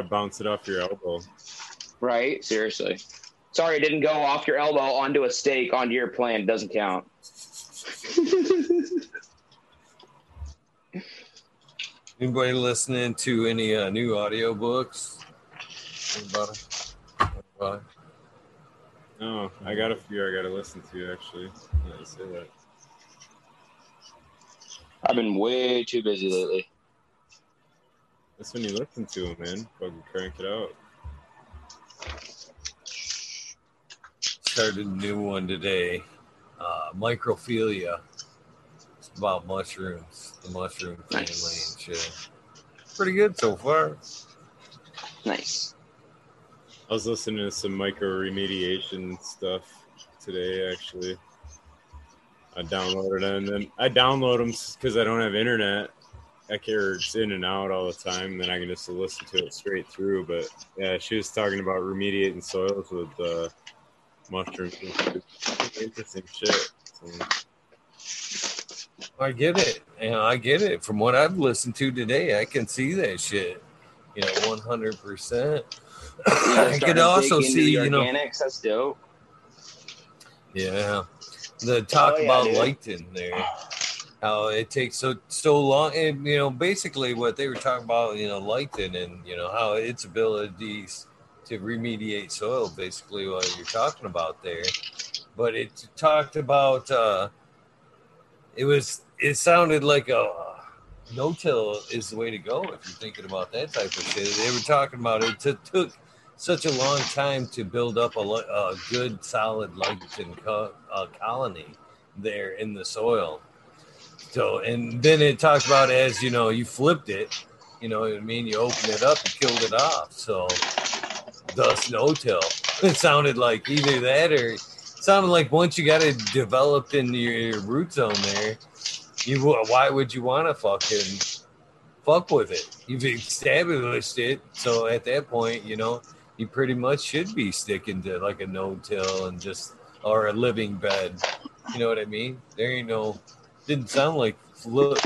bounce it off your elbow. Right? Seriously. Sorry, it didn't go off your elbow onto a stake onto your plan. It doesn't count. Anybody listening to any uh, new audiobooks? Anybody? Anybody? No, I got a few I gotta listen to actually. Now you say that. I've been way too busy lately. That's when you listen to them, man. Fucking crank it out. Started a new one today. Uh, Mycophilia. It's about mushrooms, the mushroom family Nice. and shit. Pretty good so far. Nice. I was listening to some mycoremediation stuff today, actually. I downloaded and then I download them because I don't have internet. I care it's in and out all the time, and then I can just listen to it straight through. But yeah, she was talking about remediating soils with uh, mushrooms. Interesting shit. So, I get it. You know, I get it. From what I've listened to today, I can see that shit. You know, one hundred percent. I could also see, you know, organics. That's dope. yeah, the talk Oh, yeah, about dude. lichen there. How it takes so so long, and you know, basically what they were talking about, you know, lichen, and you know how its abilities to remediate soil, basically what you're talking about there. But it talked about uh it was it sounded like a no till is the way to go if you're thinking about that type of shit. They were talking about it t- took such a long time to build up a, a good solid lichen co- uh, colony there in the soil. So and then it talks about as you know you flipped it, you know what I mean. You opened it up and killed it off. So thus no till. It sounded like either that or sounded like once you got it developed in your, your root zone there, you why would you want to fucking fuck with it. You've established it. So at that point, you know, you pretty much should be sticking to like a no-till and just or a living bed. You know what I mean? There ain't no didn't sound like look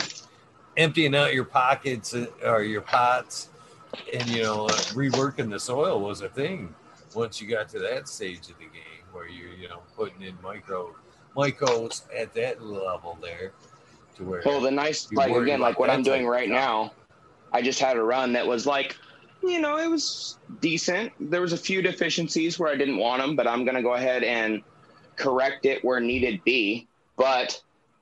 emptying out your pockets uh, or your pots and you know reworking the soil was a thing once you got to that stage of the game where you're you know putting in micro micros at that level there to where Well, the nice, like again, like what I'm doing right now. I just had a run that was like, you know, it was decent. There was a few deficiencies where I didn't want them, but I'm gonna go ahead and correct it where needed be. But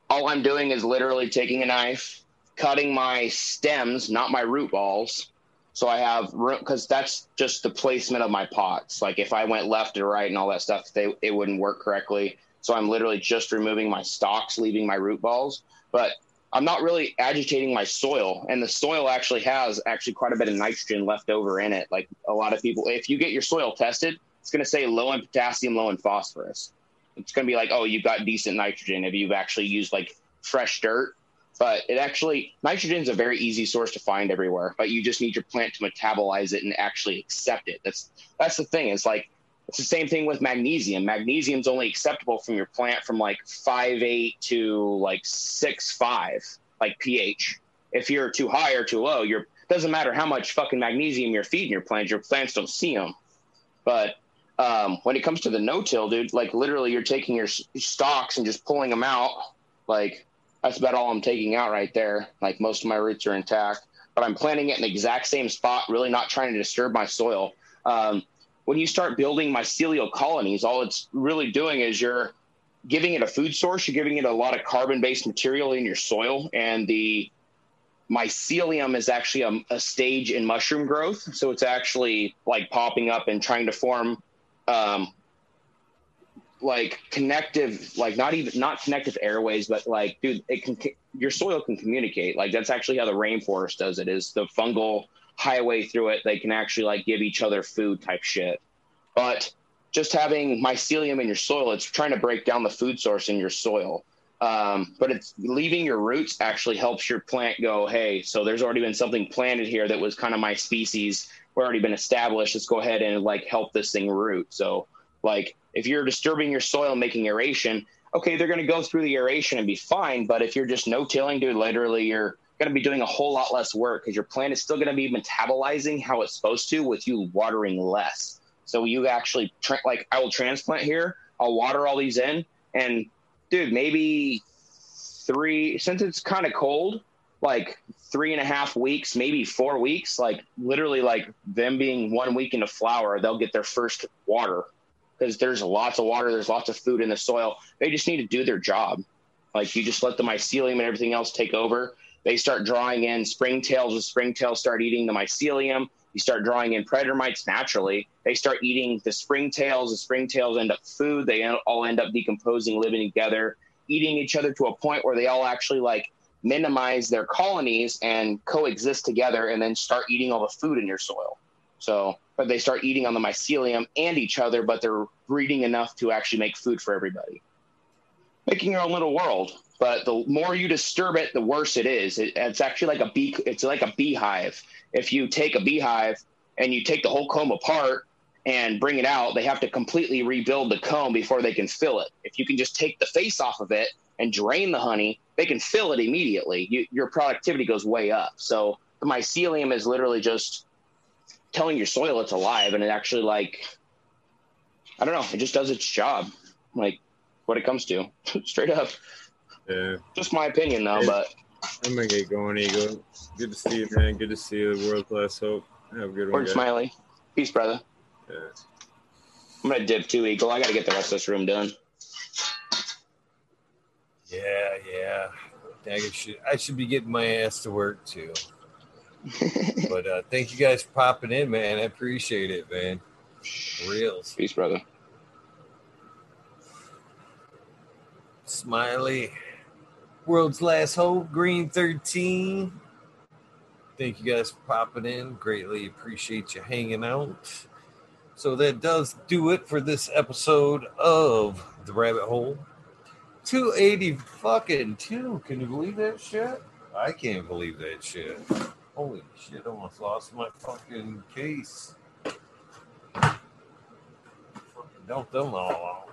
all I'm doing is literally taking a knife, cutting my stems, not my root balls. So I have room because that's just the placement of my pots. Like if I went left or right and all that stuff, they it wouldn't work correctly. So I'm literally just removing my stalks, leaving my root balls. But I'm not really agitating my soil, and the soil actually has actually quite a bit of nitrogen left over in it. Like a lot of people, if you get your soil tested, it's going to say low in potassium, low in phosphorus. It's going to be like, oh, you've got decent nitrogen if you've actually used like fresh dirt. But it actually nitrogen is a very easy source to find everywhere. But you just need your plant to metabolize it and actually accept it. That's that's the thing. It's like it's the same thing with magnesium. Magnesium's only acceptable from your plant from like five eight to like six five, like pH. If you're too high or too low, you're doesn't matter how much fucking magnesium you're feeding your plants. Your plants don't see them. But um, when it comes to the no-till, dude, like literally, you're taking your stalks and just pulling them out. Like that's about all I'm taking out right there. Like most of my roots are intact, but I'm planting it in the exact same spot. Really not trying to disturb my soil. Um, when you start building mycelial colonies, all it's really doing is you're giving it a food source. You're giving it a lot of carbon-based material in your soil, and the mycelium is actually a, a stage in mushroom growth. So it's actually like popping up and trying to form, um, like connective, like not even not connective airways, but like, dude, it can your soil can communicate. Like that's actually how the rainforest does it. Is the fungal highway through it. They can actually like give each other food type shit. But just having mycelium in your soil, it's trying to break down the food source in your soil. Um, but it's leaving your roots actually helps your plant go, hey, so there's already been something planted here that was kind of my species. We're already been established. Let's go ahead and like help this thing root. So like if you're disturbing your soil, making aeration, okay, they're going to go through the aeration and be fine. But if you're just no tilling, dude, literally you're going to be doing a whole lot less work because your plant is still going to be metabolizing how it's supposed to with you watering less. So you actually tra- like I will transplant here. I'll water all these in, and dude, maybe three since it's kind of cold, like three and a half weeks, maybe four weeks. Like literally, like them being one week into flower, they'll get their first water because there's lots of water, there's lots of food in the soil. They just need to do their job. Like you just let the mycelium and everything else take over. They start drawing in springtails. The springtails start eating the mycelium. You start drawing in predator mites naturally. They start eating the springtails. The springtails end up food. They all end up decomposing, living together, eating each other to a point where they all actually like minimize their colonies and coexist together and then start eating all the food in your soil. So, but they start eating on the mycelium and each other, but they're breeding enough to actually make food for everybody. Making your own little world. But the more you disturb it, the worse it is. It, it's actually like a bee. It's like a beehive. If you take a beehive and you take the whole comb apart and bring it out, they have to completely rebuild the comb before they can fill it. If you can just take the face off of it and drain the honey, they can fill it immediately. You, your productivity goes way up. So the mycelium is literally just telling your soil it's alive, and it actually like I don't know, it just does its job, like what it comes to, straight up. Yeah, Just my opinion though, but I'm gonna get going, Eagle. Good to see you, man. Good to see you. The world's last hope. Have a good one. word guys. smiley, peace, brother. Yeah. I'm gonna dip too, Eagle. I gotta get the rest of this room done. Yeah, yeah. I should I should be getting my ass to work too. But uh, thank you guys for popping in, man. I appreciate it, man. Reals. Peace, brother. Smiley. World's Last Hope, Green 13. Thank you guys for popping in. Greatly appreciate you hanging out. So that does do it for this episode of The Rabbit Hole. 280 fucking two. Can you believe that shit? I can't believe that shit. Holy shit, almost lost my fucking case. Dump them all out.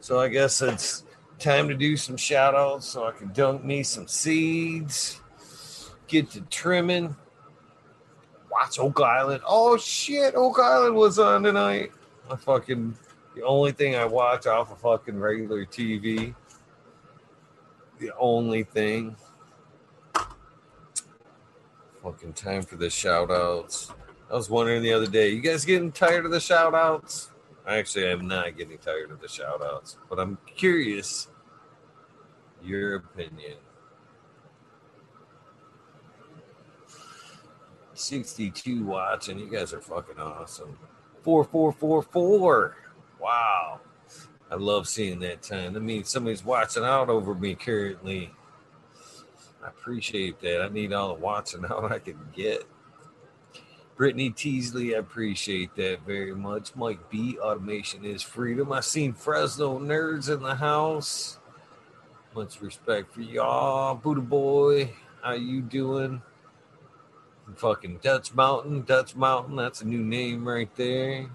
So I guess it's time to do some shout outs so I can dunk me some seeds, get to trimming, watch Oak Island. Oh shit, Oak Island was on tonight. I fucking the only thing I watch off of fucking regular TV. The only thing. Fucking time for the shout outs. I was wondering the other day, you guys getting tired of the shout outs? Actually, I'm not getting tired of the shout outs, but I'm curious your opinion. 62 watts, and you guys are fucking awesome. 4444. Wow. I love seeing that time. That means somebody's watching out over me currently. I appreciate that. I need all the watching out I can get. Brittany Teasley, I appreciate that very much. Mike B, automation is freedom. I seen Fresno nerds in the house. Much respect for y'all. Buddha boy, how you doing? Fucking Dutch Mountain, Dutch Mountain, that's a new name right there.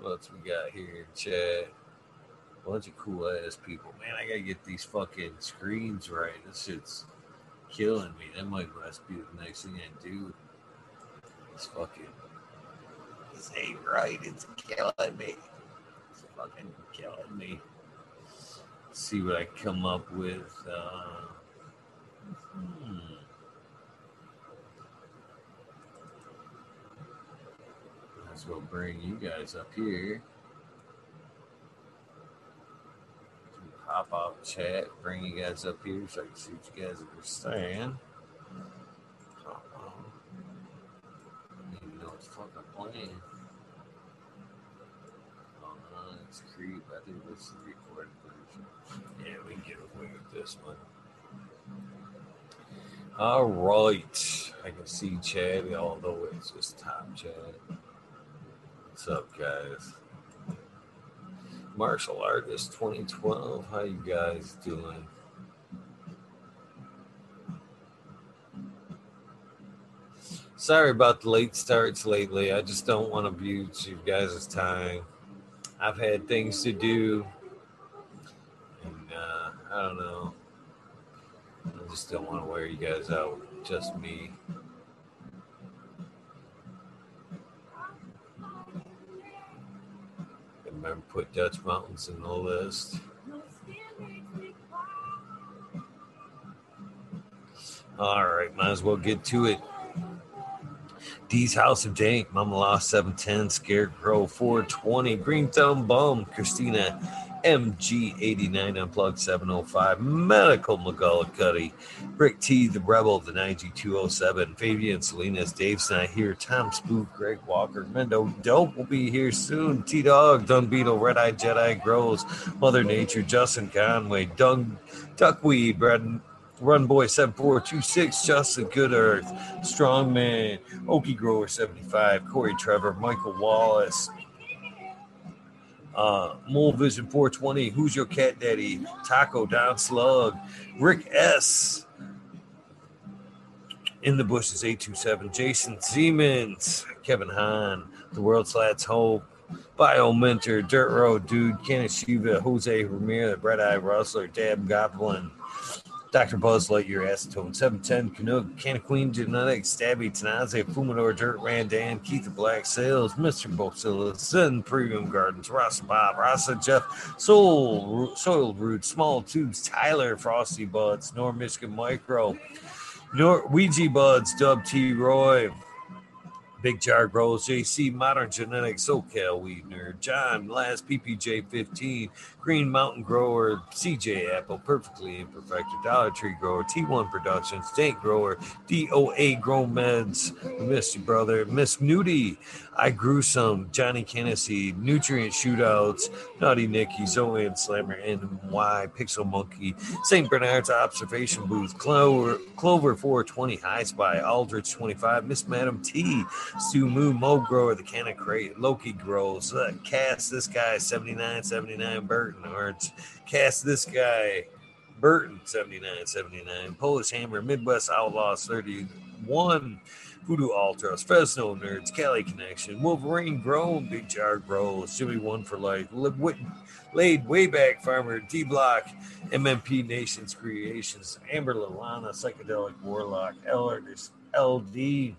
What else we got here in chat? Bunch of cool ass people. Man, I gotta get these fucking screens right. This shit's killing me. That might be the next thing I do. It's fucking. This ain't right. It's killing me. It's fucking killing me. Let's see what I come up with. Uh, hmm. Might as well bring you guys up here. Pop off chat, bring you guys up here so I can see what you guys are saying. Uh-oh. I don't even know what's fucking playing. Oh no, it's creep. I think this is the recorded version. Yeah, we can get away with this one. All right. I can see Chad, although it's just top Chad. What's up, guys? Martial Artist 2012. How you guys doing? Sorry about the late starts lately. I just don't want to abuse you guys' time. I've had things to do, and uh, I don't know. I just don't want to wear you guys out. Just me. Remember, put Dutch Mountains in the list. All right, might as well get to it. D's House of Dank, Mama Lost 710, Scarecrow 420, Green Thumb Bum, Christina MG89 Unplugged 705, Medical McGullicuddy, Rick T, The Rebel, the 9G207, Fabian Salinas, Dave's not here, Tom Spook, Greg Walker, Mendo Dope will be here soon, T Dog, Dung Beetle, Red Eye Jedi Grows, Mother Nature, Justin Conway, Dung Duckweed, Brad Run Boy 7426, Justin Good Earth, Strongman, Okie Grower 75, Corey Trevor, Michael Wallace, uh, Mole Vision 420, Who's Your Cat Daddy, Taco Down Slug, Rick S. In the Bushes 827, Jason Siemens, Kevin Hahn, The World's Last Hope, Bio Mentor, Dirt Road Dude, Kenneth Shiva, Jose Ramirez, Red Eye Rustler, Dab Goblin, Dr. Buzz Lightyear, Acetone, 710, Canuck, Can Queen Genetics, Stabby, Tanaze, Fumador, Dirt Randan, Keith the Black Sales, Mr. Bocilla, Zen Premium Gardens, Rasa Bob, Rasa Jeff, Soul, Soiled Roots, Small Tubes, Tyler, Frosty Buds, North Michigan Micro, Nor Ouija Buds, Dub T. Roy, Big Jar Grows, JC, Modern Genetics, SoCal Weed Nerd, John, Last PPJ 15, Green Mountain Grower, CJ Apple, Perfectly Imperfected, Dollar Tree Grower, T1 Productions, Dank Grower, DOA Grow Meds, Misty Brother, Miss Nudie, I Grew Some, Johnny Kennedy, Nutrient Shootouts, Naughty Nicky, Zoe and Slammer, NY, Pixel Monkey, St. Bernard's Observation Booth, Clover, Clover 420, High Spy, Aldrich 25, Miss Madam T, Stu Moo, Mo Grower, The Canna Crate, Loki Grows, uh, Cast This Guy, 7979 Burton, or it's Cast This Guy, Burton 79 79, Polish Hammer, Midwest Outlaws 31, Voodoo Ultras, Fresno Nerds, Cali Connection, Wolverine Grown, Big Jar Grows, Jimmy One for Life, Laid Wayback Farmer, D Block, MMP Nations Creations, Amber Lalana, Psychedelic Warlock, LD,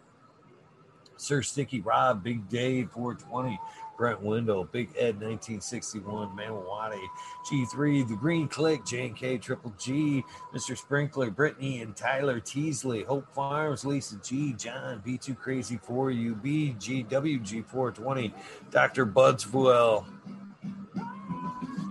Sir Sticky Rob, Big Dave 420, Brent Wendell, Big Ed 1961, Manawati, G3, The Green Click, J&K, Triple G, Mr. Sprinkler, Brittany and Tyler Teasley, Hope Farms, Lisa G, John, B2 Crazy for you, BGWG 420, Dr. Budswell,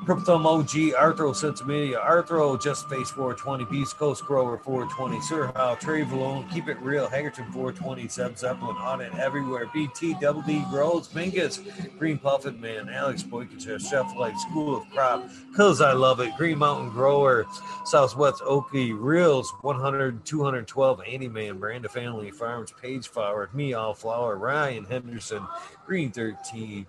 Cryptum OG, Arthro Sensimedia, Arthro Just Face 420, Beast Coast Grower 420, Sir How, Trey Valone, Keep It Real, Hagerton 420, Seb Zeppelin, On It Everywhere, BT, Double D, Grows, Mingus, Green Puffin Man, Alex Boykicher, Chef Life, School of Crop, Cause I Love It, Green Mountain Grower, Southwest Oakley, Reels 100, 212, Andy Man, Branda Family Farms, Page Flower, Me All Flower, Ryan Henderson, Green 13,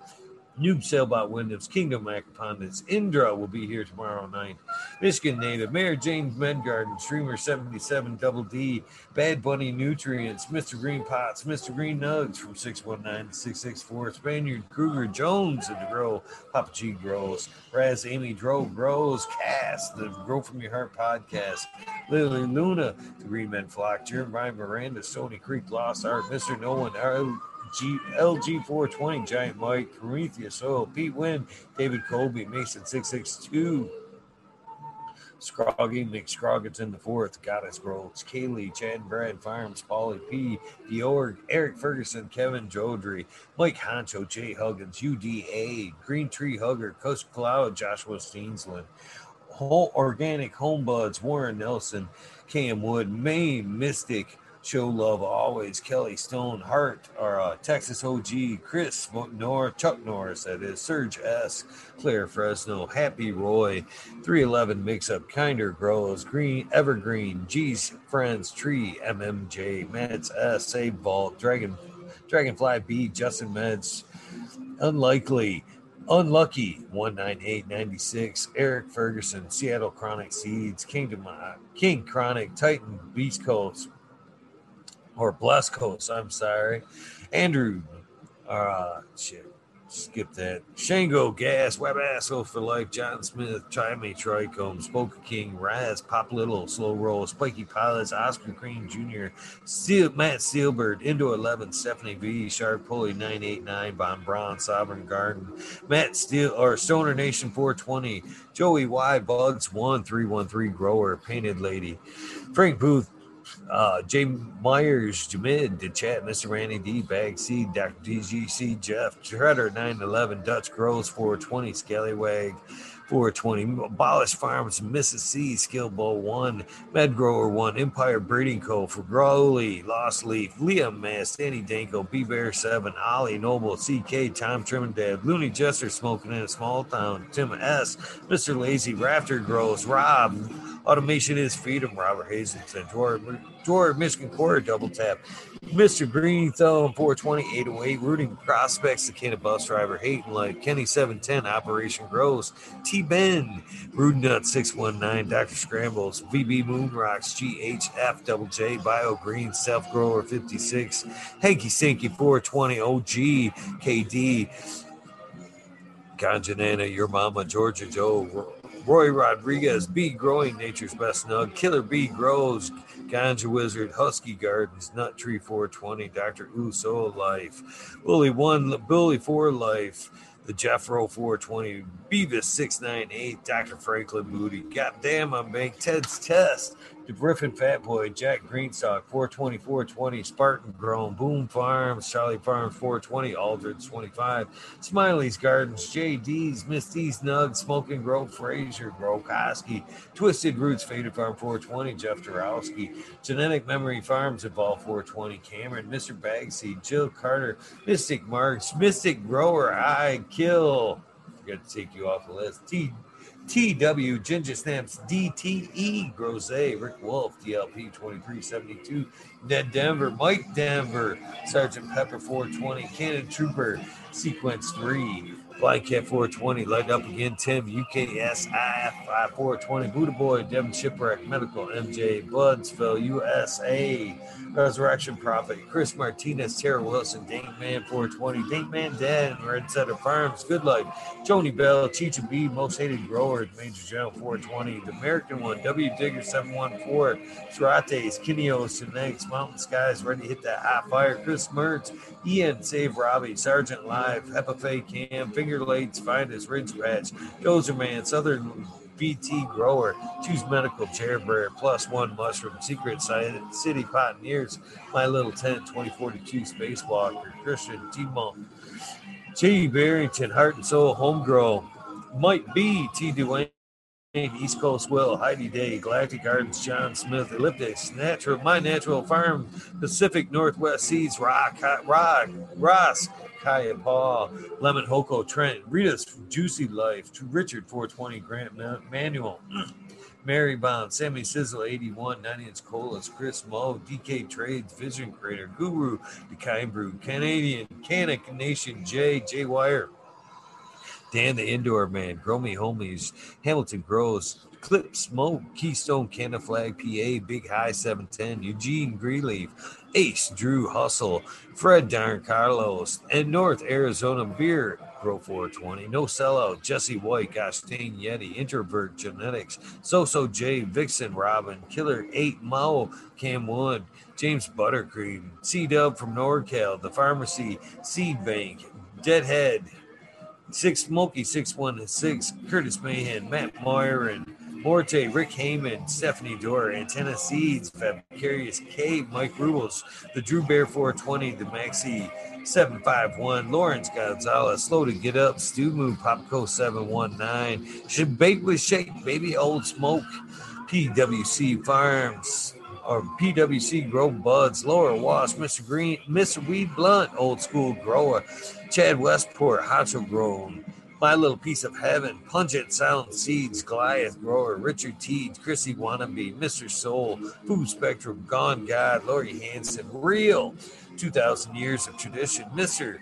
Noob Sailbot Windows, Kingdom Macapondits, Indra will be here tomorrow night. Michigan native, Mayor James Medgarden, Streamer 77 Double D, Bad Bunny Nutrients, Mr. Green Pots, Mr. Green Nugs from 619 to 664, Spaniard Kruger Jones at the Grow, Papa G Grows, Raz Amy Drove Grows, Cast, the Grow From Your Heart podcast, Lily Luna, the Green Men Flock, Jeremiah Miranda, Stony Creek Lost Art, Mr. No One, G, LG 420, Giant Mike, Prometheus Oil, Pete Wynn, David Colby, Mason 662, Scroggy, Nick Scroggins in the fourth, Goddess Groves, Kaylee, Chad Brad Farms, Paulie P, Diorg, Eric Ferguson, Kevin Jodry, Mike Honcho, Jay Huggins, UDA, Green Tree Hugger, Coast Cloud, Joshua Steensland, Whole Organic Homebuds, Warren Nelson, Cam Wood, Maine Mystic, Show love always. Kelly Stone, Hart, or uh, Texas OG, Chris North, Chuck Norris, that is, Serge S, Claire Fresno, Happy Roy, 311 Mix Up, Kinder Grows, Green Evergreen, G's Friends, Tree, MMJ, Meds S, Save Vault, Dragon, Dragonfly B, Justin Meds, Unlikely, Unlucky 19896, Eric Ferguson, Seattle Chronic Seeds, Kingdom uh, King Chronic, Titan Beast Coast, or Blast Coast. I'm sorry. Andrew, uh, shit, skip that. Shango, Gas, Web Asshole for Life, John Smith, Chime Trichome, Spoke King, Raz, Pop Little, Slow Roll, Spiky Pilots, Oscar Green Jr., Steel, Matt Steelbird, Indo 11, Stephanie V, Sharp Pulley 989, Bomb Braun, Sovereign Garden, Matt Steel, or Stoner Nation 420, Joey Y, Bugs 1313, Grower, Painted Lady, Frank Booth, uh, Jay Myers, Jamid, the chat, Mr. Randy D, Bag C, Dr. DGC, Jeff, Shredder, 911, Dutch Grows, 420, Scallywag, 420, Abolish Farms, Mrs. C, Skill Bowl 1, Med Grower 1, Empire Breeding Co. for Growley, Lost Leaf, Liam Mass, Danny Danko, B Bear 7, Ollie Noble, CK, Tom Trimmendad, Looney Jester Smoking in a Small Town, Tim S, Mr. Lazy, Rafter Grows, Rob, Automation is freedom, Robert Hazelton, George, George Michigan Quarter double tap, Mr. Green Thumb 420 808, Rooting Prospects, the Canada bus driver, Hayton Like, Kenny 710, Operation Grows, T Ben, Rude Nut 619, Dr. Scrambles, VB Moon Rocks, GHF Double J, Bio Green, Self Grower 56, Hanky Stinky 420, OG, KD, Ganjanana, Your Mama, Georgia Joe, Roy Rodriguez, Bee Growing Nature's Best Nug, Killer Bee Grows, Ganja Wizard, Husky Gardens, Nut Tree 420, Dr. Uso Life, Bully 1, Bully 4 Life, the Jeffro 420, Beavis 698, Dr. Franklin Moody, Goddamn, I'm Bank, Ted's Test, the Griffin Fat Boy, Jack Greenstock, 420, 420, Spartan Grown, Boom Farms, Charlie Farms, 420, Aldridge 25, Smiley's Gardens, JD's, Misty's Nugs, Smoking Grove, Fraser, Grokoski, Twisted Roots, Faded Farm 420, Jeff Dorowski, Genetic Memory Farms, Evolve 420, Cameron, Mr. Bagseed, Jill Carter, Mystic Marks, Mystic Grower, I Kill. Forgot to take you off the list. T TW, Ginger Snaps, DTE, Grose, Rick Wolf, DLP 2372, Ned Denver, Mike Denver, Sergeant Pepper 420, Cannon Trooper, Sequence 3, Flying Cat 420, light up again. Tim, UKSIF 420, Buddha Boy, Devon Shipwreck, Medical, MJ, Budsville, USA, Resurrection Prophet, Chris Martinez, Tara Wilson, Dink Man 420, Dink Man Dad, Red Setter Farms, Good Life, Joni Bell, Chicha B, Most Hated Grower, Major General 420, The American One, W Digger 714, Serates, Kineos, Next, Mountain Skies, Ready to Hit That Hot Fire, Chris Mertz, Ian, Save Robbie, Sergeant Live, Hepafe Cam, Finger Lakes, Finest, Ridge Patch, Dozer Man, Southern BT Grower, Choose Medical, Chair Bear, Plus One Mushroom, Secret City Pioneers, My Little Tent, 2042 Spacewalker, Christian T Monk, J. Barrington, Heart and Soul, Homegrown, Might Be T. Dwayne. East Coast Will, Heidi Day, Galactic Gardens, John Smith, Elliptics, Natural, My Natural Farm, Pacific Northwest Seeds, Rock, Rock, Ross, Kaya Paul, Lemon Hoko, Trent, Rita's Juicy Life, Richard 420, Grant Manual, Mary Bond, Sammy Sizzle 81, 90 inch colas, Chris Moe, DK Trades, Vision Creator, Guru, The Kind Brew, Canadian, Canic Nation, J, J Wire. Dan the Indoor Man, Grow Me Homies, Hamilton Grows, Clip Smoke, Keystone Canada Flag PA, Big High 710, Eugene Greenleaf, Ace Drew Hustle, Fred Darn Carlos, and North Arizona Beer Pro 420, No Sellout, Jesse White, Gosh Yeti, Introvert Genetics, So So J, Vixen Robin, Killer 8 Mao, Cam Wood, James Buttercream, C Dub from NorCal, The Pharmacy, Seed Bank, Deadhead, Six Smoky 616, Curtis Mahan, Matt Myron, Morte, Rick Heyman, Stephanie Dore, Antenna Seeds, Fabulous K, Mike Rubles, the Drew Bear 420, the Maxi 751, Lawrence Gonzalez, Slow to Get Up, Stu Moon, Popco 719, Should Bake with Shake, Baby Old Smoke, PWC Farms, or PWC Grow Buds, Laura Wasp, Mr. Green, Mr. Weed Blunt, Old School Grower, Chad Westport, Hacho Grown, My Little Piece of Heaven, Pungent Sound Seeds, Goliath Grower, Richard Teed, Chrissy Wannabe, Mr. Soul, Food Spectrum, Gone God, Lori Hanson, Real, 2,000 Years of Tradition, Mr.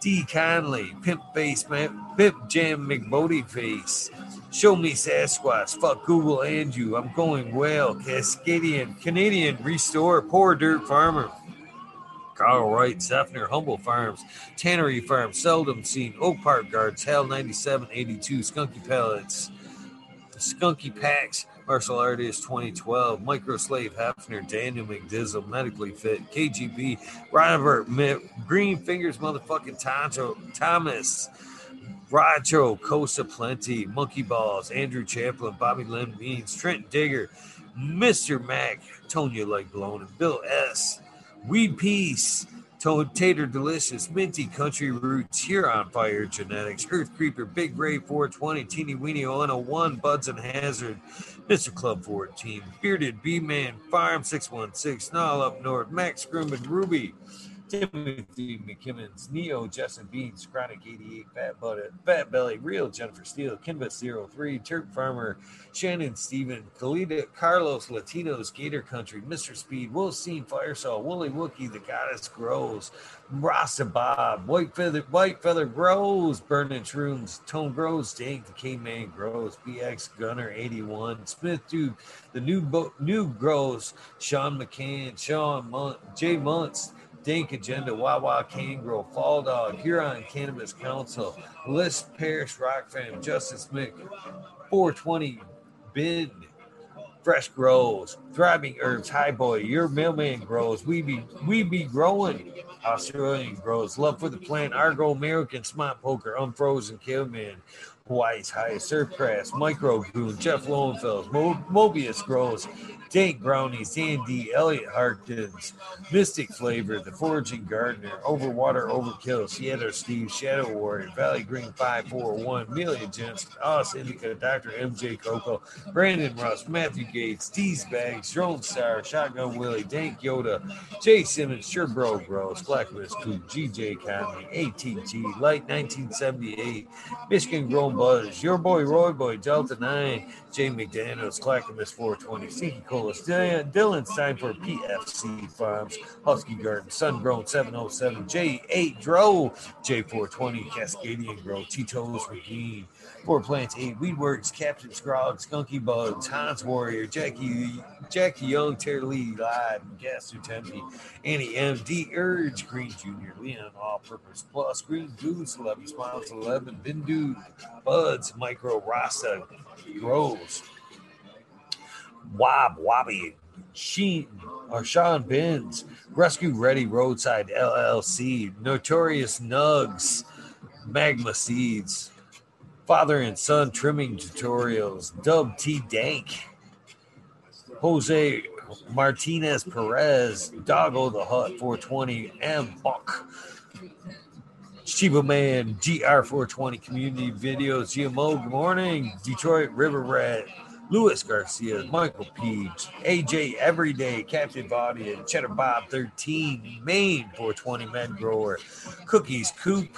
D. Conley, Pimp Face, Man, Pimp Jam McBody Face, Show Me Sasquatch, Fuck Google and You, I'm Going Well, Cascadian, Canadian Restore, Poor Dirt Farmer, Carl Wright, Humble Farms, Tannery Farm, Seldom Seen, Oak Park Guards, Hal 9782, Skunky Pellets, Skunky Packs, Martial Artist 2012, Micro Slave Hefner, Daniel McDizzle, Medically Fit, KGB, Robert Green Fingers, Motherfucking Tonto, Thomas, Racho, Costa Plenty, Monkey Balls, Andrew Champlin, Bobby Lynn Means, Trent Digger, Mr. Mac, Tonya Like Blown, and Bill S. Weed Peace, Tater Delicious, Minty Country Roots, here on Fire Genetics, Earth Creeper, Big Ray 420, Teeny Weeny 101, Buds and Hazard, Mr. Club 14, Bearded B Man, Farm 616, Null Up North, Max Grimman, Ruby, Timothy McKimmons, Neo, Justin Beans, Chronic 88, Fat Butt, Fat Belly, Real Jennifer Steele, Kinvas 03, Turk Farmer, Shannon Steven, Kalita, Carlos, Latinos, Gator Country, Mr. Speed, Will Scene, Firesaw, Wooly Wookie, The Goddess Grows, Rasta Bob, White Feather, White Feather Grows, Burning Shrooms, Tone Grows, Dank, The K-Man Grows, BX Gunner 81, Smith Dude, The New Bo- New Grows, Sean McCann, Sean Munt, Jay Muntz, Dink Agenda, Wawa Kangaroo, Fall Dog, Huron Cannabis Council, List Parish Rock Fam, Justice Mick, 420 Bid, Fresh Grows, Thriving Herbs, High Boy, Your Mailman Grows, We Be We Be Growing, Australian Grows, Love for the Plant, Argo American, Smart Poker, Unfrozen Killman, Hawaii's High, Surfcrafts, Micro Goon, Jeff Lowenfels, Mo- Mobius Grows, Dank Brownie, Andy, Elliot Harkins, Mystic Flavor, The Foraging Gardener, Overwater Overkill, Seattle Steve, Shadow Warrior, Valley Green 541, Amelia Jensen, Us Indica, Dr. MJ Coco, Brandon Russ, Matthew Gates, D's Bags, Drone Star, Shotgun Willie, Dank Yoda, Jay Simmons, Sure Bro Gross, Clackamas Coupe, GJ Conley, ATG, Light 1978, Michigan Grown Buzz, Your Boy Roy Boy, Delta 9, Jay McDaniels, Clackamas 420, Sneaky Colas, Dylan Stein for PFC Farms, Husky Garden, Sun Grown 707, J8 Dro, J420, Cascadian Grow, Tito's Regine, Four Plants 8, Weedworks, Captain Scrog, Skunky Bugs, Hans Warrior, Jackie Jackie Young, Terry Lee, Live, Gas Tempe, Annie M, D Urge, Green Jr., Leon All Purpose Plus, Green Goose, 11 Smiles, 11, Bindu, Buds, Micro Rasta, Grows, Wob, Wobby, Sheen, or Sean Benz, Rescue Ready Roadside LLC, Notorious Nugs, Magma Seeds, Father and Son Trimming Tutorials, Dub T Dank, Jose Martinez Perez, Doggo the Hut 420, M Buck, Shiba Man, GR420 Community Videos, GMO, good morning, Detroit River Rat, Luis Garcia, Michael Peach, AJ Everyday, Captain Body, and Cheddar Bob 13, Maine 420 Men Grower, Cookies Coop,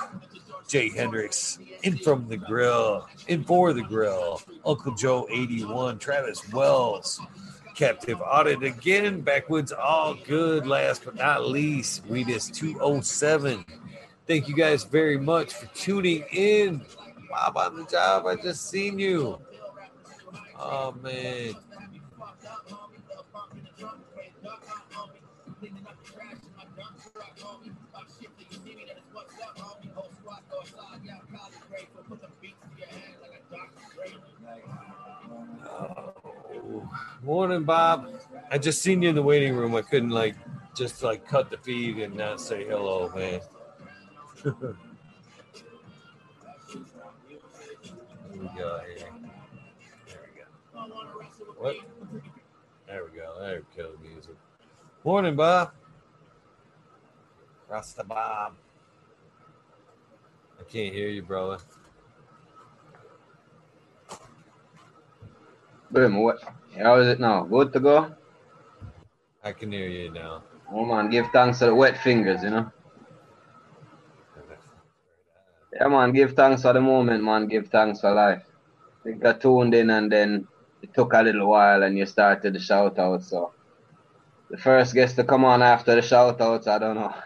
Jay Hendricks, in from the grill, in for the grill, Uncle Joe 81, Travis Wells, Captive Audit again, Backwoods all good. Last but not least, Weedus 207. Thank you guys very much for tuning in. Bob on the job. I just seen you. Oh man. Morning, Bob. I just seen you in the waiting room. I couldn't like just like cut the feed and not say hello, man. We go here. There we go. What? There we go. There we go. The music. Morning, Bob. Rasta Bob. I can't hear you, brother. Boom. What? How is it now? Good to go? I can hear you now. Oh man, give thanks to the wet fingers, you know. Yeah, man, give thanks for the moment, man. Give thanks for life. You got tuned in and then it took a little while and you started the shout out. So the first guest to come on after the shout outs, I don't know.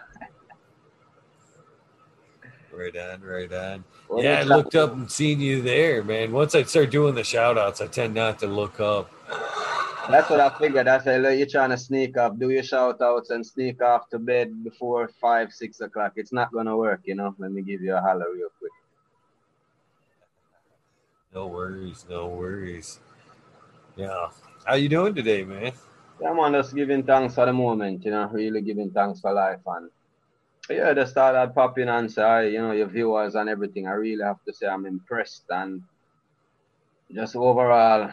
Right on, right on. Well, yeah, I looked up and seen you there, man. Once I start doing the shout outs, I tend not to look up. That's what I figured. I said, look, you're trying to sneak up, do your shout outs and sneak off to bed before five, six o'clock. It's not gonna work, you know. Let me give you a holler real quick. No worries, no worries. Yeah. How you doing today, man? Yeah, man, just giving thanks for the moment, you know, really giving thanks for life. And yeah, just started popping and say, you know, your viewers and everything. I really have to say I'm impressed and just overall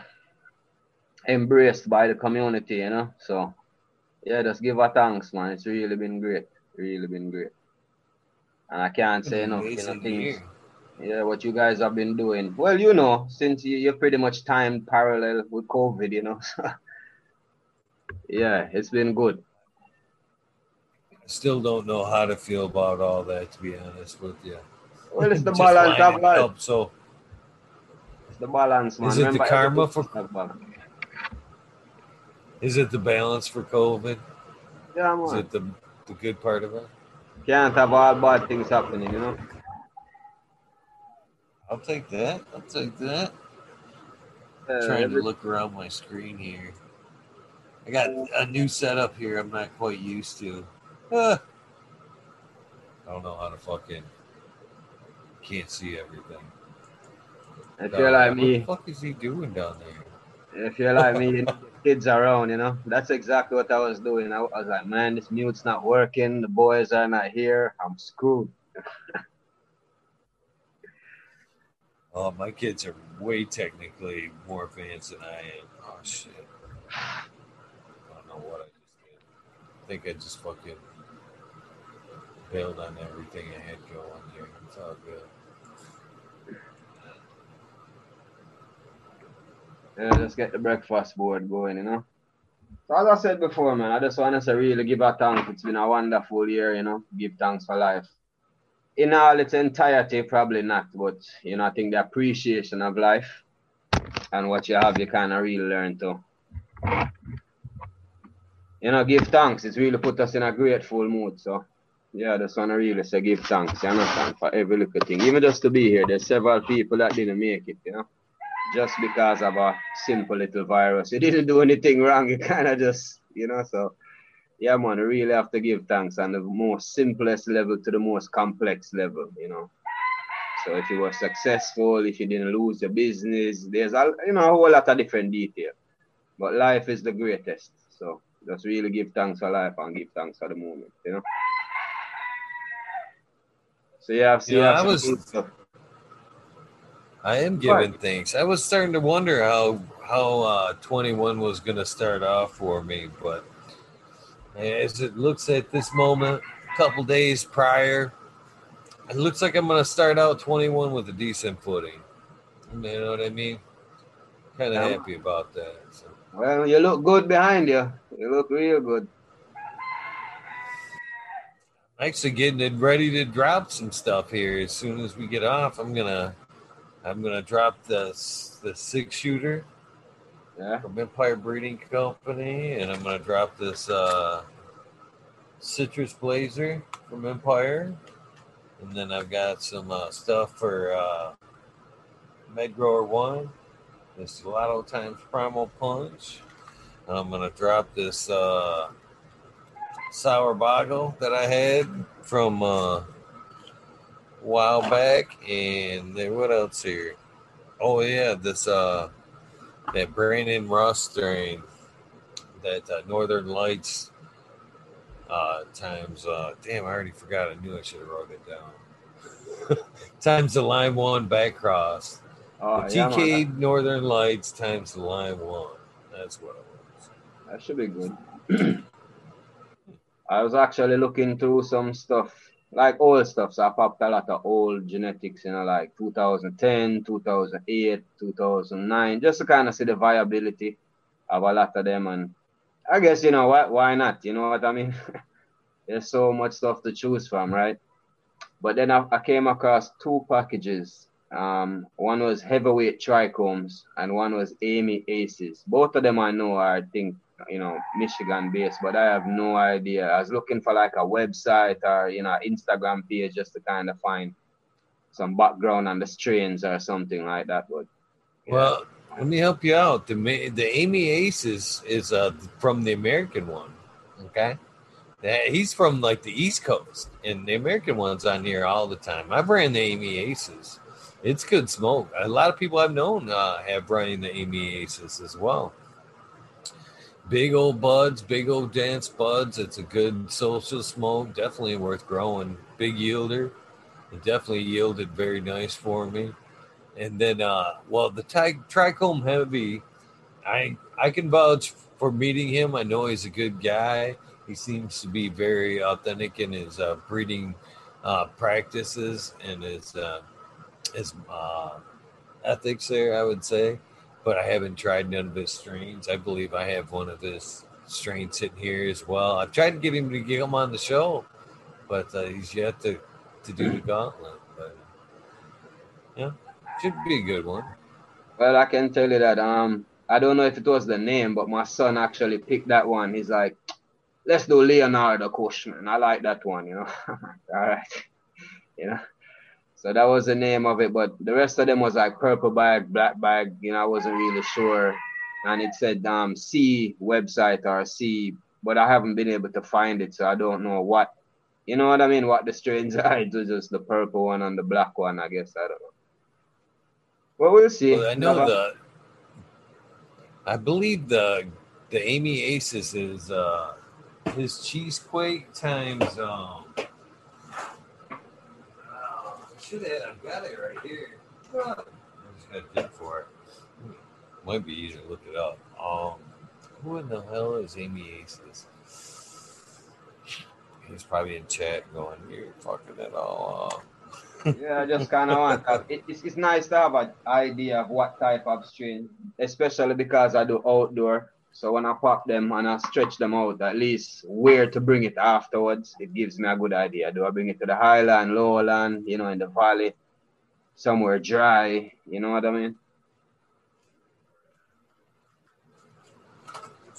embraced by the community, you know. So yeah, just give a thanks, man. It's really been great. Really been great. And I can't say enough, you know, things. Yeah, what you guys have been doing. Well, you know, since you, you're pretty much timed parallel with COVID, you know. yeah, it's been good. I still don't know how to feel about all that, to be honest with you. Well, it's the balance of life. up, so It's the balance, man. Is it the karma for-. Is it the balance for COVID? Yeah, I'm Is it the the good part of it? Can't have all bad things happening, you know. I'll take that. I'll take that. Uh, trying to look around my screen here. I got a new setup here I'm not quite used to. Ah. I don't know how to fucking can't see everything. if you're like What the fuck is he doing down there? If you're like me, kids around, you know. That's exactly what I was doing. I was like, man, this mute's not working. The boys are not here. I'm screwed. Oh, my kids are way technically more advanced than I am. Oh shit. I don't know what I just did. I think I just fucking bailed on everything I had going here. It's all good. Yeah, just get the breakfast board going, you know. So as I said before, man, I just want to say really give a thanks. It's been a wonderful year, you know. Give thanks for life. In all its entirety, probably not, but you know, I think the appreciation of life and what you have, you kind of really learn to. You know, give thanks. It's really put us in a grateful mood. So, yeah, just want to really say give thanks. You understand for every little thing, even just to be here. There's several people that didn't make it. You know just because of a simple little virus. You didn't do anything wrong. You kind of just, you know, so yeah, man, you really have to give thanks on the most simplest level to the most complex level, you know. So if you were successful, if you didn't lose your business, there's a you know a whole lot of different detail. But life is the greatest. So just really give thanks for life and give thanks for the moment, you know. So yeah, I've seen yeah, I was I am giving right. thanks. I was starting to wonder how how uh, 21 was going to start off for me, but as it looks at this moment, a couple days prior, it looks like I'm going to start out 21 with a decent footing. You know what I mean? Kind of yeah. happy about that. So. Well, you look good behind you. You look real good. Actually, getting it ready to drop some stuff here as soon as we get off. I'm gonna I'm gonna drop the the six shooter yeah. from Empire Breeding Company, and I'm gonna drop this uh, citrus blazer from Empire, and then I've got some uh, stuff for uh, Med Grower One, this Lotto times Primal Punch. And I'm gonna drop this uh, sour boggle that I had from uh, while back, and then what else here? Oh yeah, this uh that Brandon Ross strain, that uh, Northern Lights uh times uh damn I already forgot I knew I should have wrote it down. times the line one back cross. Oh, the TK yeah, Northern Lights times the line one. That's what it was. That should be good. I was actually looking through some stuff like old stuff. So I popped a lot of old genetics, you know, like 2010, 2008, 2009, just to kind of see the viability of a lot of them. And I guess, you know, why, why not? You know what I mean? There's so much stuff to choose from, right? But then I, I came across two packages. Um, one was heavyweight trichomes and one was Amy Aces. Both of them I know are, I think, you know, Michigan based, but I have no idea. I was looking for like a website or, you know, Instagram page just to kind of find some background on the strains or something like that. But yeah. well, let me help you out. The the Amy Aces is uh, from the American one. Okay. He's from like the East Coast, and the American one's on here all the time. I've ran the Amy Aces. It's good smoke. A lot of people I've known uh, have running the Amy Aces as well big old buds, big old dance buds. It's a good social smoke. Definitely worth growing. Big yielder. It definitely yielded very nice for me. And then, uh, well, the tri- trichome heavy, I I can vouch for meeting him. I know he's a good guy. He seems to be very authentic in his uh, breeding uh, practices and his uh, his uh, ethics. There, I would say but I haven't tried none of his strains. I believe I have one of his strains sitting here as well. I've tried to get him to get him on the show, but uh, he's yet to, to do the gauntlet. But yeah, should be a good one. Well, I can tell you that um I don't know if it was the name, but my son actually picked that one. He's like, let's do Leonardo Cushman. I like that one, you know. All right. You know. So that was the name of it. But the rest of them was like purple bag, black bag. You know, I wasn't really sure. And it said um C website or C, but I haven't been able to find it, so I don't know what. You know what I mean? What the strains are? It was just the purple one and the black one. I guess I don't know. Well, we'll see. Well, I know the. I believe the the Amy Aces is uh his cheesequake times um should have. I've got it right here. I'm just got to dig for it. Might be easier to look it up. Um, who in the hell is Amy Aces? He's probably in chat going, "You're fucking it all up." yeah, I just kind of want. It, it's, it's nice to have an idea of what type of strain, especially because I do outdoor. So when I pop them and I stretch them out, at least where to bring it afterwards, it gives me a good idea. Do I bring it to the highland, lowland, you know, in the valley, somewhere dry? You know what I mean?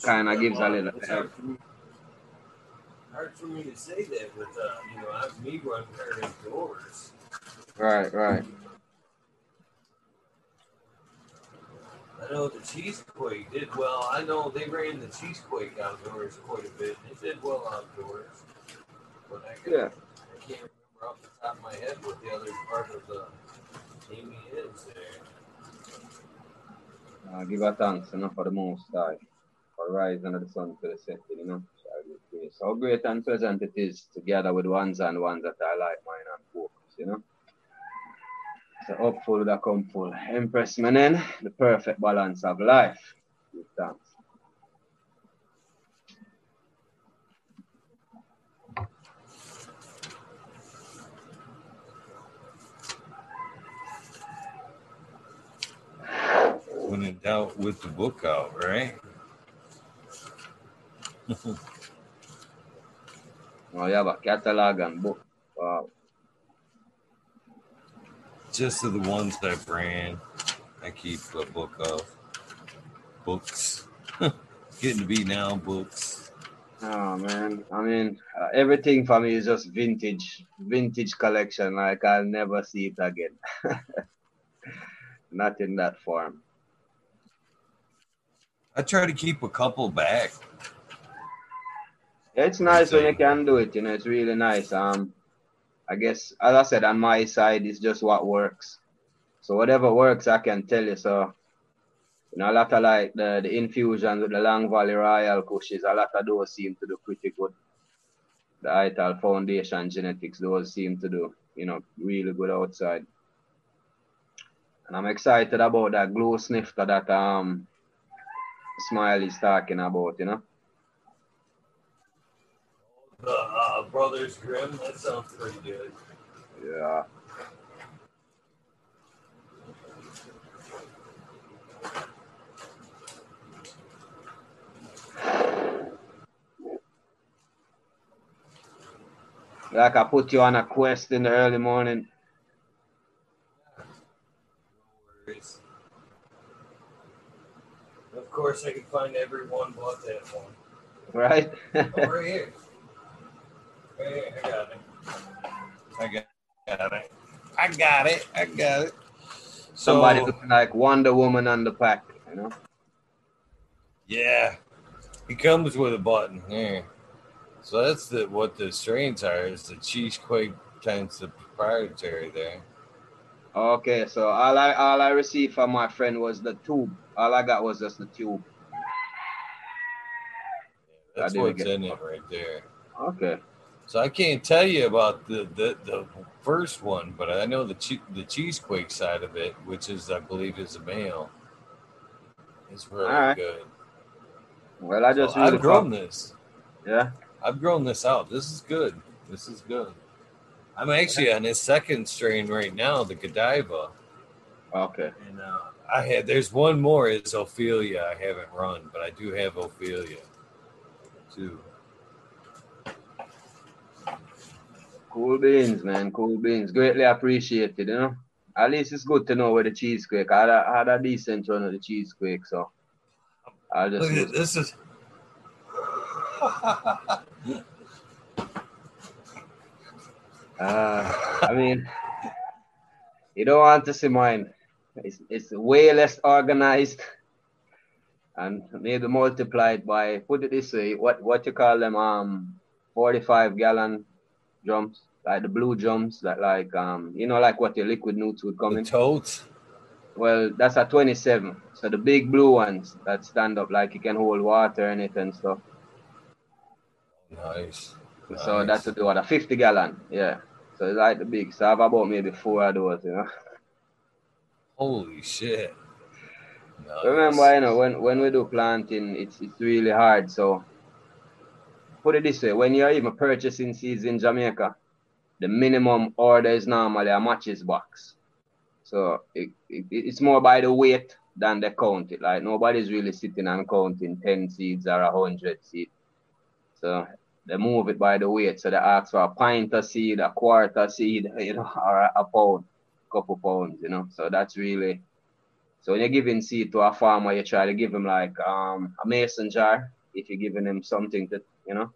Kind of gives a little. It's hard for me- Hard for me to say that with uh, you know, I'm me running her indoors. Right, right. I know the Cheesequake did well. I know they ran the Cheesequake outdoors quite a bit. They did well outdoors. But I, can, Yeah. I can't remember off the top of my head what the other part of the team is there. Uh, give a thanks, you know, for the most high, for rising of the sun to the setting, you know. So great and pleasant it is together with ones and ones that are like mine and focus, you know. So hopeful that come full. Empress Menen, the perfect balance of life. Give thanks. When in doubt, with the book out, right? Oh, you have a catalog and book. Wow. Just of the ones I ran, I keep a book of books. Getting to be now books. Oh man, I mean, uh, everything for me is just vintage, vintage collection. Like I'll never see it again. Not in that form. I try to keep a couple back. It's nice when you can do it. You know, it's really nice. Um, I guess as I said, on my side, it's just what works. So whatever works, I can tell you. So, you know, a lot of like the the infusions with the Long Valley Royal Kushes, a lot of those seem to do pretty good. The Ital Foundation genetics, those seem to do, you know, really good outside. And I'm excited about that glow snifter that um Smile is talking about, you know. The uh, Brothers Grimm, that sounds pretty good. Yeah. Like I put you on a quest in the early morning. No worries. Of course, I can find everyone but that one. Right? Right here. I got it. I got, it. I got it. I got it. So, Somebody looking like Wonder Woman on the pack, you know? yeah, he comes with a button here. So that's the what the strains are. Is the Cheesequake times the proprietary there. Okay, so all I all I received from my friend was the tube. All I got was just the tube. That's didn't what's in it right there. Okay. So I can't tell you about the, the, the first one, but I know the che- the cheesequake side of it, which is I believe is a male. It's really Alright. good. Well I just really I've grown pop- this. Yeah. I've grown this out. This is good. This is good. I'm actually on his second strain right now, the Godiva, Okay. and uh, I had there's one more is Ophelia. I haven't run, but I do have Ophelia too. Cool beans, man. Cool beans. Greatly appreciated, you know. At least it's good to know where the cheesequake. I had a, I had a decent run of the cheesequake, so I'll just Look at this is. Uh, I mean, you don't want to see mine. It's, it's way less organized and maybe multiplied by, put it this way, what, what you call them, um, 45 gallon drums, like the blue drums that like, um, you know, like what your liquid nutes would come the in. totes. Well, that's a 27. So the big blue ones that stand up, like you can hold water in it and stuff. Nice. So that's what do what a 50 gallon, yeah. So it's like the big. So I have about maybe four of those, you know. Holy shit. Nice. Remember, you know, when, when we do planting, it's it's really hard. So put it this way: when you're even purchasing seeds in Jamaica, the minimum order is normally a matches box. So it, it, it's more by the weight than they count it. Like nobody's really sitting and counting 10 seeds or 100 seeds. So they move it by the weight. So they ask for a pint of seed, a quarter seed, you know, or a, a pound, couple pounds, you know. So that's really so when you're giving seed to a farmer, you try to give him like um, a mason jar. If you're giving him something to, you know,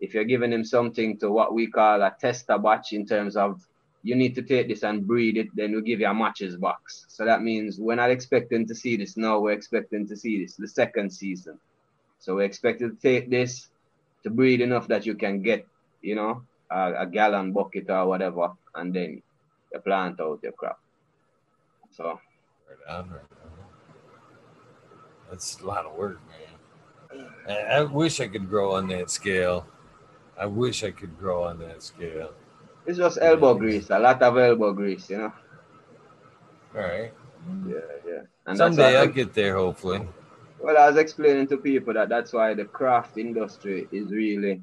if you're giving him something to what we call a tester batch in terms of you need to take this and breed it, then we'll give you a matches box. So that means we're not expecting to see this now, we're expecting to see this the second season. So we're expecting to take this to breed enough that you can get, you know, a, a gallon bucket or whatever, and then you plant out your crop. So Right on, right on. That's a lot of work, man. I, wish I could grow on that scale. I wish I could grow on that scale. it's just elbow grease, a lot of elbow grease, you know. All right. Yeah, yeah. And Someday I'll get there, hopefully. Well, I was explaining to people that that's why the craft industry is really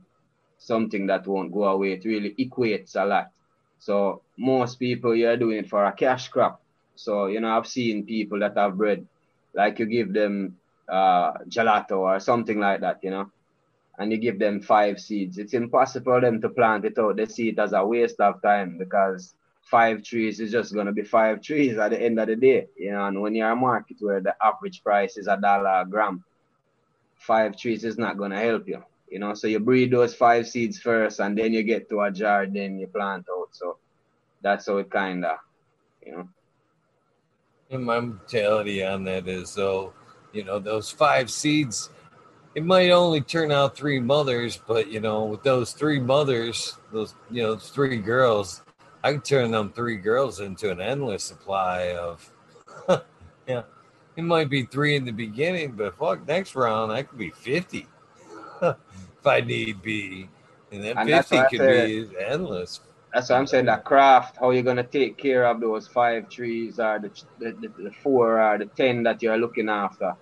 something that won't go away. It really equates a lot. So most people you're doing it for a cash crop. So you know, I've seen people that have bred, like you give them uh, gelato or something like that, you know, and you give them five seeds. It's impossible for them to plant it out. They see it as a waste of time because five trees is just gonna be five trees at the end of the day, you know. And when you're a market where the average price is a dollar a gram, five trees is not gonna help you, you know. So you breed those five seeds first, and then you get to a jar, then you plant out. So that's how it kinda, you know. My mentality on that is though, you know, those five seeds, it might only turn out three mothers, but you know, with those three mothers, those you know, three girls, I can turn them three girls into an endless supply of yeah. It might be three in the beginning, but fuck next round I could be fifty if I need be. And then And fifty could be endless. That's what I'm saying. That craft, how you're gonna take care of those five trees or the, the, the, the four or the ten that you're looking after.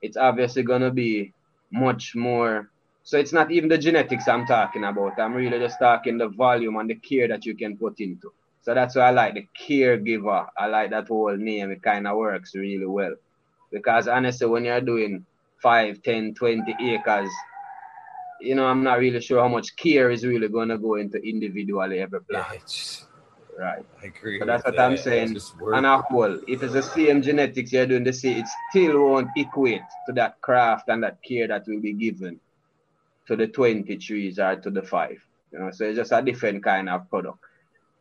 It's obviously gonna be much more. So it's not even the genetics I'm talking about. I'm really just talking the volume and the care that you can put into. So that's why I like the caregiver. I like that whole name. It kind of works really well. Because honestly, when you're doing 5, 10, 20 acres, you know, I'm not really sure how much care is really going to go into individually every Yeah, plant. it's- Right. I agree. So that's what I'm saying. just work. And a whole, if it's the same genetics you're doing the same, it still won't equate to that craft and that care that will be given to the 20 trees or to the five. You know, so it's just a different kind of product.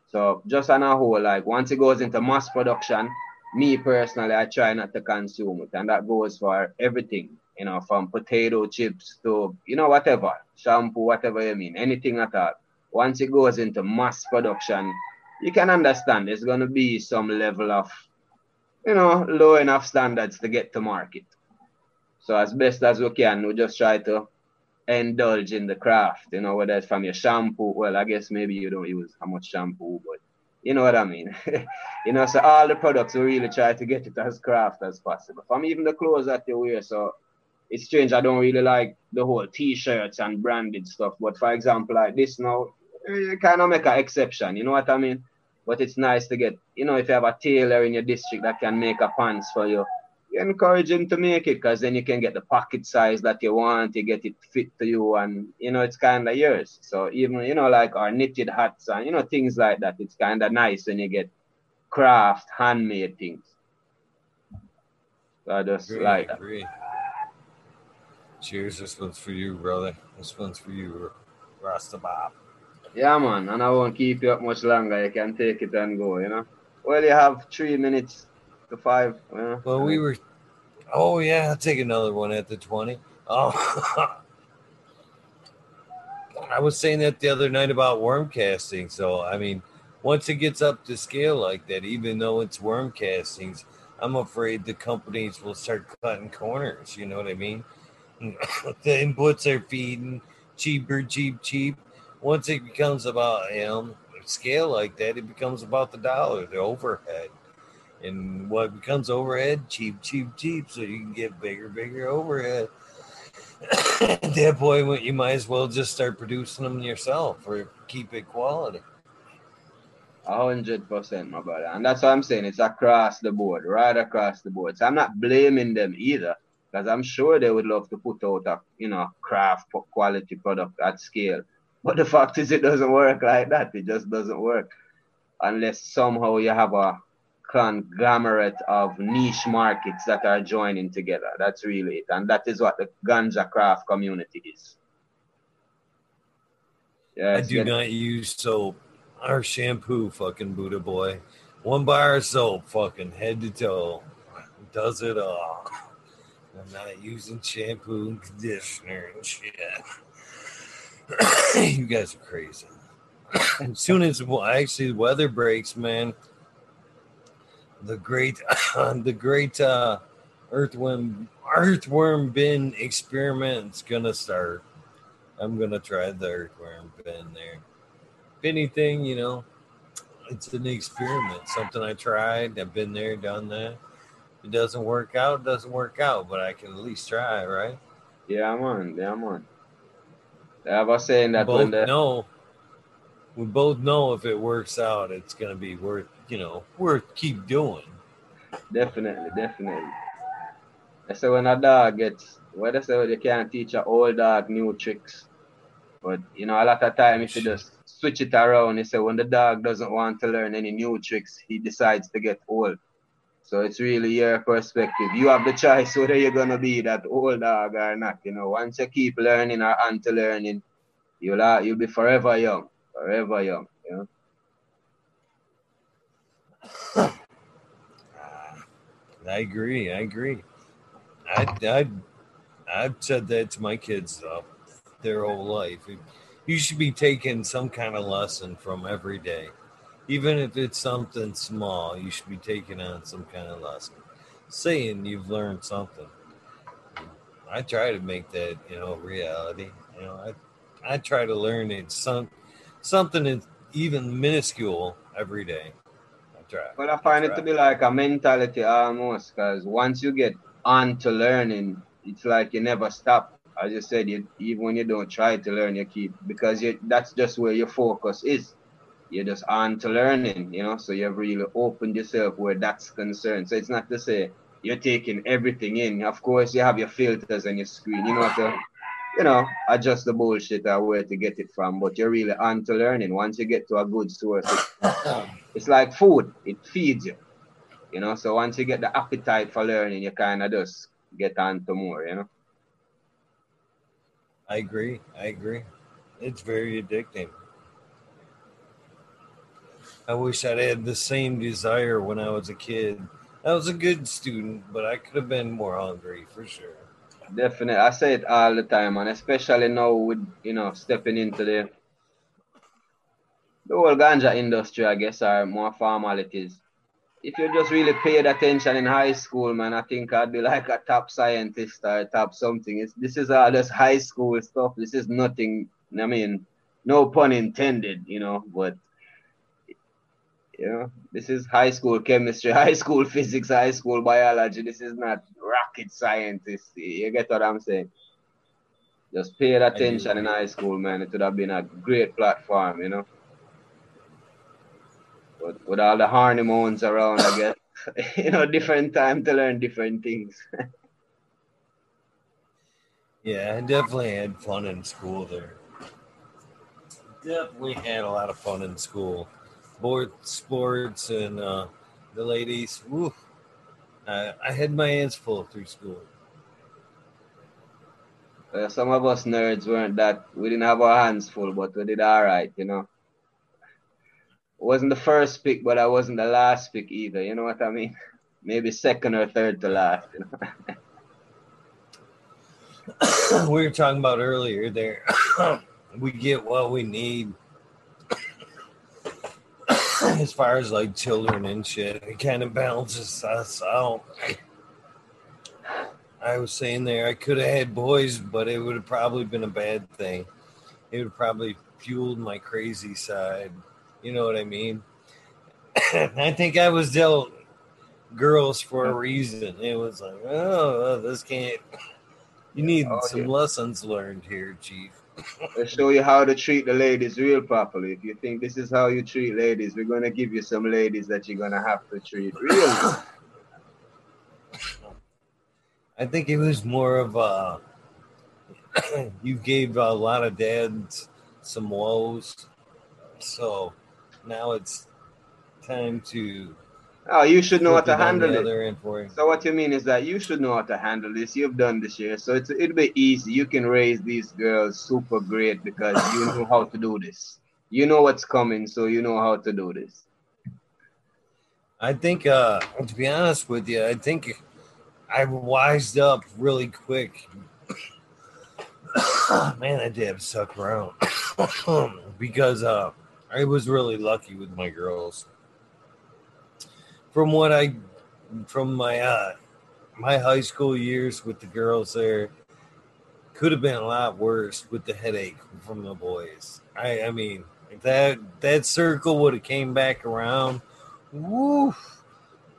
So just on a whole, like once it goes into mass production, me personally, I try not to consume it. And that goes for everything, you know, from potato chips to, you know, whatever, shampoo, whatever you mean, anything at all. Once it goes into mass production, you can understand there's going to be some level of, you know, low enough standards to get to market. So as best as we can, we just try to indulge in the craft, you know, whether it's from your shampoo. Well, I guess maybe you don't use how much shampoo, but you know what I mean. you know, so all the products we really try to get it as craft as possible. From even the clothes that you wear. So it's strange. I don't really like the whole t-shirts and branded stuff. But for example, like this now, you kind of make an exception. You know what I mean? But it's nice to get, you know, if you have a tailor in your district that can make a pants for you, you encourage him to make it because then you can get the pocket size that you want, you get it fit to you, and you know, it's kind of yours. So even, you know, like our knitted hats and, you know, things like that, it's kind of nice when you get craft, handmade things. So I just Agree, like that. agree. Cheers. This one's for you, brother. This one's for you, Rasta Bob. Yeah, man, and I won't keep you up much longer. You can take it and go, you know. Well, you have three minutes to five. You know? Well, we were. Oh yeah, I'll take another one at the twenty. Oh, I was saying that the other night about worm casting. So I mean, once it gets up to scale like that, even though it's worm castings, I'm afraid the companies will start cutting corners. You know what I mean? the inputs are feeding cheaper, cheap, cheap. Once it becomes about you know scale like that, it becomes about the dollar, the overhead. And what becomes overhead, cheap, cheap, cheap, so you can get bigger, bigger overhead. At that point, you might as well just start producing them yourself or keep it quality. Hundred percent, my brother. And that's what I'm saying. It's across the board, right across the board. So I'm not blaming them either, because I'm sure they would love to put out a you know craft quality product at scale. But the fact is, it doesn't work like that. It just doesn't work unless somehow you have a conglomerate of niche markets that are joining together. That's really it. And that is what the ganja craft community is. Yeah, I do not use soap. Our shampoo, fucking Buddha boy. One bar of soap, fucking head to toe. Does it all. I'm not using shampoo and conditioner and shit. you guys are crazy. as soon as well, actually the weather breaks, man, the great, the great uh, earthworm earthworm bin experiment's gonna start. I'm gonna try the earthworm bin there. If anything, you know, it's an experiment. Something I tried. I've been there, done that. It doesn't work out, doesn't work out, but I can at least try, right? Yeah, I'm on. Yeah, I'm on. I was saying that both when the, know we both know if it works out, it's gonna be worth you know worth keep doing. Definitely, definitely. I say when a dog gets, what I say you can't teach an old dog new tricks, but you know a lot of time if you just switch it around, you say when the dog doesn't want to learn any new tricks, he decides to get old. So it's really your perspective. You have the choice whether you're gonna be that old dog or not. You know, once you keep learning or unto learning, you'll uh, you'll be forever young forever young, you know. I agree. I agree. I, I, I've said that to my kids uh, their whole life. You should be taking some kind of lesson from every day, even if it's something small. You should be taking on some kind of lesson, saying you've learned something. I try to make that you know reality. You know, I I try to learn it some something even minuscule every day. I try. But I find I it to be like a mentality almost, because once you get on to learning, it's like you never stop. I just said, you, even when you don't try to learn, you keep because you, that's just where your focus is. You're just on to learning, you know. So you've really opened yourself where that's concerned. So it's not to say you're taking everything in. Of course, you have your filters and your screen. You know what to you know, adjust the bullshit or where to get it from. But you're really on to learning. Once you get to a good source, it, it's like food. It feeds you. You know, so once you get the appetite for learning, you kind of just get on to more, you know. I agree. I agree. It's very addicting. I wish I'd had the same desire when I was a kid. I was a good student, but I could have been more hungry for sure. Definitely. I say it all the time, and especially now with you know stepping into the the whole ganja industry, I guess, are more formalities. If you just really paid attention in high school, man, I think I'd be like a top scientist or top something. It's, this is all just high school stuff. This is nothing. I mean, no pun intended, you know, but you know, this is high school chemistry, high school physics, high school biology. This is not rocket scientist. You get what I'm saying? Just pay attention in high school, man. It would have been a great platform, you know. But with all the hormones around, I guess, you know, different time to learn different things. yeah, I definitely had fun in school there. Definitely had a lot of fun in school. Board sports and uh, the ladies. Woo, I, I had my hands full through school. Uh, some of us nerds weren't that. We didn't have our hands full, but we did all right, you know. Wasn't the first pick, but I wasn't the last pick either. You know what I mean? Maybe second or third to last. You know? we were talking about earlier there. we get what we need as far as like children and shit, it kind of balances us out. I was saying there, I could have had boys, but it would have probably been a bad thing. It would have probably fueled my crazy side. You know what I mean? I think I was dealt girls for a reason. It was like, oh, this can't. You need oh, some yeah. lessons learned here, Chief. Let's show you how to treat the ladies real properly. If you think this is how you treat ladies, we're gonna give you some ladies that you're gonna have to treat real. I think it was more of uh, a you gave a lot of dads some woes, so now it's time to. Oh, you should know how to put it on handle it. other end for him. So what you mean is that you should know how to handle this. You've done this year, so it's it'll be easy. You can raise these girls super great because you know how to do this. You know what's coming, so you know how to do this. I think, uh, to be honest with you, I think I wised up really quick. Man, I did suck around because uh, I was really lucky with my girls. From what I, from my uh, my high school years with the girls there, could have been a lot worse with the headache from the boys. I, I mean, that that circle would have came back around. Woo!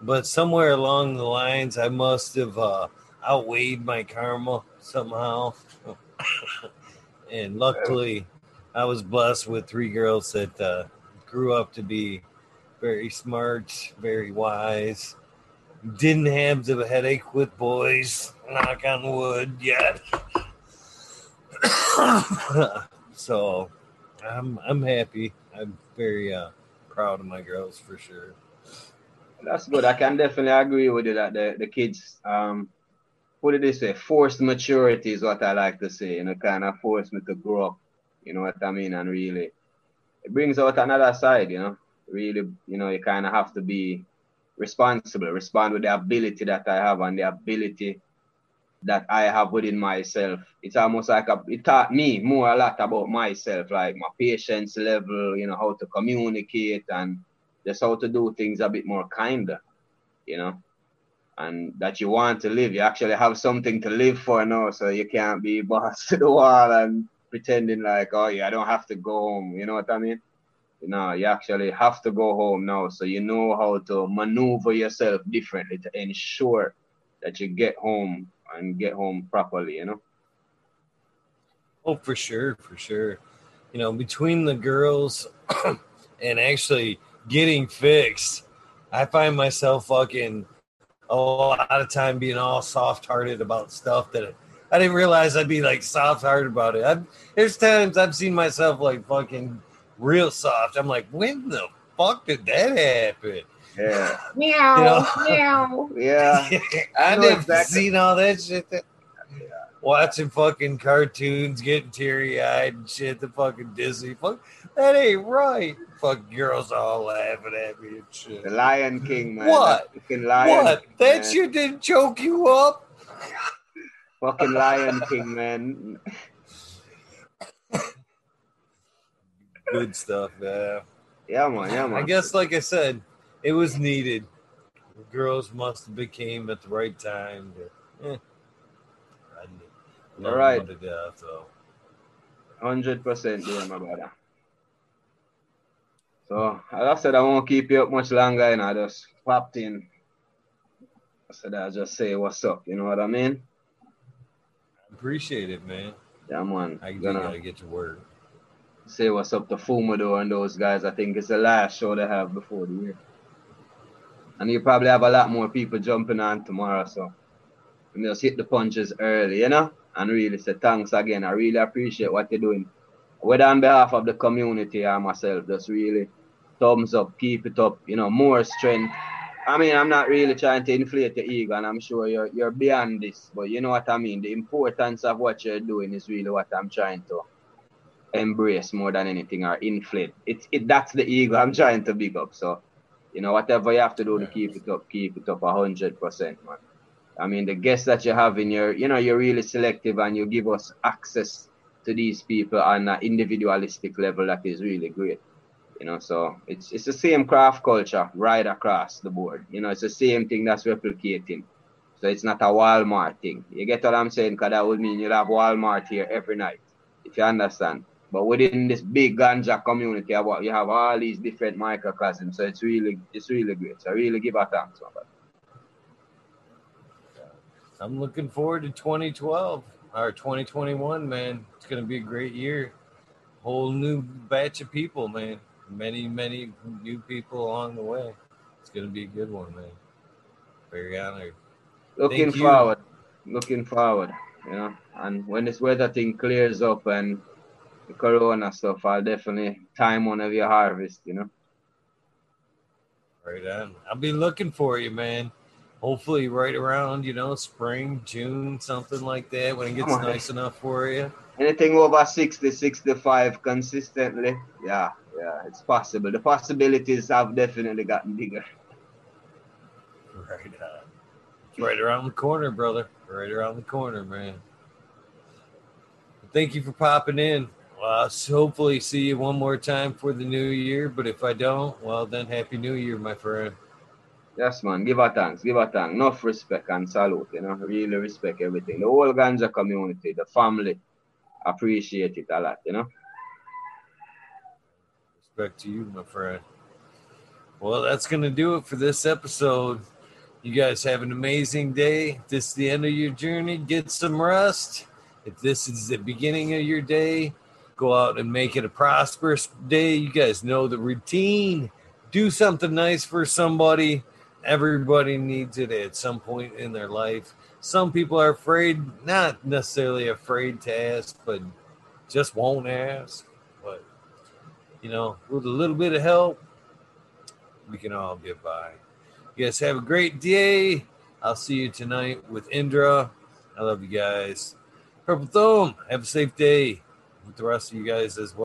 But somewhere along the lines, I must have uh, outweighed my karma somehow. and luckily, I was blessed with three girls that uh, grew up to be very smart, very wise. Didn't have the headache with boys, knock on wood, yet. so I'm I'm happy. I'm very uh, proud of my girls for sure. That's good. I can definitely agree with you that the, the kids, um, put it this way, forced maturity is what I like to say. You know, kind of forced me to grow up. You know what I mean? And really, it brings out another side. You know, really, you know, you kind of have to be responsible, respond with the ability that I have and the ability that I have within myself. It's almost like a, it taught me more a lot about myself, like my patience level, you know, how to communicate and just how to do things a bit more kinder, you know, and that you want to live. You actually have something to live for now, so you can't be boss to the wall and pretending like, oh yeah, I don't have to go home. You know what I mean? Know, you actually have to go home now, so you know how to maneuver yourself differently to ensure that you get home and get home properly. You know. Oh, for sure, for sure. You know, between the girls and actually getting fixed, I find myself fucking a lot of time being all soft hearted about stuff that I didn't realize I'd be like soft hearted about it. I've, there's times I've seen myself like fucking real soft. I'm like, when the fuck did that happen? Yeah. Meow, meow. Yeah. I know never exactly. seen all that shit. That, Watching fucking cartoons, getting teary eyed and shit. The fucking Disney. Fuck, that ain't right. Fuck girls all laughing at me and shit. The Lion King, man. What? That fucking Lion What? King, That man. shit didn't choke you up? Fucking Lion King, man. Good stuff, yeah. Yeah, man. Yeah, man. I guess, like I said, it was needed. The girls must have became at the right time. But, eh, All right. death, so. Hundred percent, yeah, my brother. So as I said, I won't keep you up much longer, and I just popped in. I said I'll just say what's up. You know what I mean? Appreciate it, man. Yeah, man. I gonna gotta get to work. Say what's up to Fumador and those guys. I think it's the last show they have before the year. And you probably have a lot more people jumping on tomorrow, so we just hit the punches early, you know? And really say thanks again. I really appreciate what you're doing. Whether on behalf of the community or myself, just really thumbs up, keep it up, you know, more strength. I mean, I'm not really trying to inflate your ego, and I'm sure you're you're beyond this, but you know what I mean. The importance of what you're doing is really what I'm trying to embrace more than anything or inflate. It's it that's the ego I'm trying to big up. So, you know, whatever you have to do to keep it up, keep it up a hundred percent, man. I mean, the guests that you have in your, you know, you're really selective and you give us access to these people on an individualistic level that is really great. You know, so it's it's the same craft culture right across the board. You know, it's the same thing that's replicating. So it's not a Walmart thing. You get what I'm saying? Because that would mean you'll have Walmart here every night, if you understand. But within this big ganja community, you have all these different microcosms. So it's really it's really great. So I really give a thanks, my brother. I'm looking forward to 2012. or 2021, man. It's gonna be a great year. Whole new batch of people, man. Many, many new people along the way. It's gonna be a good one, man. Very honored. Looking forward. Looking forward. You know, and when this weather thing clears up and the corona stuff, I'll definitely time one of your harvest, you know. Right on. I'll be looking for you, man. Hopefully, right around you know spring, June, something like that, when it gets on. nice enough for you. Anything over 60, 65 consistently, yeah, yeah, it's possible. The possibilities have definitely gotten bigger. Right on. It's right around the corner, brother. Right around the corner, man. Thank you for popping in. Well, hopefully see you one more time for the new year. But if I don't, well, then Happy New Year, my friend. Yes, man, give a thanks, give a thanks. Enough respect and salute, you know, really respect everything. The whole ganja community, the family, appreciate it a lot, you know. Respect to you, my friend. Well, that's going to do it for this episode. You guys have an amazing day. If this is the end of your journey. Get some rest. If this is the beginning of your day, go out and make it a prosperous day. You guys know the routine. Do something nice for somebody. Everybody needs it at some point in their life. Some people are afraid, not necessarily afraid to ask, but just won't ask. But you know, with a little bit of help, we can all get by. You guys have a great day. I'll see you tonight with Indra. I love you guys. Purple Thumb, have a safe day with the rest of you guys as well.